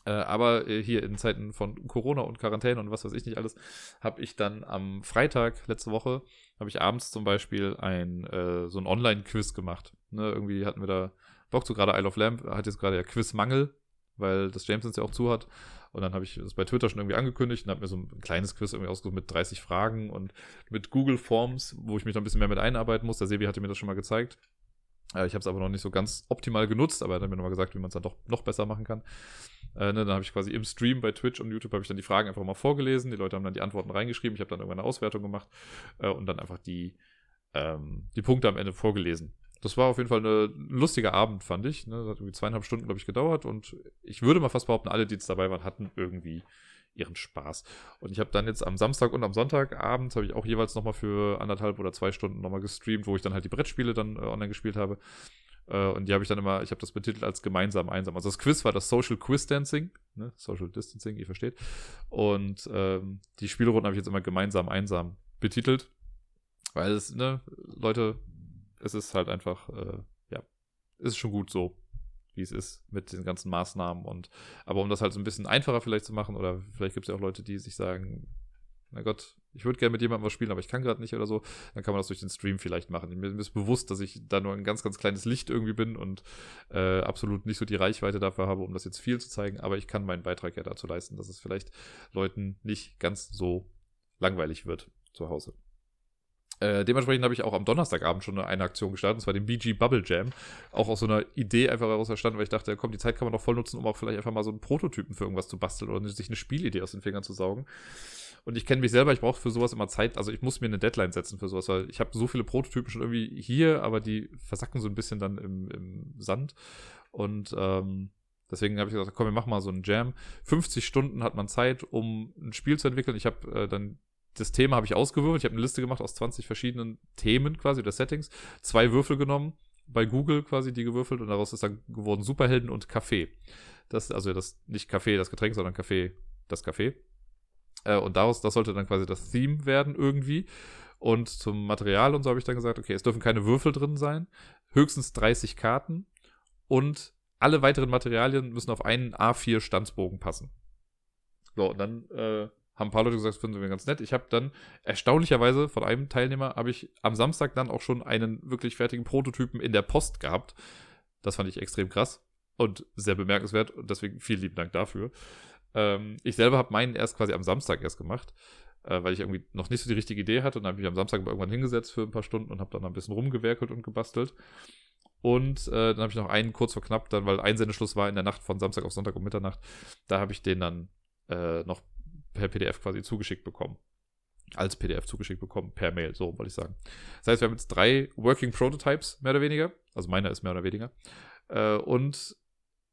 Äh, aber äh, hier in Zeiten von Corona und Quarantäne und was weiß ich nicht alles, habe ich dann am Freitag letzte Woche, habe ich abends zum Beispiel ein äh, so ein Online-Quiz gemacht. Ne, irgendwie hatten wir da Bock zu, gerade Isle of Lamp hat jetzt gerade ja Quizmangel, weil das Jamesons ja auch zu hat. Und dann habe ich das bei Twitter schon irgendwie angekündigt und habe mir so ein kleines Quiz irgendwie ausgesucht mit 30 Fragen und mit Google Forms, wo ich mich da ein bisschen mehr mit einarbeiten muss. Der Sebi hatte mir das schon mal gezeigt. Äh, ich habe es aber noch nicht so ganz optimal genutzt, aber er hat mir nochmal gesagt, wie man es dann doch noch besser machen kann. Äh, ne, dann habe ich quasi im Stream bei Twitch und YouTube habe ich dann die Fragen einfach mal vorgelesen. Die Leute haben dann die Antworten reingeschrieben. Ich habe dann irgendwann eine Auswertung gemacht äh, und dann einfach die, ähm, die Punkte am Ende vorgelesen. Das war auf jeden Fall ein lustiger Abend, fand ich. Ne? Das hat irgendwie zweieinhalb Stunden, glaube ich, gedauert und ich würde mal fast behaupten, alle, die jetzt dabei waren, hatten irgendwie ihren Spaß. Und ich habe dann jetzt am Samstag und am Sonntagabend habe ich auch jeweils nochmal für anderthalb oder zwei Stunden nochmal gestreamt, wo ich dann halt die Brettspiele dann äh, online gespielt habe. Äh, und die habe ich dann immer, ich habe das betitelt als gemeinsam einsam. Also das Quiz war das Social Quiz Dancing, ne? Social Distancing, ihr versteht. Und ähm, die Spielrunden habe ich jetzt immer gemeinsam einsam betitelt. Weil es, ne, Leute, es ist halt einfach, äh, ja, ist schon gut so wie es ist mit den ganzen Maßnahmen und aber um das halt so ein bisschen einfacher vielleicht zu machen oder vielleicht gibt es ja auch Leute, die sich sagen, na Gott, ich würde gerne mit jemandem was spielen, aber ich kann gerade nicht oder so, dann kann man das durch den Stream vielleicht machen. Mir ist bewusst, dass ich da nur ein ganz, ganz kleines Licht irgendwie bin und äh, absolut nicht so die Reichweite dafür habe, um das jetzt viel zu zeigen, aber ich kann meinen Beitrag ja dazu leisten, dass es vielleicht Leuten nicht ganz so langweilig wird zu Hause. Äh, dementsprechend habe ich auch am Donnerstagabend schon eine Aktion gestartet, und zwar den BG Bubble Jam. Auch aus so einer Idee einfach heraus erstanden, weil ich dachte, komm, die Zeit kann man doch voll nutzen, um auch vielleicht einfach mal so einen Prototypen für irgendwas zu basteln oder sich eine Spielidee aus den Fingern zu saugen. Und ich kenne mich selber, ich brauche für sowas immer Zeit, also ich muss mir eine Deadline setzen für sowas, weil ich habe so viele Prototypen schon irgendwie hier, aber die versacken so ein bisschen dann im, im Sand. Und ähm, Deswegen habe ich gesagt, komm, wir machen mal so einen Jam. 50 Stunden hat man Zeit, um ein Spiel zu entwickeln. Ich habe äh, dann das Thema habe ich ausgewürfelt. Ich habe eine Liste gemacht aus 20 verschiedenen Themen quasi oder Settings. Zwei Würfel genommen, bei Google quasi die gewürfelt und daraus ist dann geworden Superhelden und Kaffee. Das, also das nicht Kaffee, das Getränk, sondern Kaffee, das Kaffee. Äh, und daraus, das sollte dann quasi das Theme werden irgendwie. Und zum Material und so habe ich dann gesagt, okay, es dürfen keine Würfel drin sein, höchstens 30 Karten und alle weiteren Materialien müssen auf einen A4 Standsbogen passen. So, und dann äh, haben ein paar Leute gesagt, das finden wir ganz nett. Ich habe dann erstaunlicherweise von einem Teilnehmer habe ich am Samstag dann auch schon einen wirklich fertigen Prototypen in der Post gehabt. Das fand ich extrem krass und sehr bemerkenswert und deswegen vielen lieben Dank dafür. Ähm, ich selber habe meinen erst quasi am Samstag erst gemacht, äh, weil ich irgendwie noch nicht so die richtige Idee hatte und habe ich mich am Samstag irgendwann hingesetzt für ein paar Stunden und habe dann ein bisschen rumgewerkelt und gebastelt. Und äh, dann habe ich noch einen kurz verknappt, dann, weil Einsendeschluss war in der Nacht von Samstag auf Sonntag um Mitternacht. Da habe ich den dann äh, noch per PDF quasi zugeschickt bekommen. Als PDF zugeschickt bekommen, per Mail, so wollte ich sagen. Das heißt, wir haben jetzt drei Working Prototypes, mehr oder weniger. Also meiner ist mehr oder weniger. Äh, und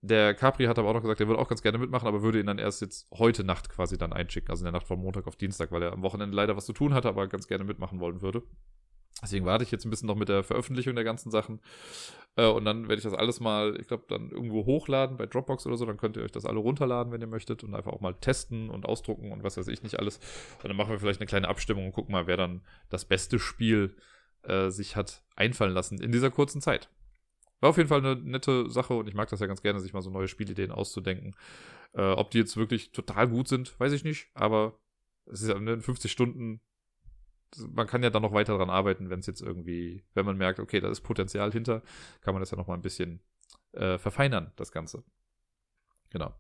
der Capri hat aber auch noch gesagt, er würde auch ganz gerne mitmachen, aber würde ihn dann erst jetzt heute Nacht quasi dann einschicken, also in der Nacht von Montag auf Dienstag, weil er am Wochenende leider was zu tun hatte, aber ganz gerne mitmachen wollen würde. Deswegen warte ich jetzt ein bisschen noch mit der Veröffentlichung der ganzen Sachen. Äh, und dann werde ich das alles mal, ich glaube, dann irgendwo hochladen bei Dropbox oder so. Dann könnt ihr euch das alle runterladen, wenn ihr möchtet. Und einfach auch mal testen und ausdrucken und was weiß ich nicht alles. Und dann machen wir vielleicht eine kleine Abstimmung und gucken mal, wer dann das beste Spiel äh, sich hat einfallen lassen in dieser kurzen Zeit. War auf jeden Fall eine nette Sache und ich mag das ja ganz gerne, sich mal so neue Spielideen auszudenken. Äh, ob die jetzt wirklich total gut sind, weiß ich nicht. Aber es ist in 50 Stunden man kann ja dann noch weiter daran arbeiten, wenn es jetzt irgendwie, wenn man merkt, okay, da ist Potenzial hinter, kann man das ja noch mal ein bisschen äh, verfeinern, das Ganze. Genau.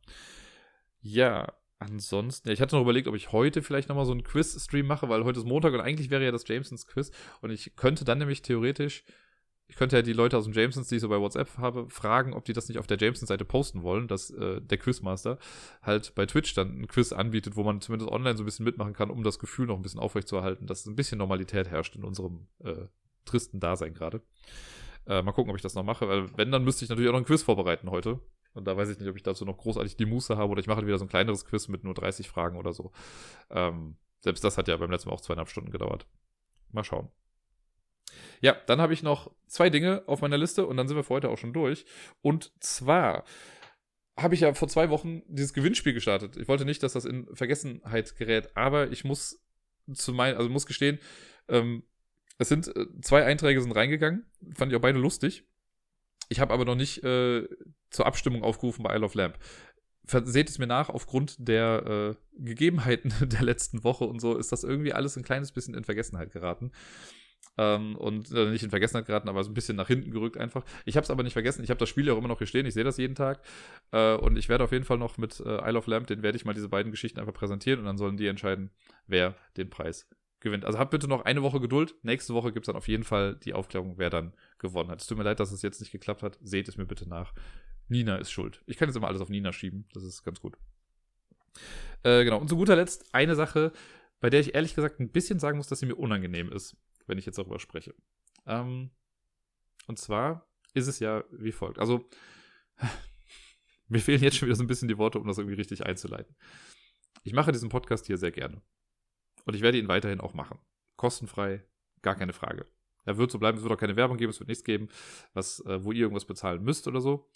Ja, ansonsten, ja, ich hatte noch überlegt, ob ich heute vielleicht nochmal so einen Quiz-Stream mache, weil heute ist Montag und eigentlich wäre ja das Jamesons Quiz und ich könnte dann nämlich theoretisch ich könnte ja die Leute aus dem Jamesons, die ich so bei WhatsApp habe, fragen, ob die das nicht auf der Jamesons-Seite posten wollen, dass äh, der Quizmaster halt bei Twitch dann ein Quiz anbietet, wo man zumindest online so ein bisschen mitmachen kann, um das Gefühl noch ein bisschen aufrechtzuerhalten, dass ein bisschen Normalität herrscht in unserem äh, tristen Dasein gerade. Äh, mal gucken, ob ich das noch mache, weil wenn, dann müsste ich natürlich auch noch ein Quiz vorbereiten heute. Und da weiß ich nicht, ob ich dazu noch großartig die Muße habe oder ich mache wieder so ein kleineres Quiz mit nur 30 Fragen oder so. Ähm, selbst das hat ja beim letzten Mal auch zweieinhalb Stunden gedauert. Mal schauen. Ja, dann habe ich noch zwei Dinge auf meiner Liste und dann sind wir für heute auch schon durch. Und zwar habe ich ja vor zwei Wochen dieses Gewinnspiel gestartet. Ich wollte nicht, dass das in Vergessenheit gerät, aber ich muss zu meinen, also muss gestehen, ähm, es sind äh, zwei Einträge sind reingegangen, fand ich auch beide lustig. Ich habe aber noch nicht äh, zur Abstimmung aufgerufen bei Isle of Lamp. seht es mir nach, aufgrund der äh, Gegebenheiten [laughs] der letzten Woche und so ist das irgendwie alles ein kleines bisschen in Vergessenheit geraten. Ähm, und äh, nicht in Vergessenheit geraten, aber so ein bisschen nach hinten gerückt einfach. Ich habe es aber nicht vergessen. Ich habe das Spiel ja auch immer noch hier stehen. Ich sehe das jeden Tag. Äh, und ich werde auf jeden Fall noch mit äh, Isle of Lamp, den werde ich mal diese beiden Geschichten einfach präsentieren und dann sollen die entscheiden, wer den Preis gewinnt. Also habt bitte noch eine Woche Geduld. Nächste Woche gibt es dann auf jeden Fall die Aufklärung, wer dann gewonnen hat. Es tut mir leid, dass es jetzt nicht geklappt hat. Seht es mir bitte nach. Nina ist schuld. Ich kann jetzt immer alles auf Nina schieben. Das ist ganz gut. Äh, genau. Und zu guter Letzt eine Sache, bei der ich ehrlich gesagt ein bisschen sagen muss, dass sie mir unangenehm ist, wenn ich jetzt darüber spreche. Ähm, und zwar ist es ja wie folgt. Also, [laughs] mir fehlen jetzt schon wieder so ein bisschen die Worte, um das irgendwie richtig einzuleiten. Ich mache diesen Podcast hier sehr gerne. Und ich werde ihn weiterhin auch machen. Kostenfrei, gar keine Frage. Er wird so bleiben, es wird auch keine Werbung geben, es wird nichts geben, was, äh, wo ihr irgendwas bezahlen müsst oder so.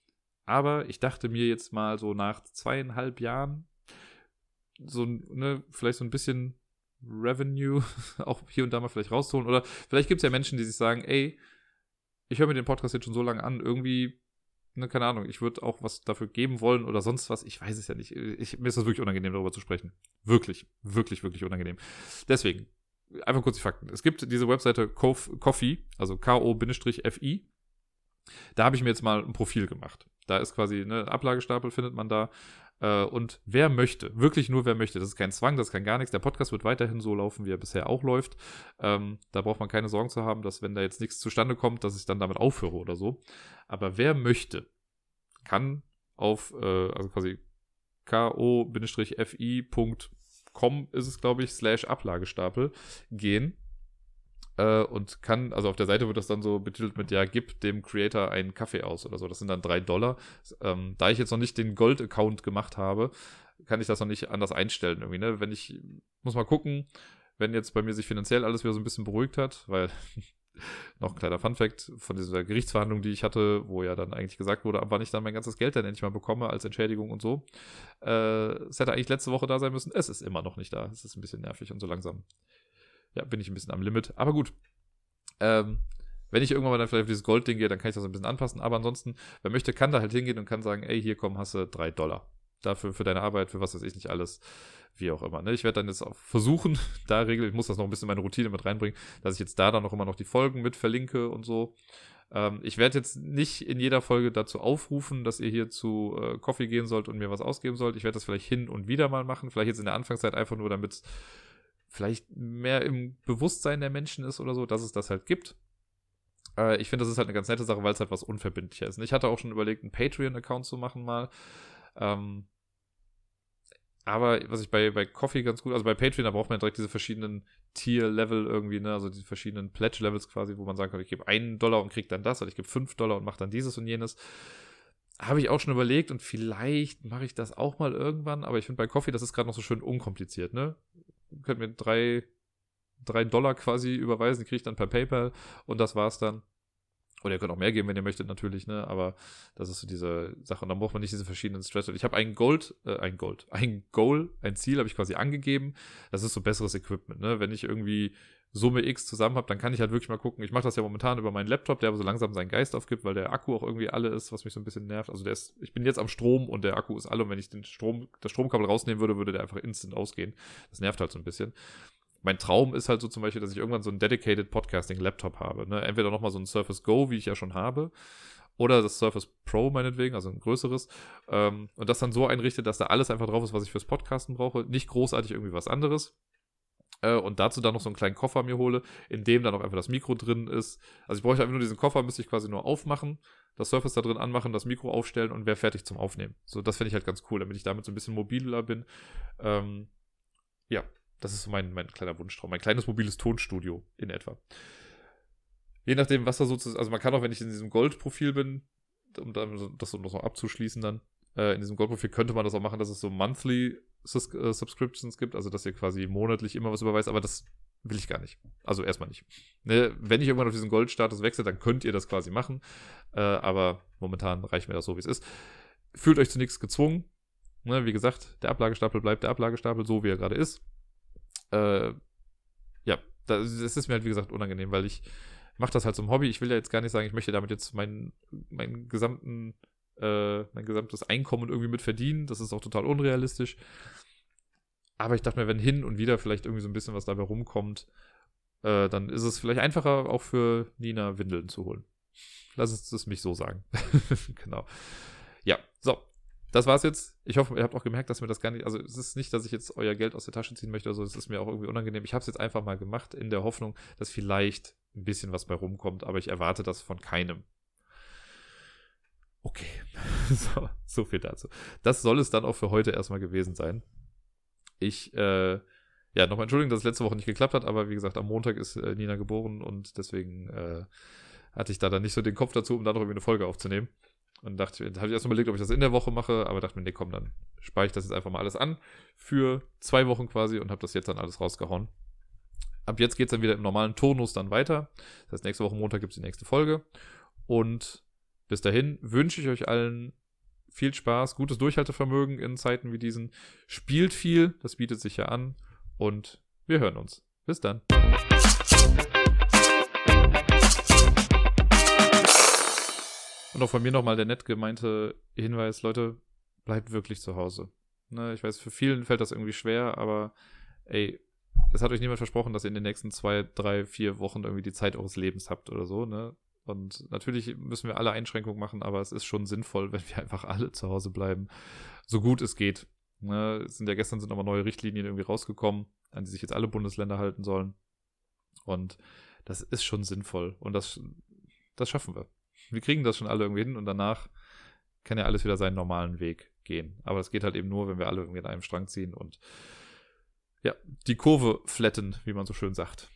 Aber ich dachte mir jetzt mal so nach zweieinhalb Jahren, so, ne, vielleicht so ein bisschen Revenue [laughs] auch hier und da mal vielleicht rausholen. Oder vielleicht gibt es ja Menschen, die sich sagen, ey, ich höre mir den Podcast jetzt schon so lange an, irgendwie, ne, keine Ahnung, ich würde auch was dafür geben wollen oder sonst was. Ich weiß es ja nicht. Ich, mir ist das wirklich unangenehm, darüber zu sprechen. Wirklich, wirklich, wirklich unangenehm. Deswegen, einfach kurz die Fakten. Es gibt diese Webseite Coffee, also K-O-F-I. Da habe ich mir jetzt mal ein Profil gemacht. Da ist quasi ne, Ablagestapel, findet man da. Äh, und wer möchte, wirklich nur wer möchte, das ist kein Zwang, das kann gar nichts. Der Podcast wird weiterhin so laufen, wie er bisher auch läuft. Ähm, da braucht man keine Sorgen zu haben, dass wenn da jetzt nichts zustande kommt, dass ich dann damit aufhöre oder so. Aber wer möchte, kann auf, äh, also quasi ko-fi.com ist es, glaube ich, slash Ablagestapel gehen äh, und kann, also auf der Seite wird das dann so betitelt mit, ja, gib dem Creator einen Kaffee aus oder so. Das sind dann drei Dollar. Ähm, da ich jetzt noch nicht den Gold-Account gemacht habe, kann ich das noch nicht anders einstellen irgendwie, ne? Wenn ich, muss mal gucken, wenn jetzt bei mir sich finanziell alles wieder so ein bisschen beruhigt hat, weil [laughs] noch ein kleiner Funfact von dieser Gerichtsverhandlung, die ich hatte, wo ja dann eigentlich gesagt wurde, ab wann ich dann mein ganzes Geld dann endlich mal bekomme als Entschädigung und so. Äh, es hätte eigentlich letzte Woche da sein müssen. Es ist immer noch nicht da. Es ist ein bisschen nervig und so langsam ja, bin ich ein bisschen am Limit. Aber gut. Ähm, wenn ich irgendwann mal dann vielleicht auf dieses Goldding gehe, dann kann ich das ein bisschen anpassen. Aber ansonsten, wer möchte, kann da halt hingehen und kann sagen, ey, hier komm, hast du drei Dollar. Dafür, für deine Arbeit, für was weiß ich nicht alles, wie auch immer. Ne? Ich werde dann jetzt auch versuchen, [laughs] da regeln, ich muss das noch ein bisschen in meine Routine mit reinbringen, dass ich jetzt da dann noch immer noch die Folgen mit verlinke und so. Ähm, ich werde jetzt nicht in jeder Folge dazu aufrufen, dass ihr hier zu äh, gehen sollt und mir was ausgeben sollt. Ich werde das vielleicht hin und wieder mal machen. Vielleicht jetzt in der Anfangszeit einfach nur, damit vielleicht mehr im Bewusstsein der Menschen ist oder so, dass es das halt gibt. Äh, ich finde, das ist halt eine ganz nette Sache, weil es halt was unverbindlicher ist. Und ich hatte auch schon überlegt, einen Patreon-Account zu machen mal. Ähm, aber was ich bei, bei Coffee ganz gut, also bei Patreon, da braucht man direkt diese verschiedenen Tier-Level irgendwie, ne, also diese verschiedenen Pledge-Levels quasi, wo man sagen kann, ich gebe einen Dollar und krieg dann das, oder ich gebe fünf Dollar und mache dann dieses und jenes. Habe ich auch schon überlegt und vielleicht mache ich das auch mal irgendwann, aber ich finde bei Coffee, das ist gerade noch so schön unkompliziert, ne? Könnt mir drei, drei Dollar quasi überweisen, die kriege ich dann per PayPal und das war's dann. Oder ihr könnt auch mehr geben, wenn ihr möchtet, natürlich, ne? Aber das ist so diese Sache. Und dann braucht man nicht diese verschiedenen Stress. Ich habe ein Gold, äh, ein Gold, ein Goal, ein Ziel habe ich quasi angegeben. Das ist so besseres Equipment, ne? Wenn ich irgendwie Summe X zusammen habe, dann kann ich halt wirklich mal gucken. Ich mache das ja momentan über meinen Laptop, der aber so langsam seinen Geist aufgibt, weil der Akku auch irgendwie alle ist, was mich so ein bisschen nervt. Also der ist, ich bin jetzt am Strom und der Akku ist alle und wenn ich den Strom, das Stromkabel rausnehmen würde, würde der einfach instant ausgehen. Das nervt halt so ein bisschen. Mein Traum ist halt so zum Beispiel, dass ich irgendwann so einen dedicated Podcasting-Laptop habe. Ne? Entweder nochmal so ein Surface Go, wie ich ja schon habe, oder das Surface Pro meinetwegen, also ein größeres, ähm, und das dann so einrichte, dass da alles einfach drauf ist, was ich fürs Podcasten brauche. Nicht großartig irgendwie was anderes äh, und dazu dann noch so einen kleinen Koffer mir hole, in dem dann auch einfach das Mikro drin ist. Also ich brauche einfach nur diesen Koffer, müsste ich quasi nur aufmachen, das Surface da drin anmachen, das Mikro aufstellen und wäre fertig zum Aufnehmen. So, das finde ich halt ganz cool, damit ich damit so ein bisschen mobiler bin. Ähm, ja, das ist so mein, mein kleiner Wunschtraum. Mein kleines mobiles Tonstudio in etwa. Je nachdem, was da sozusagen, also man kann auch, wenn ich in diesem Gold-Profil bin, um das noch abzuschließen dann, äh, in diesem Gold-Profil könnte man das auch machen, dass es so monthly Sus äh, Subscriptions gibt, also dass ihr quasi monatlich immer was überweist, aber das will ich gar nicht. Also erstmal nicht. Ne, wenn ich irgendwann auf diesen Goldstatus wechsle, dann könnt ihr das quasi machen, äh, aber momentan reicht mir das so, wie es ist. Fühlt euch zu nichts gezwungen. Ne, wie gesagt, der Ablagestapel bleibt der Ablagestapel, so wie er gerade ist. Äh, ja, das ist mir halt, wie gesagt, unangenehm, weil ich mache das halt zum Hobby. Ich will ja jetzt gar nicht sagen, ich möchte damit jetzt meinen, meinen gesamten äh, mein gesamtes Einkommen irgendwie mit verdienen. Das ist auch total unrealistisch. Aber ich dachte mir, wenn hin und wieder vielleicht irgendwie so ein bisschen was dabei rumkommt, äh, dann ist es vielleicht einfacher, auch für Nina Windeln zu holen. Lass es mich so sagen. [laughs] genau. Ja, so. Das war's jetzt. Ich hoffe, ihr habt auch gemerkt, dass mir das gar nicht, also es ist nicht, dass ich jetzt euer Geld aus der Tasche ziehen möchte, also es ist mir auch irgendwie unangenehm. Ich habe es jetzt einfach mal gemacht in der Hoffnung, dass vielleicht ein bisschen was bei rumkommt, aber ich erwarte das von keinem. Okay. [laughs] so, so viel dazu. Das soll es dann auch für heute erstmal gewesen sein. Ich, äh, ja, nochmal entschuldigen, dass es letzte Woche nicht geklappt hat, aber wie gesagt, am Montag ist äh, Nina geboren und deswegen äh, hatte ich da dann nicht so den Kopf dazu, um da noch irgendwie eine Folge aufzunehmen. Und dachte, da habe ich erst überlegt, ob ich das in der Woche mache, aber dachte mir, nee, komm, dann spare ich das jetzt einfach mal alles an für zwei Wochen quasi und habe das jetzt dann alles rausgehauen. Ab jetzt geht es dann wieder im normalen Turnus dann weiter. Das heißt, nächste Woche Montag gibt es die nächste Folge. Und bis dahin wünsche ich euch allen viel Spaß, gutes Durchhaltevermögen in Zeiten wie diesen. Spielt viel, das bietet sich ja an. Und wir hören uns. Bis dann. Und auch von mir nochmal der nett gemeinte Hinweis, Leute, bleibt wirklich zu Hause. Ne, ich weiß, für vielen fällt das irgendwie schwer, aber ey, es hat euch niemand versprochen, dass ihr in den nächsten zwei, drei, vier Wochen irgendwie die Zeit eures Lebens habt oder so, ne? Und natürlich müssen wir alle Einschränkungen machen, aber es ist schon sinnvoll, [laughs] wenn wir einfach alle zu Hause bleiben, so gut es geht. Ne? Es sind ja gestern sind nochmal neue Richtlinien irgendwie rausgekommen, an die sich jetzt alle Bundesländer halten sollen. Und das ist schon sinnvoll. Und das, das schaffen wir wir kriegen das schon alle irgendwie hin und danach kann ja alles wieder seinen normalen Weg gehen. Aber es geht halt eben nur, wenn wir alle irgendwie in einem Strang ziehen und ja, die Kurve flatten, wie man so schön sagt.